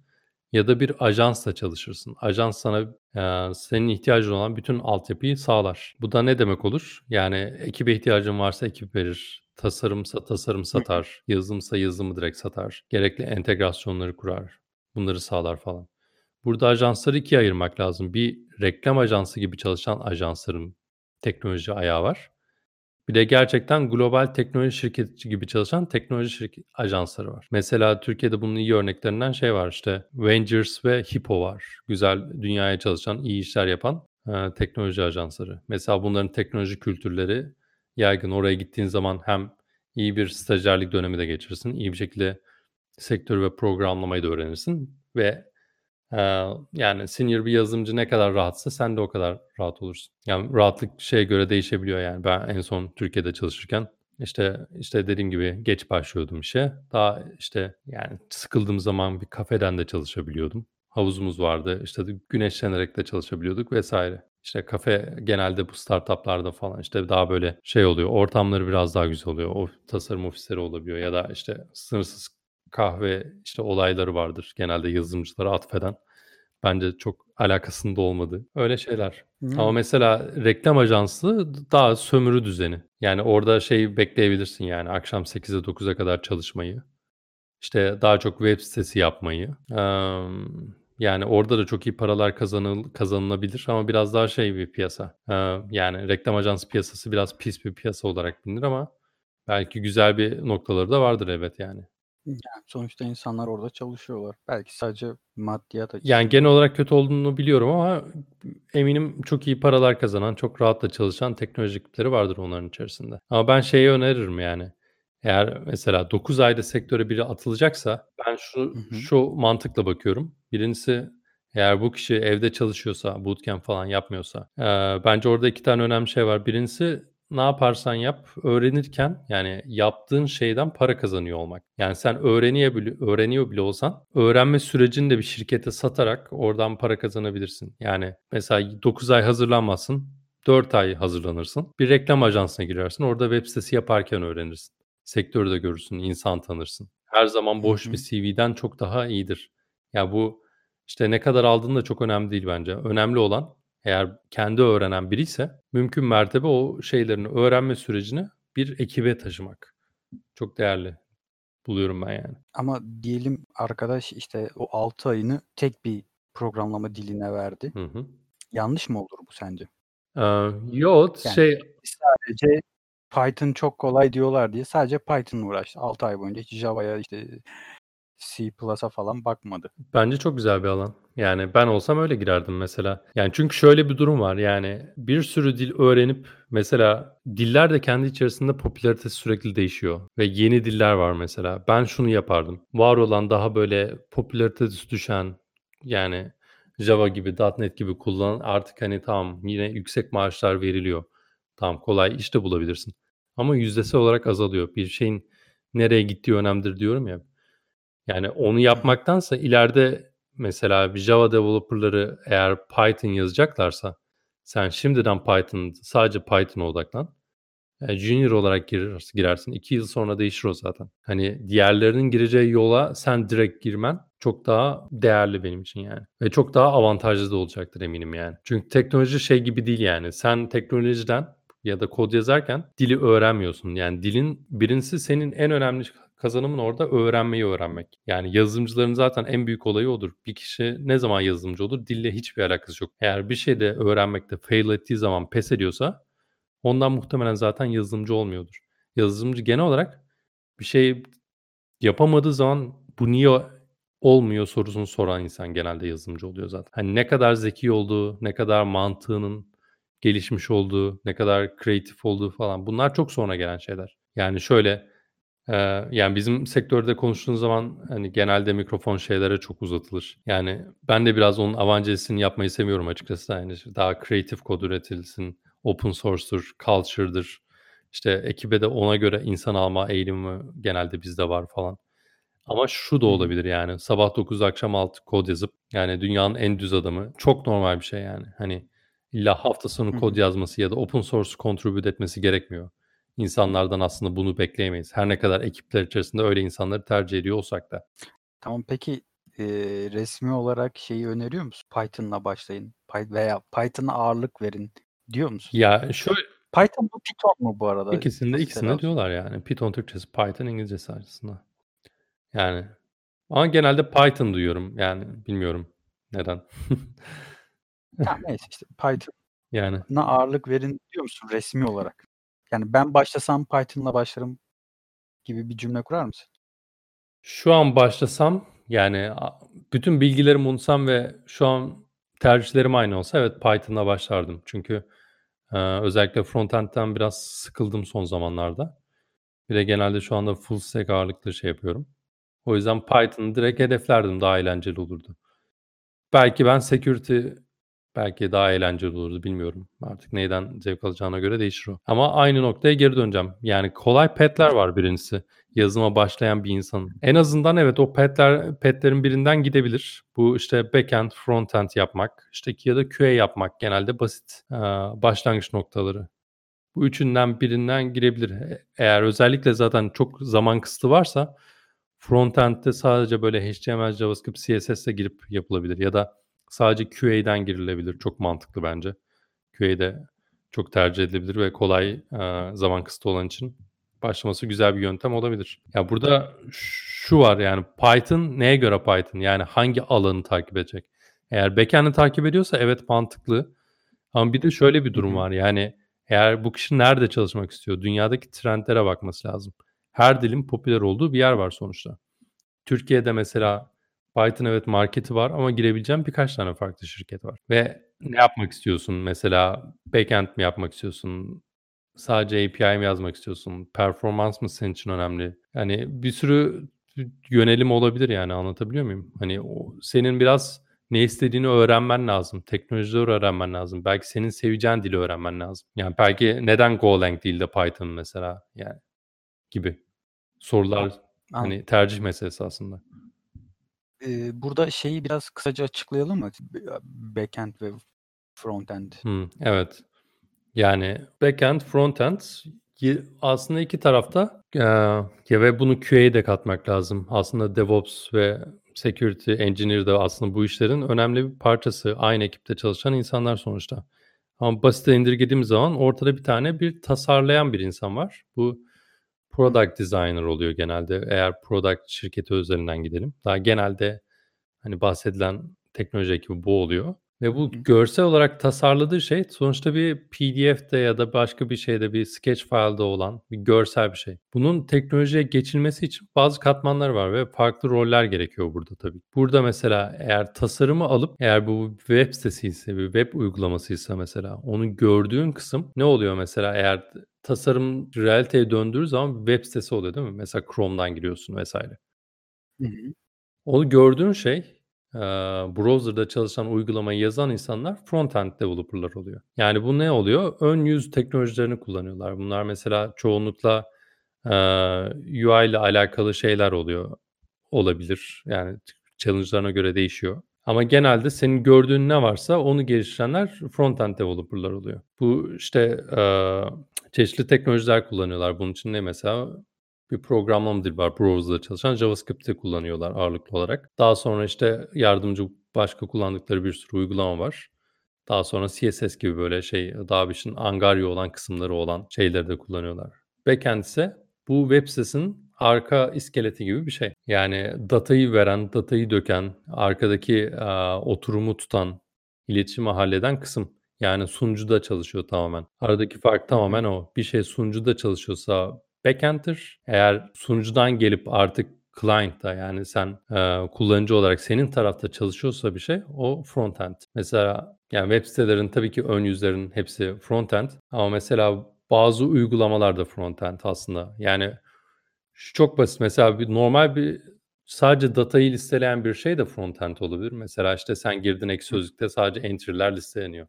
ya da bir ajansla çalışırsın. Ajans sana e, senin ihtiyacın olan bütün altyapıyı sağlar. Bu da ne demek olur? Yani ekibe ihtiyacın varsa ekip verir. Tasarımsa tasarım satar. Yazılımsa yazılımı direkt satar. Gerekli entegrasyonları kurar. Bunları sağlar falan. Burada ajansları ikiye ayırmak lazım. Bir reklam ajansı gibi çalışan ajansların teknoloji ayağı var. Bir de gerçekten global teknoloji şirketi gibi çalışan teknoloji şirket ajansları var. Mesela Türkiye'de bunun iyi örneklerinden şey var işte Vengers ve Hippo var. Güzel dünyaya çalışan, iyi işler yapan e, teknoloji ajansları. Mesela bunların teknoloji kültürleri yaygın. Oraya gittiğin zaman hem iyi bir stajyerlik dönemi de geçirirsin, iyi bir şekilde sektör ve programlamayı da öğrenirsin ve Eee, yani senior bir yazılımcı ne kadar rahatsa sen de o kadar rahat olursun. Yani rahatlık şeye göre değişebiliyor yani. Ben en son Türkiye'de çalışırken işte işte dediğim gibi geç başlıyordum işe. Daha işte yani sıkıldığım zaman bir kafeden de çalışabiliyordum. Havuzumuz vardı. İşte güneşlenerek de çalışabiliyorduk vesaire. İşte kafe genelde bu startuplarda falan işte daha böyle şey oluyor. Ortamları biraz daha güzel oluyor. O tasarım ofisleri olabiliyor ya da işte sınırsız kahve işte olayları vardır. Genelde yazılımcılara atfeden. Bence çok alakasında olmadı. Öyle şeyler. Hmm. Ama mesela reklam ajansı daha sömürü düzeni. Yani orada şey bekleyebilirsin yani akşam 8'e 9'a kadar çalışmayı. İşte daha çok web sitesi yapmayı. Eee, yani orada da çok iyi paralar kazanıl kazanılabilir ama biraz daha şey bir piyasa. Eee, yani reklam ajansı piyasası biraz pis bir piyasa olarak bilinir ama belki güzel bir noktaları da vardır evet yani. Yani sonuçta insanlar orada çalışıyorlar. Belki sadece maddiyat açısından. Yani genel olarak kötü olduğunu biliyorum ama eminim çok iyi paralar kazanan, çok rahatla çalışan teknoloji ekipleri vardır onların içerisinde. Ama ben şeyi öneririm yani. Eğer mesela 9 ayda sektöre biri atılacaksa ben şu Hı hı. şu mantıkla bakıyorum. Birincisi Eğer bu kişi evde çalışıyorsa, bootcamp falan yapmıyorsa, eee, bence orada 2 tane önemli şey var. Birincisi ne yaparsan yap, öğrenirken yani yaptığın şeyden para kazanıyor olmak. Yani sen öğreniyor bile öğreniyor bile olsan öğrenme sürecini de bir şirkete satarak oradan para kazanabilirsin. Yani mesela 9 ay hazırlanmazsın, 4 ay hazırlanırsın. Bir reklam ajansına girersin, orada web sitesi yaparken öğrenirsin. Sektörü de görürsün, insan tanırsın. Her zaman boş hı. bir CV'den çok daha iyidir. Ya bu işte ne kadar aldığın da çok önemli değil bence. Önemli olan eğer kendi öğrenen biriyse mümkün mertebe o şeylerini öğrenme sürecini bir ekibe taşımak. Çok değerli buluyorum ben yani. Ama diyelim arkadaş işte o 6 ayını tek bir programlama diline verdi. Hı hı. Yanlış mı olur bu sence? Eee, yo, Yani şey sadece Python çok kolay diyorlar diye sadece Python'la uğraştı. 6 ay boyunca hiç Java'ya işte C+'a falan bakmadı. Bence çok güzel bir alan. Yani ben olsam öyle girerdim mesela. Yani çünkü şöyle bir durum var. Yani bir sürü dil öğrenip mesela diller de kendi içerisinde popülaritesi sürekli değişiyor ve yeni diller var mesela. Ben şunu yapardım. Var olan daha böyle popülaritesi düşen yani Java gibi, .NET gibi kullanan artık hani tamam yine yüksek maaşlar veriliyor. Tamam kolay iş de bulabilirsin. Ama yüzdesel olarak azalıyor. Bir şeyin nereye gittiği önemlidir diyorum ya. Yani onu yapmaktansa ileride mesela bir Java developer'ları eğer Python yazacaklarsa sen şimdiden Python sadece Python'a odaklan. Eee, junior olarak girer girersin. 2 yıl sonra değişir o zaten. Hani diğerlerinin gireceği yola sen direkt girmen çok daha değerli benim için yani ve çok daha avantajlı da olacaktır eminim yani. Çünkü teknoloji şey gibi değil yani. Sen teknolojiden ya da kod yazarken dili öğrenmiyorsun. Yani dilin birincisi senin en önemli kazanımın orada öğrenmeyi öğrenmek. Yani yazılımcıların zaten en büyük olayı odur. Bir kişi ne zaman yazılımcı olur? Dille hiçbir alakası yok. Eğer bir şeyde öğrenmekte fail ettiği zaman pes ediyorsa ondan muhtemelen zaten yazılımcı olmuyordur. Yazılımcı genel olarak bir şey yapamadığı zaman bu niye olmuyor sorusunu soran insan genelde yazılımcı oluyor zaten. Hani ne kadar zeki olduğu, ne kadar mantığının gelişmiş olduğu, ne kadar kreatif olduğu falan bunlar çok sonra gelen şeyler. Yani şöyle, eee, yani bizim sektörde konuştuğun zaman hani genelde mikrofon şeylere çok uzatılır. Yani ben de biraz onun avancesini yapmayı seviyorum açıkçası. Yani daha kreatif kod üretilsin, open source'tur, culture'dır. İşte ekibe de ona göre insan alma eğilimi genelde bizde var falan. Ama şu da Hı hı. olabilir yani sabah 9 akşam 6 kod yazıp yani dünyanın en düz adamı çok normal bir şey yani. Hani illa hafta sonu Hı kod hı. yazması ya da open source contribute etmesi gerekmiyor. İnsanlardan aslında bunu bekleyemeyiz. Her ne kadar ekipler içerisinde öyle insanları tercih ediyor olsak da. Tamam peki, eee, resmi olarak şeyi öneriyor musun? Python'la başlayın pay veya Python'a ağırlık verin diyor musun? Ya şöyle Python mu Python mu bu arada? İkisini de Nasıl ikisini de telaffuz? diyorlar yani. Python Türkçesi, Python İngilizcesi aslında. Yani ama genelde Python duyuyorum yani bilmiyorum neden. Tamam neyse işte Python'a Yani. ağırlık verin diyor musun resmi olarak? Yani ben başlasam Python'la başlarım gibi bir cümle kurar mısın? Şu an başlasam yani bütün bilgilerimi unutsam ve şu an tercihlerim aynı olsa evet Python'la başlardım. Çünkü, eee, özellikle frontend'den biraz sıkıldım son zamanlarda. Bir de genelde şu anda full stack ağırlıklı şey yapıyorum. O yüzden Python'ı direkt hedeflerdim. Daha eğlenceli olurdu. Belki ben security belki daha eğlenceli olurdu bilmiyorum. Artık neyden zevk alacağına göre değişir o. Ama aynı noktaya geri döneceğim. Yani kolay path'ler var birincisi yazılıma başlayan bir insanın. En azından evet o path'ler path'lerin birinden gidebilir. Bu işte backend, frontend yapmak, işte ya da QA yapmak genelde basit, başlangıç noktaları. Bu üçünden birinden girebilir. E eğer özellikle zaten çok zaman kısıtı varsa frontend'de sadece böyle HTML, JavaScript, CSS'le girip yapılabilir ya da sadece QA'den girilebilir. Çok mantıklı bence. QA de çok tercih edilebilir ve kolay, zaman kısıtı olan için başlaması güzel bir yöntem olabilir. Ya, burada şu var yani Python neye göre Python? Yani hangi alanı takip edecek? Eğer backend'i takip ediyorsa evet mantıklı ama bir de şöyle bir durum var yani eğer bu kişi nerede çalışmak istiyor? Dünyadaki trendlere bakması lazım. Her dilin popüler olduğu bir yer var sonuçta. Türkiye'de mesela Python evet marketi var ama girebileceğin birkaç tane farklı şirket var ve ne yapmak istiyorsun? Mesela backend mi yapmak istiyorsun? Sadece API mi yazmak istiyorsun? Performans mı senin için önemli? Yani bir sürü yönelim olabilir yani anlatabiliyor muyum? Hani o senin biraz ne istediğini öğrenmen lazım. Teknolojileri öğrenmen lazım. Belki senin seveceğin dili öğrenmen lazım. Yani belki neden Golang değil de Python mesela yani gibi sorular Anladım. hani tercih meselesi aslında. Eee, burada şeyi biraz kısaca açıklayalım mı? Backend ve frontend. Hımm, evet. Yani backend, frontend aslında iki tarafta, eee, ya ve bunu QA'ya de katmak lazım. Aslında DevOps ve security engineer de aslında bu işlerin önemli bir parçası. Aynı ekipte çalışan insanlar sonuçta. Ama basite indirgediğimiz zaman ortada bir tane bir tasarlayan bir insan var. Bu product designer oluyor genelde eğer product şirketi üzerinden gidelim. Daha genelde hani bahsedilen teknoloji ekibi bu oluyor ve bu görsel olarak tasarladığı şey sonuçta bir PDF'de ya da başka bir şeyde bir sketch file'da olan bir görsel bir şey. Bunun teknolojiye geçilmesi için bazı katmanlar var ve farklı roller gerekiyor burada tabii. Burada mesela eğer tasarımı alıp eğer bu bir web sitesiyse, bir web uygulamasıysa mesela onu gördüğün kısım ne oluyor mesela eğer tasarım realiteye döndüğü zaman web sitesi oluyor değil mi? Mesela Chrome'dan giriyorsun vesaire. Hı hı. Onu gördüğün şey, eee, browser'da çalışan uygulamayı yazan insanlar frontend developer'lar oluyor. Yani bu ne oluyor? Ön yüz teknolojilerini kullanıyorlar. Bunlar mesela çoğunlukla, eee, UI ile alakalı şeyler oluyor olabilir. Yani challenge'larına göre değişiyor. Ama genelde senin gördüğün ne varsa onu geliştirenler frontend developer'lar oluyor. Bu işte, eee, çeşitli teknolojiler kullanıyorlar. Bunun için ne mesela? Bir programlama dili var browser'da çalışan. JavaScript'i kullanıyorlar ağırlıklı olarak. Daha sonra işte yardımcı başka kullandıkları bir sürü uygulama var. Daha sonra CSS gibi böyle şey, daha bir işin angarya olan kısımları olan şeyleri de kullanıyorlar. Backend ise bu web sitesinin arka iskeleti gibi bir şey. Yani datayı veren, datayı döken, arkadaki, aaa, oturumu tutan, iletişimi halleden kısım. Yani sunucuda çalışıyor tamamen. Aradaki fark tamamen o. Bir şey sunucuda çalışıyorsa backend'tir. Eğer sunucudan gelip artık client'ta yani sen, eee, kullanıcı olarak senin tarafta çalışıyorsa bir şey o frontend. Mesela yani web sitelerin tabii ki ön yüzlerin hepsi frontend ama mesela bazı uygulamalar da frontend aslında. Yani şu çok basit mesela bir normal bir sadece datayı listeleyen bir şey de frontend olabilir. Mesela işte sen girdin Hı. Sözlük'te sadece entry'ler listeleniyor.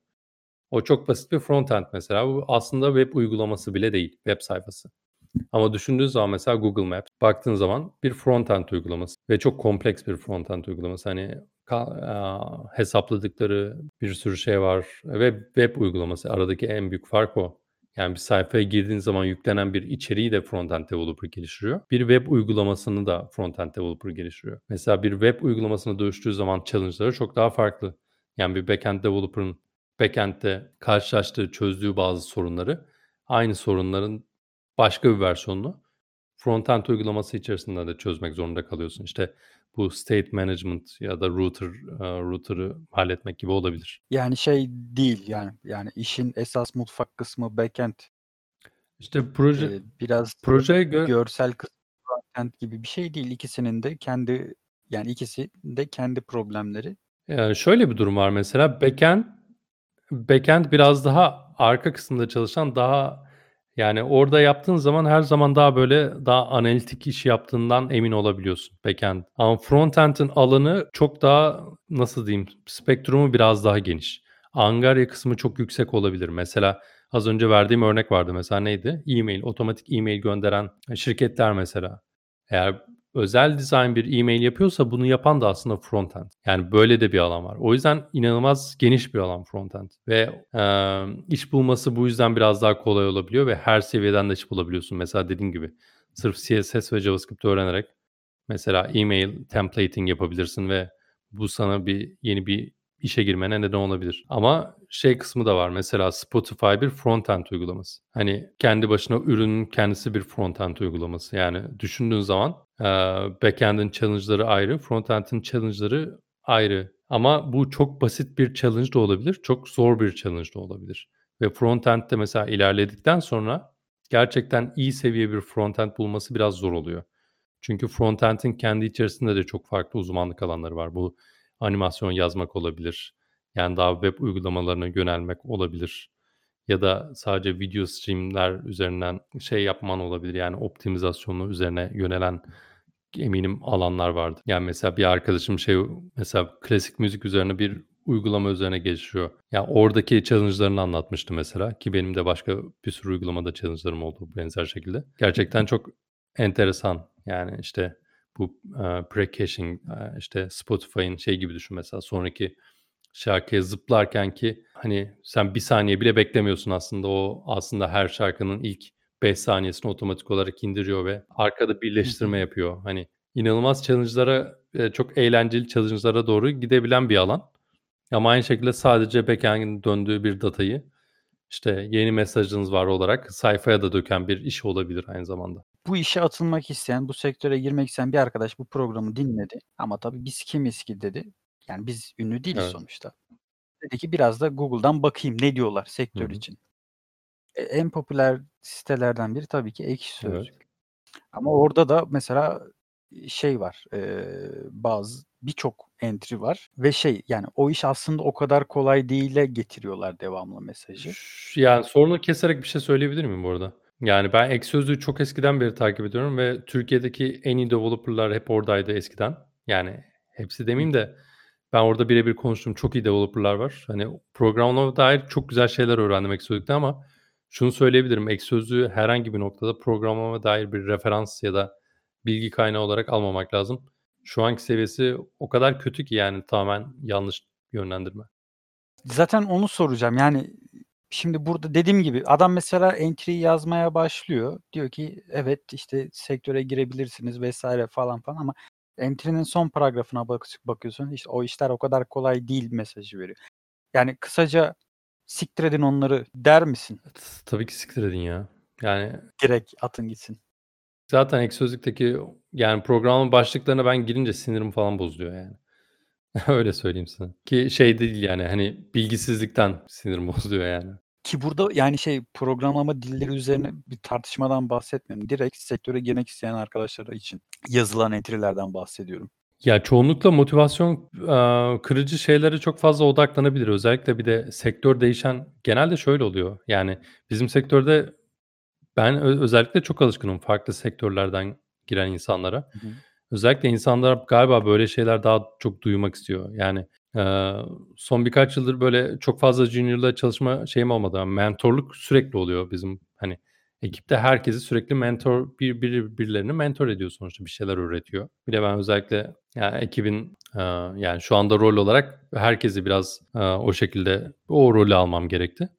O çok basit bir frontend mesela. Bu aslında web uygulaması bile değil, web sayfası. Ama düşündüğün zaman mesela Google Maps baktığın zaman bir frontend uygulaması ve çok kompleks bir frontend uygulaması. Hani ka hesapladıkları bir sürü şey var ve web uygulaması. Aradaki en büyük fark o. Yani bir sayfaya girdiğin zaman yüklenen bir içeriği de frontend developer geliştiriyor. Bir web uygulamasını da frontend developer geliştiriyor. Mesela bir web uygulamasına dönüştüğü zaman challenge'ları çok daha farklı. Yani bir backend developer'ın backend'de karşılaştığı, çözdüğü bazı sorunları aynı sorunların başka bir versiyonunu frontend uygulaması içerisinde de çözmek zorunda kalıyorsun. İşte bu state management ya da router, eee, router'ı halletmek gibi olabilir. Yani şey değil yani yani işin esas mutfak kısmı backend. İşte proje Eee, biraz projeye gö görsel kısmı frontend gibi bir şey değil. İkisinin de kendi yani ikisi de kendi problemleri. Eee, şöyle bir durum var mesela backend backend biraz daha arka kısımda çalışan daha yani orada yaptığın zaman her zaman daha böyle daha analitik iş yaptığından emin olabiliyorsun backend. Ama frontend'in alanı çok daha nasıl diyeyim spektrumu biraz daha geniş. Angarya kısmı çok yüksek olabilir. Mesela az önce verdiğim örnek vardı mesela neydi? E-mail, otomatik e-mail gönderen şirketler mesela. Eğer özel dizayn bir e-mail yapıyorsa bunu yapan da aslında frontend. Yani böyle de bir alan var. O yüzden inanılmaz geniş bir alan frontend ve, eee, iş bulması bu yüzden biraz daha kolay olabiliyor ve her seviyeden de iş bulabiliyorsun. Mesela dediğim gibi sırf CSS ve JavaScript öğrenerek mesela e-mail templating yapabilirsin ve bu sana bir yeni bir işe girmene neden olabilir. Ama şey kısmı da var mesela Spotify bir frontend uygulaması. Hani kendi başına ürünün kendisi bir frontend uygulaması. Yani düşündüğün zaman, eee, backend'in challenge'ları ayrı, frontend'in challenge'ları ayrı. Ama bu çok basit bir challenge da olabilir, çok zor bir challenge da olabilir. Ve frontend'de mesela ilerledikten sonra gerçekten iyi seviye bir frontend bulması biraz zor oluyor. Çünkü frontend'in kendi içerisinde de çok farklı uzmanlık alanları var. Bu animasyon yazmak olabilir. Yani daha web uygulamalarına yönelmek olabilir. Ya da sadece video stream'ler üzerinden şey yapman olabilir. Yani optimizasyonu üzerine yönelen eminim alanlar vardır. Yani mesela bir arkadaşım şey mesela klasik müzik üzerine bir uygulama üzerine geliştiriyor. Yani oradaki challenge'larını anlatmıştı mesela ki benim de başka bir sürü uygulamada challenge'larım oldu benzer şekilde. Gerçekten çok enteresan. Yani işte bu e, pre-caching e, işte Spotify'ın şey gibi düşün mesela sonraki şarkıya zıplarken ki hani sen bir saniye bile beklemiyorsun aslında o aslında her şarkının ilk 5 saniyesini otomatik olarak indiriyor ve arkada birleştirme yapıyor. Hani inanılmaz challenge'lara e, çok eğlenceli challenge'lara doğru gidebilen bir alan. Ama aynı şekilde sadece backend'in döndüğü bir datayı işte yeni mesajınız var olarak sayfaya da döken bir iş olabilir aynı zamanda. Bu işe atılmak isteyen, bu sektöre girmek isteyen bir arkadaş bu programı dinledi. Ama tabii biz kimiz ki dedi. Yani biz ünlü değiliz Evet. sonuçta. Dedi ki biraz da Google'dan bakayım ne diyorlar sektör Hı hı. için. E, en popüler sitelerden biri tabii ki Ekşi Evet. Sözlük. Ama orada da mesela şey var. eee, bazı birçok entry var ve şey yani o iş aslında o kadar kolay değile getiriyorlar devamlı mesajı. Yani sorunu keserek bir şey söyleyebilir miyim bu arada? Yani ben Ek Sözlüğü çok eskiden beri takip ediyorum ve Türkiye'deki en iyi developerlar hep oradaydı eskiden. Yani hepsi demeyeyim de ben orada birebir konuştuğum çok iyi developerlar var. Hani programlama dair çok güzel şeyler öğrendim Ek Sözlük'te ama şunu söyleyebilirim. Ek Sözlüğü herhangi bir noktada programlama dair bir referans ya da bilgi kaynağı olarak almamak lazım. Şu anki seviyesi o kadar kötü ki yani tamamen yanlış yönlendirme. Zaten onu soracağım. Yani şimdi burada dediğim gibi adam mesela entry yazmaya başlıyor. Diyor ki evet işte sektöre girebilirsiniz vesaire falan falan ama entry'nin son paragrafına bak bakıyorsun işte o işler o kadar kolay değil mesajı veriyor. Yani kısaca siktir edin onları der misin? Tabii ki siktir edin ya. Yani Direkt atın gitsin. zaten Ek Sözlük'teki yani programın başlıklarına ben girince sinirim falan bozuluyor yani. Öyle söyleyeyim sana. Ki şey değil yani hani bilgisizlikten sinirim bozuluyor yani. Ki burada yani şey programlama dilleri üzerine bir tartışmadan bahsetmiyorum. Direkt sektöre girmek isteyen arkadaşlar için yazılan entry'lerden bahsediyorum. Ya çoğunlukla motivasyon kırıcı şeylere çok fazla odaklanabilir. Özellikle bir de sektör değişen genelde şöyle oluyor. Yani bizim sektörde ben özellikle çok alışkınım farklı sektörlerden giren insanlara. Hı hı. Özellikle insanlar galiba böyle şeyler daha çok duymak istiyor. Yani son birkaç yıldır böyle çok fazla junior'la çalışma şeyim olmadı. ama mentorluk sürekli oluyor bizim hani ekipte herkesi sürekli mentor bir, bir birilerini mentor ediyor sonuçta bir şeyler öğretiyor. Bir de ben özellikle yani ekibin yani şu anda rol olarak herkesi biraz o şekilde o rolü almam gerekti.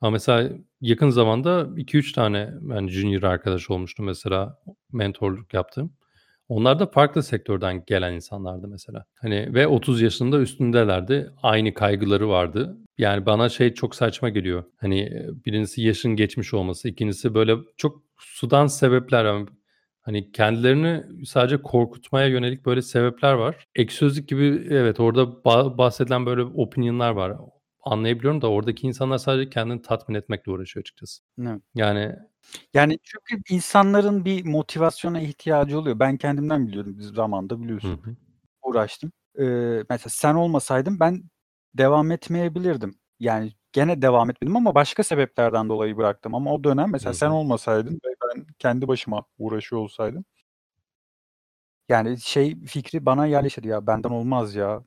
Ama mesela yakın zamanda 2-3 tane ben junior arkadaş olmuştu mesela mentorluk yaptığım. Onlar da farklı sektörden gelen insanlardı mesela. Hani ve 30 yaşında üstündelerdi. Aynı kaygıları vardı. Yani bana şey çok saçma geliyor. Hani e, birincisi yaşın geçmiş olması, ikincisi böyle çok sudan sebepler. Hani kendilerini sadece korkutmaya yönelik böyle sebepler var. Ek sözlük gibi evet orada ba- bahsedilen böyle opinionlar var. Anlayabiliyorum da oradaki insanlar sadece kendini tatmin etmekle uğraşıyor açıkçası. Evet. Yani Yani çünkü insanların bir motivasyona ihtiyacı oluyor. Ben kendimden biliyorum bir zamanda hı biliyorsun. hı. Uğraştım. Eee, mesela sen olmasaydın ben devam etmeyebilirdim. Yani gene devam etmedim ama başka sebeplerden dolayı bıraktım. Ama o dönem mesela Hı sen hı. olmasaydın ve ben kendi başıma uğraşıyor olsaydım yani şey fikri bana yerleşir ya benden olmaz ya.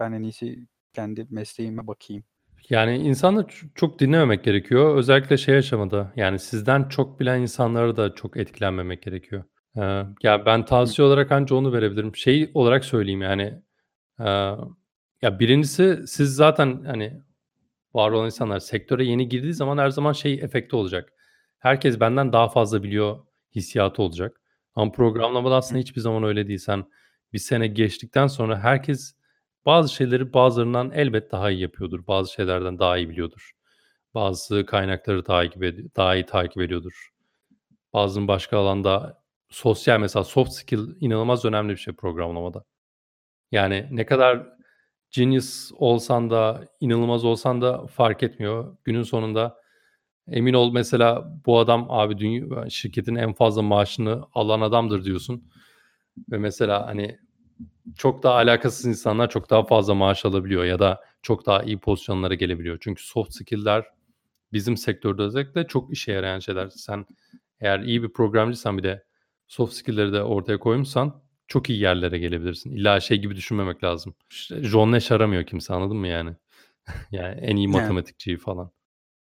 Ben en iyisi kendi mesleğime bakayım. Yani insanları ç- çok dinlememek gerekiyor. Özellikle şey aşamada yani sizden çok bilen insanlara da çok etkilenmemek gerekiyor. Ee, ya ben Hı. tavsiye olarak anca onu verebilirim. Şey olarak söyleyeyim yani e, ya birincisi siz zaten hani var olan insanlar sektöre yeni girdiği zaman her zaman şey efekti olacak. Herkes benden daha fazla biliyor hissiyatı olacak. Ama programlamada Hı. aslında hiçbir zaman öyle değil. Sen bir sene geçtikten sonra herkes bazı şeyleri bazılarından elbet daha iyi yapıyordur. Bazı şeylerden daha iyi biliyordur. Bazı kaynakları takip ed- daha iyi takip ediyordur. Bazının başka alanda sosyal mesela soft skill inanılmaz önemli bir şey programlamada. Yani ne kadar genius olsan da, inanılmaz olsan da fark etmiyor. Günün sonunda emin ol mesela bu adam abi dünya şirketin en fazla maaşını alan adamdır diyorsun. Ve mesela hani çok daha alakasız insanlar çok daha fazla maaş alabiliyor ya da çok daha iyi pozisyonlara gelebiliyor. Çünkü soft skill'ler bizim sektörde özellikle çok işe yarayan şeyler. Sen eğer iyi bir programcıysan bir de soft skill'leri de ortaya koymuşsan çok iyi yerlere gelebilirsin. İlla şey gibi düşünmemek lazım. İşte John Nash aramıyor kimse anladın mı yani? yani en iyi matematikçiyi falan.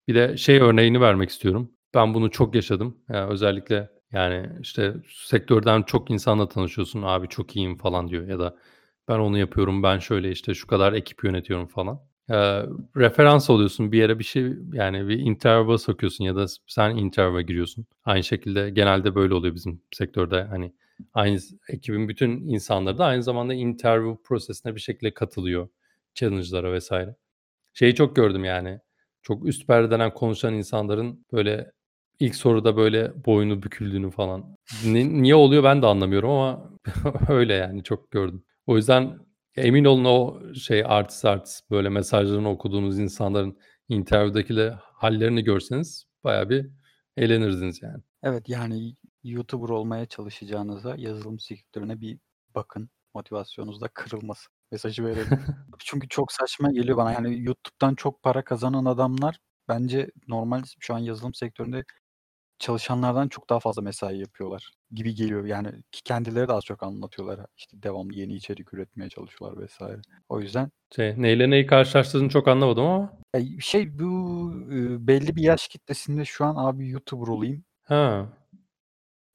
Bir de şey örneğini vermek istiyorum. Ben bunu çok yaşadım. Yani özellikle yani işte sektörden çok insanla tanışıyorsun. Abi çok iyiyim falan diyor ya da ben onu yapıyorum. Ben şöyle işte şu kadar ekip yönetiyorum falan. Ee, referans oluyorsun bir yere bir şey yani bir interview'a sokuyorsun ya da sen interview'a giriyorsun. Aynı şekilde genelde böyle oluyor bizim sektörde. Hani aynı ekibin bütün insanları da aynı zamanda interview prosesine bir şekilde katılıyor. Challenge'lara vesaire. Şeyi çok gördüm yani. Çok üst perdeden konuşan insanların böyle ilk soruda böyle boynu büküldüğünü falan. Ni- niye oluyor ben de anlamıyorum ama öyle yani çok gördüm. O yüzden emin olun o şey artist artist böyle mesajlarını okuduğunuz insanların interview'dakiyle hallerini görseniz bayağı bir eğlenirdiniz yani. Evet yani YouTuber olmaya çalışacağınıza yazılım sektörüne bir bakın. Motivasyonunuz da kırılmasın. Mesajı verelim. Çünkü çok saçma geliyor bana. Yani YouTube'dan çok para kazanan adamlar bence normal şu an yazılım sektöründe çalışanlardan çok daha fazla mesai yapıyorlar gibi geliyor. Yani ki kendileri de az çok anlatıyorlar. İşte devamlı yeni içerik üretmeye çalışıyorlar vesaire. O yüzden Şey, neyle neyi karşılaştırdığını çok anlamadım ama. ya şey bu e, belli bir yaş kitlesinde şu an abi YouTuber olayım, Ha.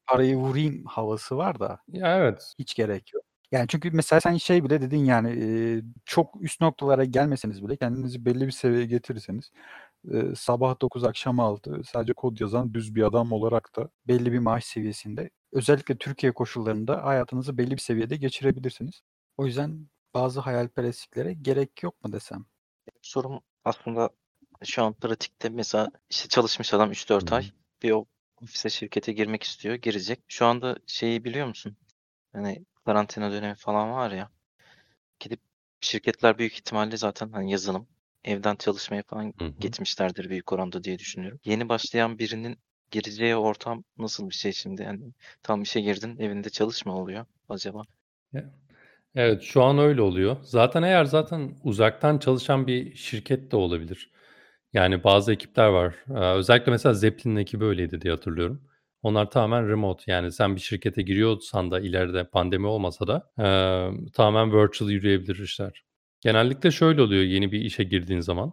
parayı vurayım havası var da Ya evet. hiç gerek yok. Yani çünkü mesela sen şey bile dedin yani e, çok üst noktalara gelmeseniz bile kendinizi belli bir seviyeye getirirseniz e, sabah 9 akşam 6 sadece kod yazan düz bir adam olarak da belli bir maaş seviyesinde özellikle Türkiye koşullarında hayatınızı belli bir seviyede geçirebilirsiniz. O yüzden bazı hayalperestliklere gerek yok mu desem? Sorum aslında şu an pratikte mesela işte çalışmış adam 3-4 ay bir o ofise şirkete girmek istiyor, girecek. Şu anda şeyi biliyor musun? Hani karantina dönemi falan var ya. Gidip şirketler büyük ihtimalle zaten hani yazılım, evden çalışmaya falan Hı hı. geçmişlerdir büyük oranda diye düşünüyorum. Yeni başlayan birinin gireceği ortam nasıl bir şey şimdi? Yani tam işe girdin, evinde çalışma oluyor acaba? Evet, şu an öyle oluyor. Zaten eğer zaten uzaktan çalışan bir şirket de olabilir. Yani bazı ekipler var. Özellikle mesela Zeppelin'in ekibi öyleydi diye hatırlıyorum. Onlar tamamen remote. Yani sen bir şirkete giriyorsan da ileride pandemi olmasa da e, tamamen virtual yürüyebilir işler. Genellikle şöyle oluyor yeni bir işe girdiğin zaman.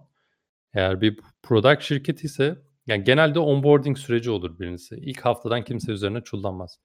Eğer bir product şirketi ise yani genelde onboarding süreci olur birincisi. İlk haftadan kimse üzerine çullanmaz.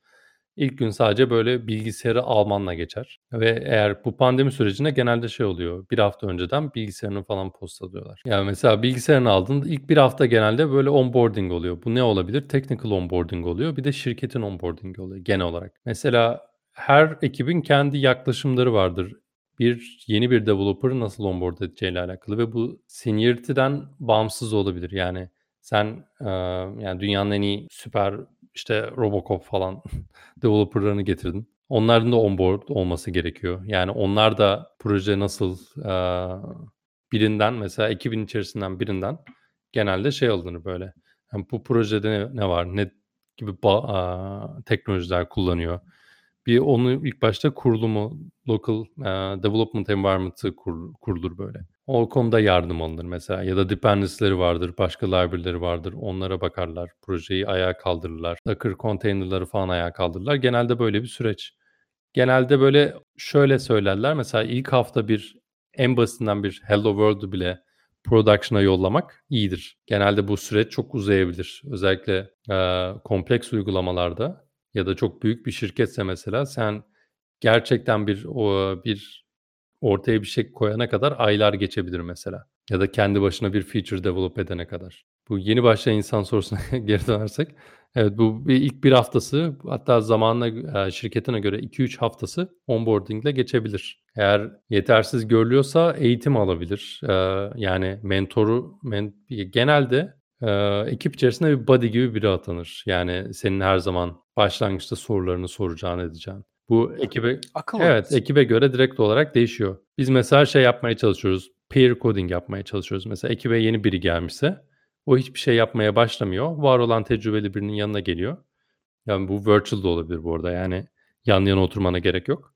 İlk gün sadece böyle bilgisayarı almanla geçer. Ve eğer bu pandemi sürecinde genelde şey oluyor. Bir hafta önceden bilgisayarını falan postalıyorlar. Yani mesela bilgisayarını aldın ilk bir hafta genelde böyle onboarding oluyor. Bu ne olabilir? Technical onboarding oluyor. Bir de şirketin onboarding oluyor genel olarak. Mesela her ekibin kendi yaklaşımları vardır. Bir yeni bir developer'ı nasıl onboard edeceğiyle alakalı ve bu seniority'den bağımsız olabilir. Yani sen e, yani dünyanın en iyi süper işte Robocop falan developer'larını getirdin. Onların da onboard olması gerekiyor. Yani onlar da proje nasıl e, birinden mesela ekibin içerisinden birinden genelde şey alınır böyle. Yani bu projede ne, ne var, ne gibi ba- a, teknolojiler kullanıyor. Bir onu ilk başta kurulumu, local e, development environment'ı kur, kurulur böyle. O konuda yardım alınır mesela ya da dependency'leri vardır, başka library'leri vardır. Onlara bakarlar, projeyi ayağa kaldırırlar. Docker container'ları falan ayağa kaldırırlar. Genelde böyle bir süreç. Genelde böyle şöyle söylerler. Mesela ilk hafta bir en basitinden bir Hello World'u bile production'a yollamak iyidir. Genelde bu süreç çok uzayabilir. Özellikle e, kompleks uygulamalarda ya da çok büyük bir şirketse mesela sen gerçekten bir o bir ortaya bir şey koyana kadar aylar geçebilir mesela. Ya da kendi başına bir feature develop edene kadar. Bu yeni başlayan insan sorusuna geri dönersek. Evet bu bir ilk bir haftası hatta zamanla e, şirketine göre 2-3 haftası onboarding ile geçebilir. Eğer yetersiz görülüyorsa eğitim alabilir. Ee, yani mentoru men, genelde e, ekip içerisinde bir buddy gibi biri atanır. Yani senin her zaman başlangıçta sorularını soracağını edeceğin. Bu ekibe Akıl Evet, oyuncusu. ekibe göre direkt olarak değişiyor. Biz mesela şey yapmaya çalışıyoruz. Peer coding yapmaya çalışıyoruz. Mesela ekibe yeni biri gelmişse o hiçbir şey yapmaya başlamıyor. Var olan tecrübeli birinin yanına geliyor. Yani bu virtual da olabilir bu arada. Yani yan yana oturmana gerek yok.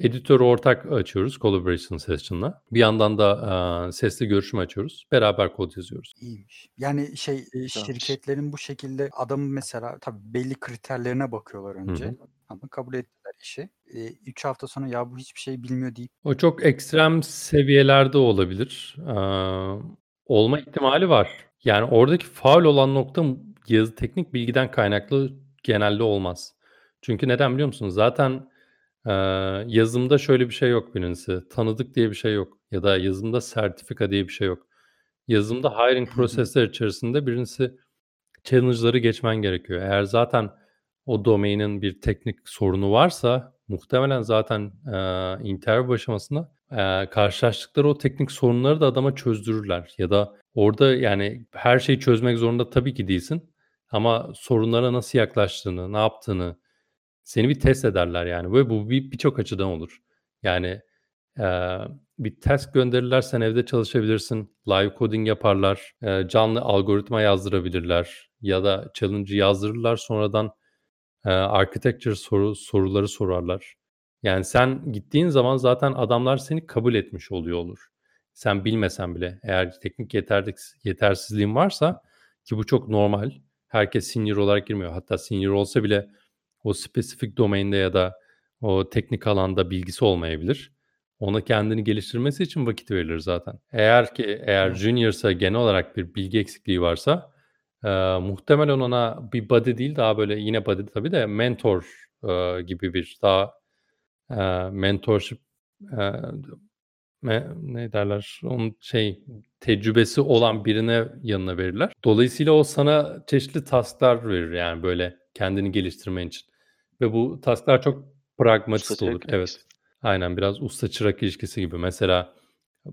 Editörü ortak açıyoruz collaboration session'la. Bir yandan da, aaa, sesli görüşüm açıyoruz. Beraber kod yazıyoruz. İyiymiş. Yani şey, Güzelmiş. şirketlerin bu şekilde adamın mesela tabii belli kriterlerine bakıyorlar önce hı. ama kabul ettiler işi. Eee, 3 hafta sonra ya bu hiçbir şey bilmiyor deyip O çok ekstrem seviyelerde olabilir. Aaa, olma ihtimali var. Yani oradaki faul olan nokta yazı teknik bilgiden kaynaklı genelde olmaz. Çünkü neden biliyor musunuz? Zaten, eee, yazılımda şöyle bir şey yok birincisi, tanıdık diye bir şey yok ya da yazılımda sertifika diye bir şey yok. Yazılımda hiring Hı içerisinde birincisi challenge'ları geçmen gerekiyor. Eğer zaten o domain'in bir teknik sorunu varsa muhtemelen zaten, eee, interview aşamasında, eee, karşılaştıkları o teknik sorunları da adama çözdürürler ya da orada, yani, her şeyi çözmek zorunda tabii ki değilsin ama sorunlara nasıl yaklaştığını, ne yaptığını, seni bir test ederler, yani, ve bu bir birçok açıdan olur. Yani, eee, bir task gönderirler, sen evde çalışabilirsin, live coding yaparlar, eee, canlı algoritma yazdırabilirler ya da challenge'ı yazdırırlar, sonradan, eee, architecture soru soruları sorarlar. Yani, sen gittiğin zaman zaten adamlar seni kabul etmiş oluyor olur. Sen bilmesen bile eğer teknik yetersizliğin varsa ki bu çok normal. Herkes senior olarak girmiyor. Hatta senior olsa bile o spesifik domain'de ya da o teknik alanda bilgisi olmayabilir. Ona kendini geliştirmesi için vakit verilir zaten. Eğer ki eğer junior'sa genel olarak bir bilgi eksikliği varsa, eee, muhtemelen ona bir buddy değil, daha böyle yine buddy tabii de mentor, eee, gibi bir daha, eee, mentorship, eee, me ne derler, onun şey, tecrübesi olan birine yanına verirler. Dolayısıyla o sana çeşitli task'lar verir, yani, böyle kendini geliştirmen için ve bu task'lar çok Usta pragmatist olur. çırak Evet, aynen biraz usta çırak ilişkisi gibi. Mesela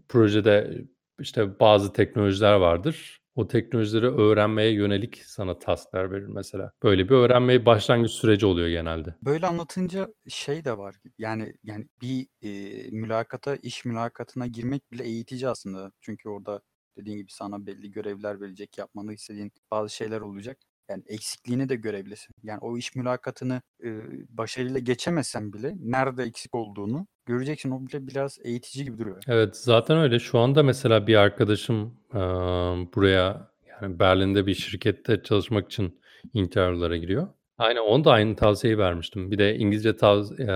projede, işte, bazı teknolojiler vardır. O teknolojileri öğrenmeye yönelik sana task'lar verir mesela. Böyle bir öğrenme başlangıç süreci oluyor genelde. Böyle anlatınca şey de var yani yani bir, eee, mülakata, iş mülakatına girmek bile eğitici aslında. Çünkü orada dediğin gibi sana belli görevler verecek, yapmanı istediğin bazı şeyler olacak. Yani eksikliğini de görebilirsin. Yani o iş mülakatını, ııı, başarıyla geçemesen bile nerede eksik olduğunu göreceksin. O bile biraz eğitici gibi duruyor. Evet, zaten öyle. Şu anda mesela bir arkadaşım, emm, buraya, yani, Berlin'de bir şirkette çalışmak için interview'lara giriyor. Aynen, ona da aynı tavsiyeyi vermiştim. Bir de İngilizce tavs eee,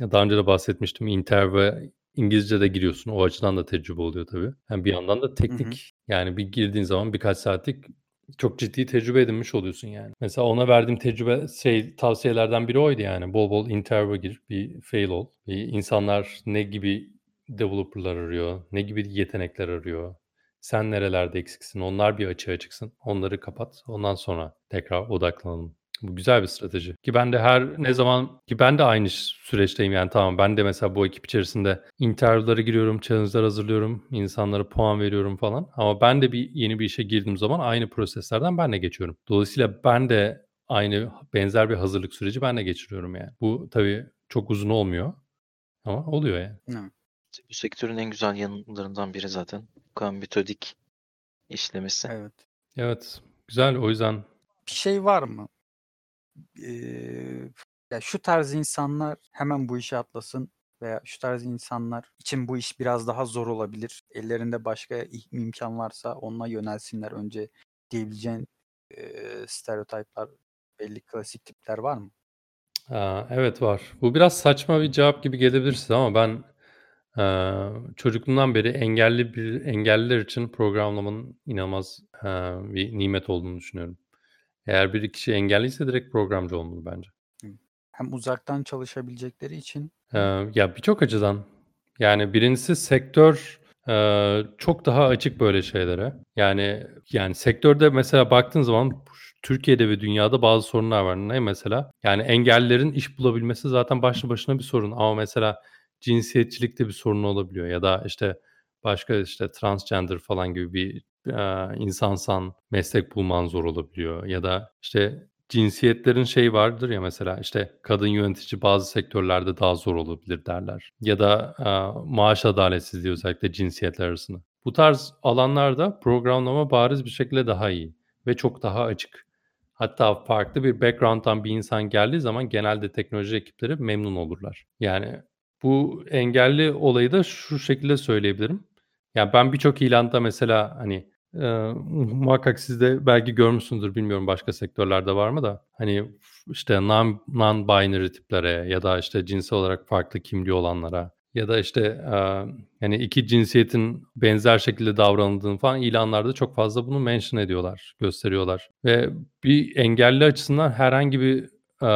daha önce de bahsetmiştim. Interview'a İngilizce de giriyorsun. O açıdan da tecrübe oluyor tabii. Hem bir yandan da Hı hı. teknik, yani, bir girdiğin zaman birkaç saatlik çok ciddi tecrübe edinmiş oluyorsun, yani. Mesela ona verdiğim tecrübe şey, tavsiyelerden biri oydu, yani. Bol bol interview'a gir, bir fail ol. İii, insanlar ne gibi developer'lar arıyor, ne gibi yetenekler arıyor, sen nerelerde eksiksin, onlar bir açığa çıksın, onları kapat, ondan sonra tekrar odaklanalım. Bu güzel bir strateji ki ben de her ne zaman ki ben de aynı süreçteyim, yani, tamam, ben de mesela bu ekip içerisinde interview'lara giriyorum, challenge'lar hazırlıyorum, insanlara puan veriyorum falan ama ben de bir yeni bir işe girdiğim zaman aynı proseslerden ben de geçiyorum. Dolayısıyla ben de aynı benzer bir hazırlık süreci ben de geçiriyorum, yani. Bu tabii çok uzun olmuyor ama oluyor, yani. Evet. Bu sektörün en güzel yanlarından biri zaten bu kadar metodik işlemesi. Evet. Evet, güzel. O yüzden Bir şey var mı? Eee, ya, şu tarz insanlar hemen bu işe atlasın veya şu tarz insanlar için bu iş biraz daha zor olabilir. Ellerinde başka i imkân varsa onunla yönelsinler önce diyebileceğin, eee, stereotipler, belli klasik tipler var mı? Aaa, evet var. Bu biraz saçma bir cevap gibi gelebilir size ama ben, eee, çocukluğumdan beri engelli bir engelliler için programlamanın inanılmaz, eee, bir nimet olduğunu düşünüyorum. Eğer bir kişi engelliyse direkt programcı olmalı bence. Hem uzaktan çalışabilecekleri için Eee, ya, birçok açıdan. Yani, birincisi sektör, eee, çok daha açık böyle şeylere. Yani yani, sektörde mesela baktığın zaman Türkiye'de ve dünyada bazı sorunlar var. Ne mesela? Yani, engellilerin iş bulabilmesi zaten başlı başına bir sorun ama mesela cinsiyetçilikte bir sorun olabiliyor ya da, işte, başka, işte, transgender falan gibi bir, insansan meslek bulman zor olabiliyor ya da, işte, cinsiyetlerin şeyi vardır ya mesela, işte, kadın yönetici bazı sektörlerde daha zor olabilir derler ya da, maaş adaletsizliği özellikle cinsiyetler arasında. Bu tarz alanlarda programlama bariz bir şekilde daha iyi ve çok daha açık. Hatta farklı bir background'dan bir insan geldiği zaman genelde teknoloji ekipleri memnun olurlar. Yani, bu engelli olayı da şu şekilde söyleyebilirim. Ya, ben birçok ilanda mesela, hani, eee, muhakkak siz de belki görmüşsünüzdür, bilmiyorum başka sektörlerde var mı da, hani, işte non non-binary tiplere ya da, işte, cinsel olarak farklı kimliği olanlara ya da, işte, eee, hani, iki cinsiyetin benzer şekilde davranıldığını falan ilanlarda çok fazla bunu mention ediyorlar, gösteriyorlar ve bir engelli açısından herhangi bir, eee,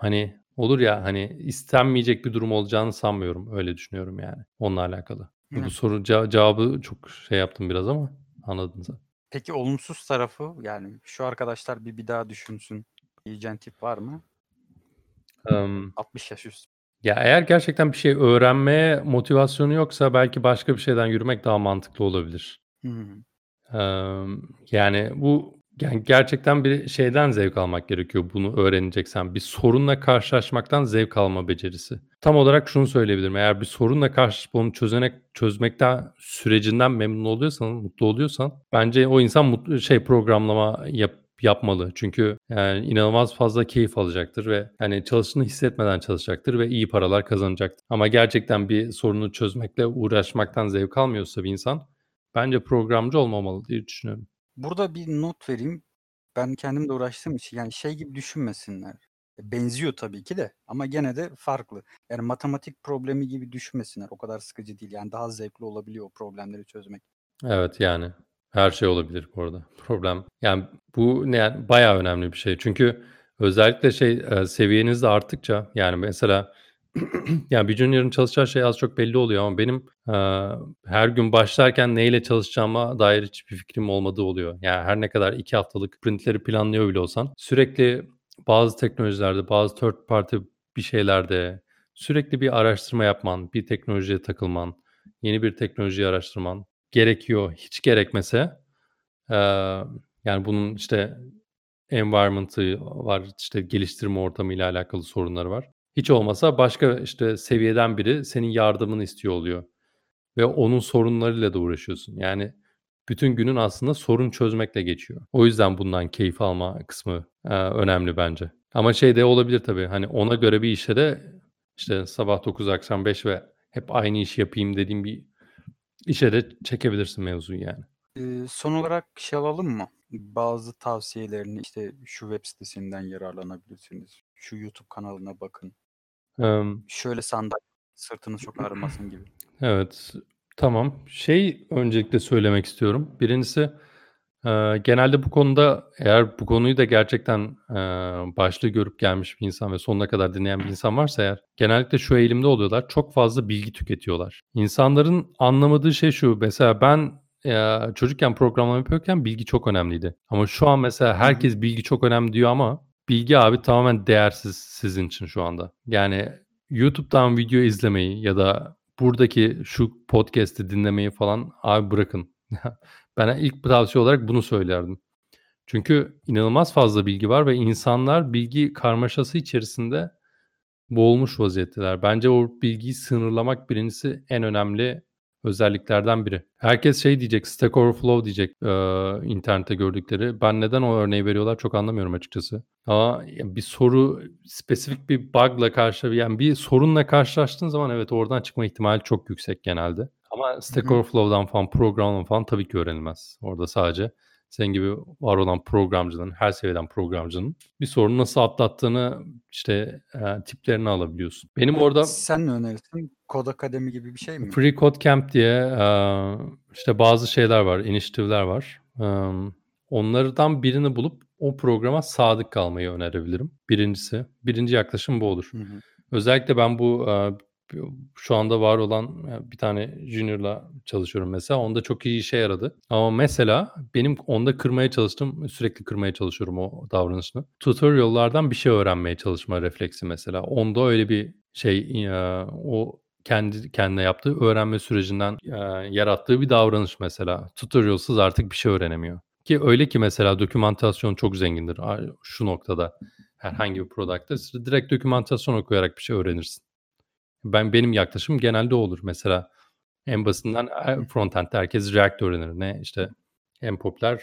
hani, olur ya, hani, istenmeyecek bir durum olacağını sanmıyorum. Öyle düşünüyorum yani onunla alakalı. Bu soru ce cevabı çok şey yaptım biraz ama anladın sen. Peki olumsuz tarafı, yani şu arkadaşlar bir bir daha düşünsün diyeceğin tip var mı? Emm 60 yaş üstü. Ya, eğer gerçekten bir şey öğrenmeye motivasyonu yoksa belki başka bir şeyden yürümek daha mantıklı olabilir. Hımm. Emm, yani, bu yani, gerçekten bir şeyden zevk almak gerekiyor bunu öğreneceksen. Bir sorunla karşılaşmaktan zevk alma becerisi. Tam olarak şunu söyleyebilirim, eğer bir sorunla karşılaşıp onu çözene çözmekten sürecinden memnun oluyorsan, mutlu oluyorsan bence o insan mutlu şey, programlama yap yapmalı. Çünkü, yani, inanılmaz fazla keyif alacaktır ve, hani, çalıştığını hissetmeden çalışacaktır ve iyi paralar kazanacaktır. Ama gerçekten bir sorunu çözmekle uğraşmaktan zevk almıyorsa bir insan bence programcı olmamalı diye düşünüyorum. Burada bir not vereyim. Ben kendim de uğraştığım için, yani, şey gibi düşünmesinler. Benziyor tabii ki de ama gene de farklı. Yani, matematik problemi gibi düşünmesinler. O kadar sıkıcı değil. Yani, daha zevkli olabiliyor o problemleri çözmek. Evet, yani, her şey olabilir bu arada. Problem yani, bu ne yani, bayağı önemli bir şey. Çünkü özellikle şey, eee, seviyeniz de arttıkça, yani, mesela ya, bir junior'ın çalışacağı şey az çok belli oluyor ama benim, eee, her gün başlarken neyle çalışacağıma dair hiçbir fikrim olmadığı oluyor. Yani, her ne kadar 2 haftalık sprint'leri planlıyor bile olsan sürekli bazı teknolojilerde, bazı third party bir şeylerde sürekli bir araştırma yapman, bir teknolojiye takılman, yeni bir teknolojiyi araştırman gerekiyor. Hiç gerekmese, eee, yani, bunun, işte, environment'ı var, işte, geliştirme ortamıyla alakalı sorunları var. Hiç olmasa başka, işte, seviyeden biri senin yardımını istiyor oluyor ve onun sorunlarıyla da uğraşıyorsun. Yani, bütün günün aslında sorun çözmekle geçiyor. O yüzden bundan keyif alma kısmı, eee, önemli bence. Ama şey de olabilir tabii, hani, ona göre bir işe de, işte, sabah 9 akşam 5 ve hep aynı işi yapayım dediğin bir işe de çekebilirsin mevzuyu yani. Eee, son olarak şey alalım mı? Bazı tavsiyelerini, işte, şu web sitesinden yararlanabilirsiniz, şu YouTube kanalına bakın. Emm Şöyle sandalye, sırtınız çok ağrımasın gibi. Evet, tamam. Şey öncelikle söylemek istiyorum. 1'incisi, eee, genelde bu konuda eğer bu konuyu da gerçekten, eee, başta görüp gelmiş bir insan ve sonuna kadar dinleyen bir insan varsa eğer, genellikle şu eğilimde oluyorlar, çok fazla bilgi tüketiyorlar. İnsanların anlamadığı şey şu, mesela ben, eee, çocukken programlama yapıyorken bilgi çok önemliydi. Ama şu an mesela Hı hı. herkes bilgi çok önemli diyor ama bilgi abi tamamen değersiz sizin için şu anda. Yani, YouTube'dan video izlemeyi ya da buradaki şu podcast'i dinlemeyi falan abi bırakın. Ben ilk tavsiye olarak bunu söylerdim. Çünkü inanılmaz fazla bilgi var ve insanlar bilgi karmaşası içerisinde boğulmuş vaziyetteler. Bence o bilgiyi sınırlamak 1'incisi en önemli özelliklerden biri. Herkes şey diyecek, Stack Overflow diyecek, eee, internette gördükleri. Ben neden o örneği veriyorlar çok anlamıyorum açıkçası. Ama bir soru, spesifik bir bug'la karşı yani bir sorunla karşılaştığın zaman evet oradan çıkma ihtimali çok yüksek genelde. Ama Stack. Overflow'dan falan, programlama falan tabii ki öğrenilmez. Orada sadece senin gibi var olan programcıların, her seviyeden programcının bir sorunu nasıl atlattığını, işte, eee, tiplerini alabiliyorsun. Benim orada Sen ne önerirsin? Codecademy gibi bir şey mi? Free Code Camp diye, eee, işte, bazı şeyler var, inisiyatifler var. Emm, onlardan birini bulup o programa sadık kalmayı önerebilirim 1'incisi. 1'inci yaklaşım bu olur. Hı hı. Özellikle ben bu, eee, şu anda var olan, bir tane junior'la çalışıyorum mesela. Onda çok iyi işe yaradı. Ama mesela benim onda kırmaya çalıştığım, sürekli kırmaya çalışıyorum o davranışını. Tutorial'lardan bir şey öğrenmeye çalışma refleksi mesela. Onda öyle bir şey, o kendi kendine yaptığı öğrenme sürecinden, yarattığı bir davranış mesela. Tutorial'sız artık bir şey öğrenemiyor. Ki öyle ki mesela dokümantasyon çok zengindir şu noktada herhangi bir product'ta. Direkt dokümantasyon okuyarak bir şey öğrenirsin. Ben benim yaklaşımım genelde o olur. Mesela en basitinden eee, frontend'de herkes React öğrenir. Ne, işte, en popüler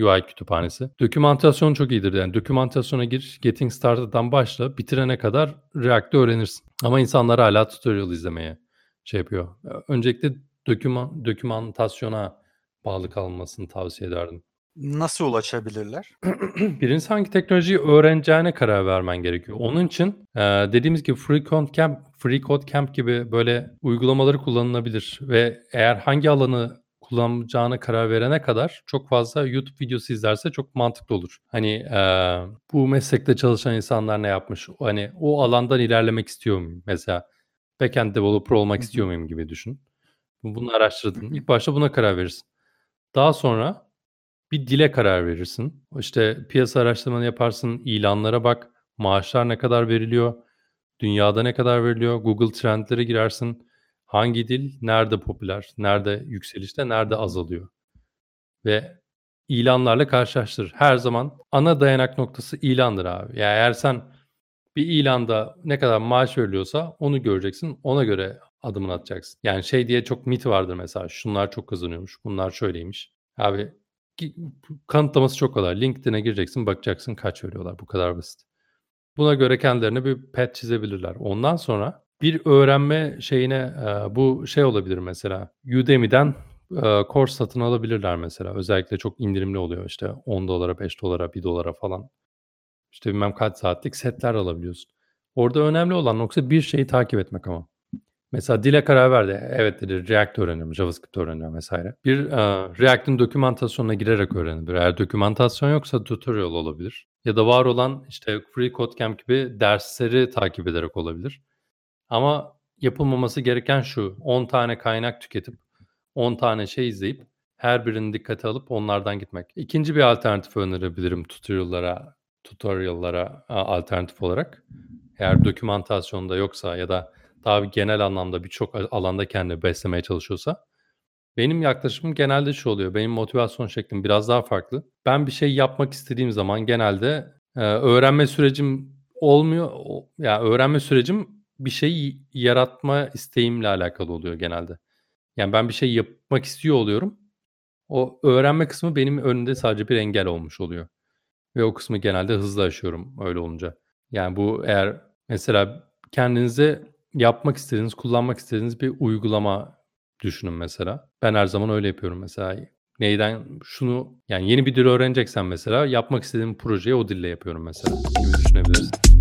UI kütüphanesi. Dokümantasyon çok iyidir. Yani dokümantasyona gir, Getting Started'dan başla, bitirene kadar React'ı öğrenirsin. Ama insanlar hala tutorial izlemeye şey yapıyor. Öncelikle doküman, dokümantasyona bağlı kalmasını tavsiye ederdim. Nasıl ulaşabilirler? Birincisi hangi teknolojiyi öğreneceğine karar vermen gerekiyor. Onun için e, dediğimiz gibi Free Camp, Free Code Camp gibi böyle uygulamaları kullanılabilir ve eğer hangi alanı kullanacağına karar verene kadar çok fazla YouTube videosu izlerse çok mantıklı olur. Hani e, bu meslekte çalışan insanlar ne yapmış? Hani o alandan ilerlemek istiyor muyum? Mesela backend developer olmak istiyor muyum gibi düşün. Bunu araştırdın. İlk başta buna karar verirsin. Daha sonra bir dile karar verirsin. İşte piyasa araştırmanı yaparsın, ilanlara bak, maaşlar ne kadar veriliyor, dünyada ne kadar veriliyor, Google trendlere girersin. Hangi dil nerede popüler, nerede yükselişte, nerede azalıyor. Ve ilanlarla karşılaştır. Her zaman ana dayanak noktası ilandır abi. Yani eğer sen bir ilanda ne kadar maaş veriliyorsa onu göreceksin. Ona göre adımını atacaksın. Yani şey diye çok mit vardır mesela. Şunlar çok kazanıyormuş. Bunlar şöyleymiş. Abi kanıtlaması çok kolay. LinkedIn'e gireceksin, bakacaksın kaç veriyorlar. Bu kadar basit. Buna göre kendilerine bir pet çizebilirler. Ondan sonra bir öğrenme şeyine e, bu şey olabilir mesela. Udemy'den e, course satın alabilirler mesela. Özellikle çok indirimli oluyor işte 10 dolara, 5 dolara, 1 dolara falan. İşte bilmem kaç saatlik setler alabiliyorsun. Orada önemli olan nokta bir şeyi takip etmek ama. Mesela dile karar verdi. Evet dedi React öğreniyorum, JavaScript öğreniyorum vesaire. Bir e, React'ın dokümantasyonuna girerek öğrenebilir. Eğer dokümantasyon yoksa tutorial olabilir. Ya da var olan işte Free Code Camp gibi dersleri takip ederek olabilir. Ama yapılmaması gereken şu. 10 tane kaynak tüketip 10 tane şey izleyip her birini dikkate alıp onlardan gitmek. İkinci bir alternatif önerebilirim tutorial'lara, tutorial'lara alternatif olarak. Eğer dokümantasyonda yoksa ya da daha genel anlamda birçok alanda kendini beslemeye çalışıyorsa benim yaklaşımım genelde şu oluyor. Benim motivasyon şeklim biraz daha farklı. Ben bir şey yapmak istediğim zaman genelde e, öğrenme sürecim olmuyor. O- Ya öğrenme sürecim bir şey yaratma isteğimle alakalı oluyor genelde. Yani ben bir şey yapmak istiyor oluyorum. O öğrenme kısmı benim önünde sadece bir engel olmuş oluyor. Ve o kısmı genelde hızlı aşıyorum öyle olunca. Yani bu eğer mesela kendinize yapmak istediğiniz, kullanmak istediğiniz bir uygulama düşünün mesela. Ben her zaman öyle yapıyorum mesela. Neyden şunu yani yeni bir dil öğreneceksen mesela yapmak istediğim projeyi o dille yapıyorum mesela gibi düşünebilirsin.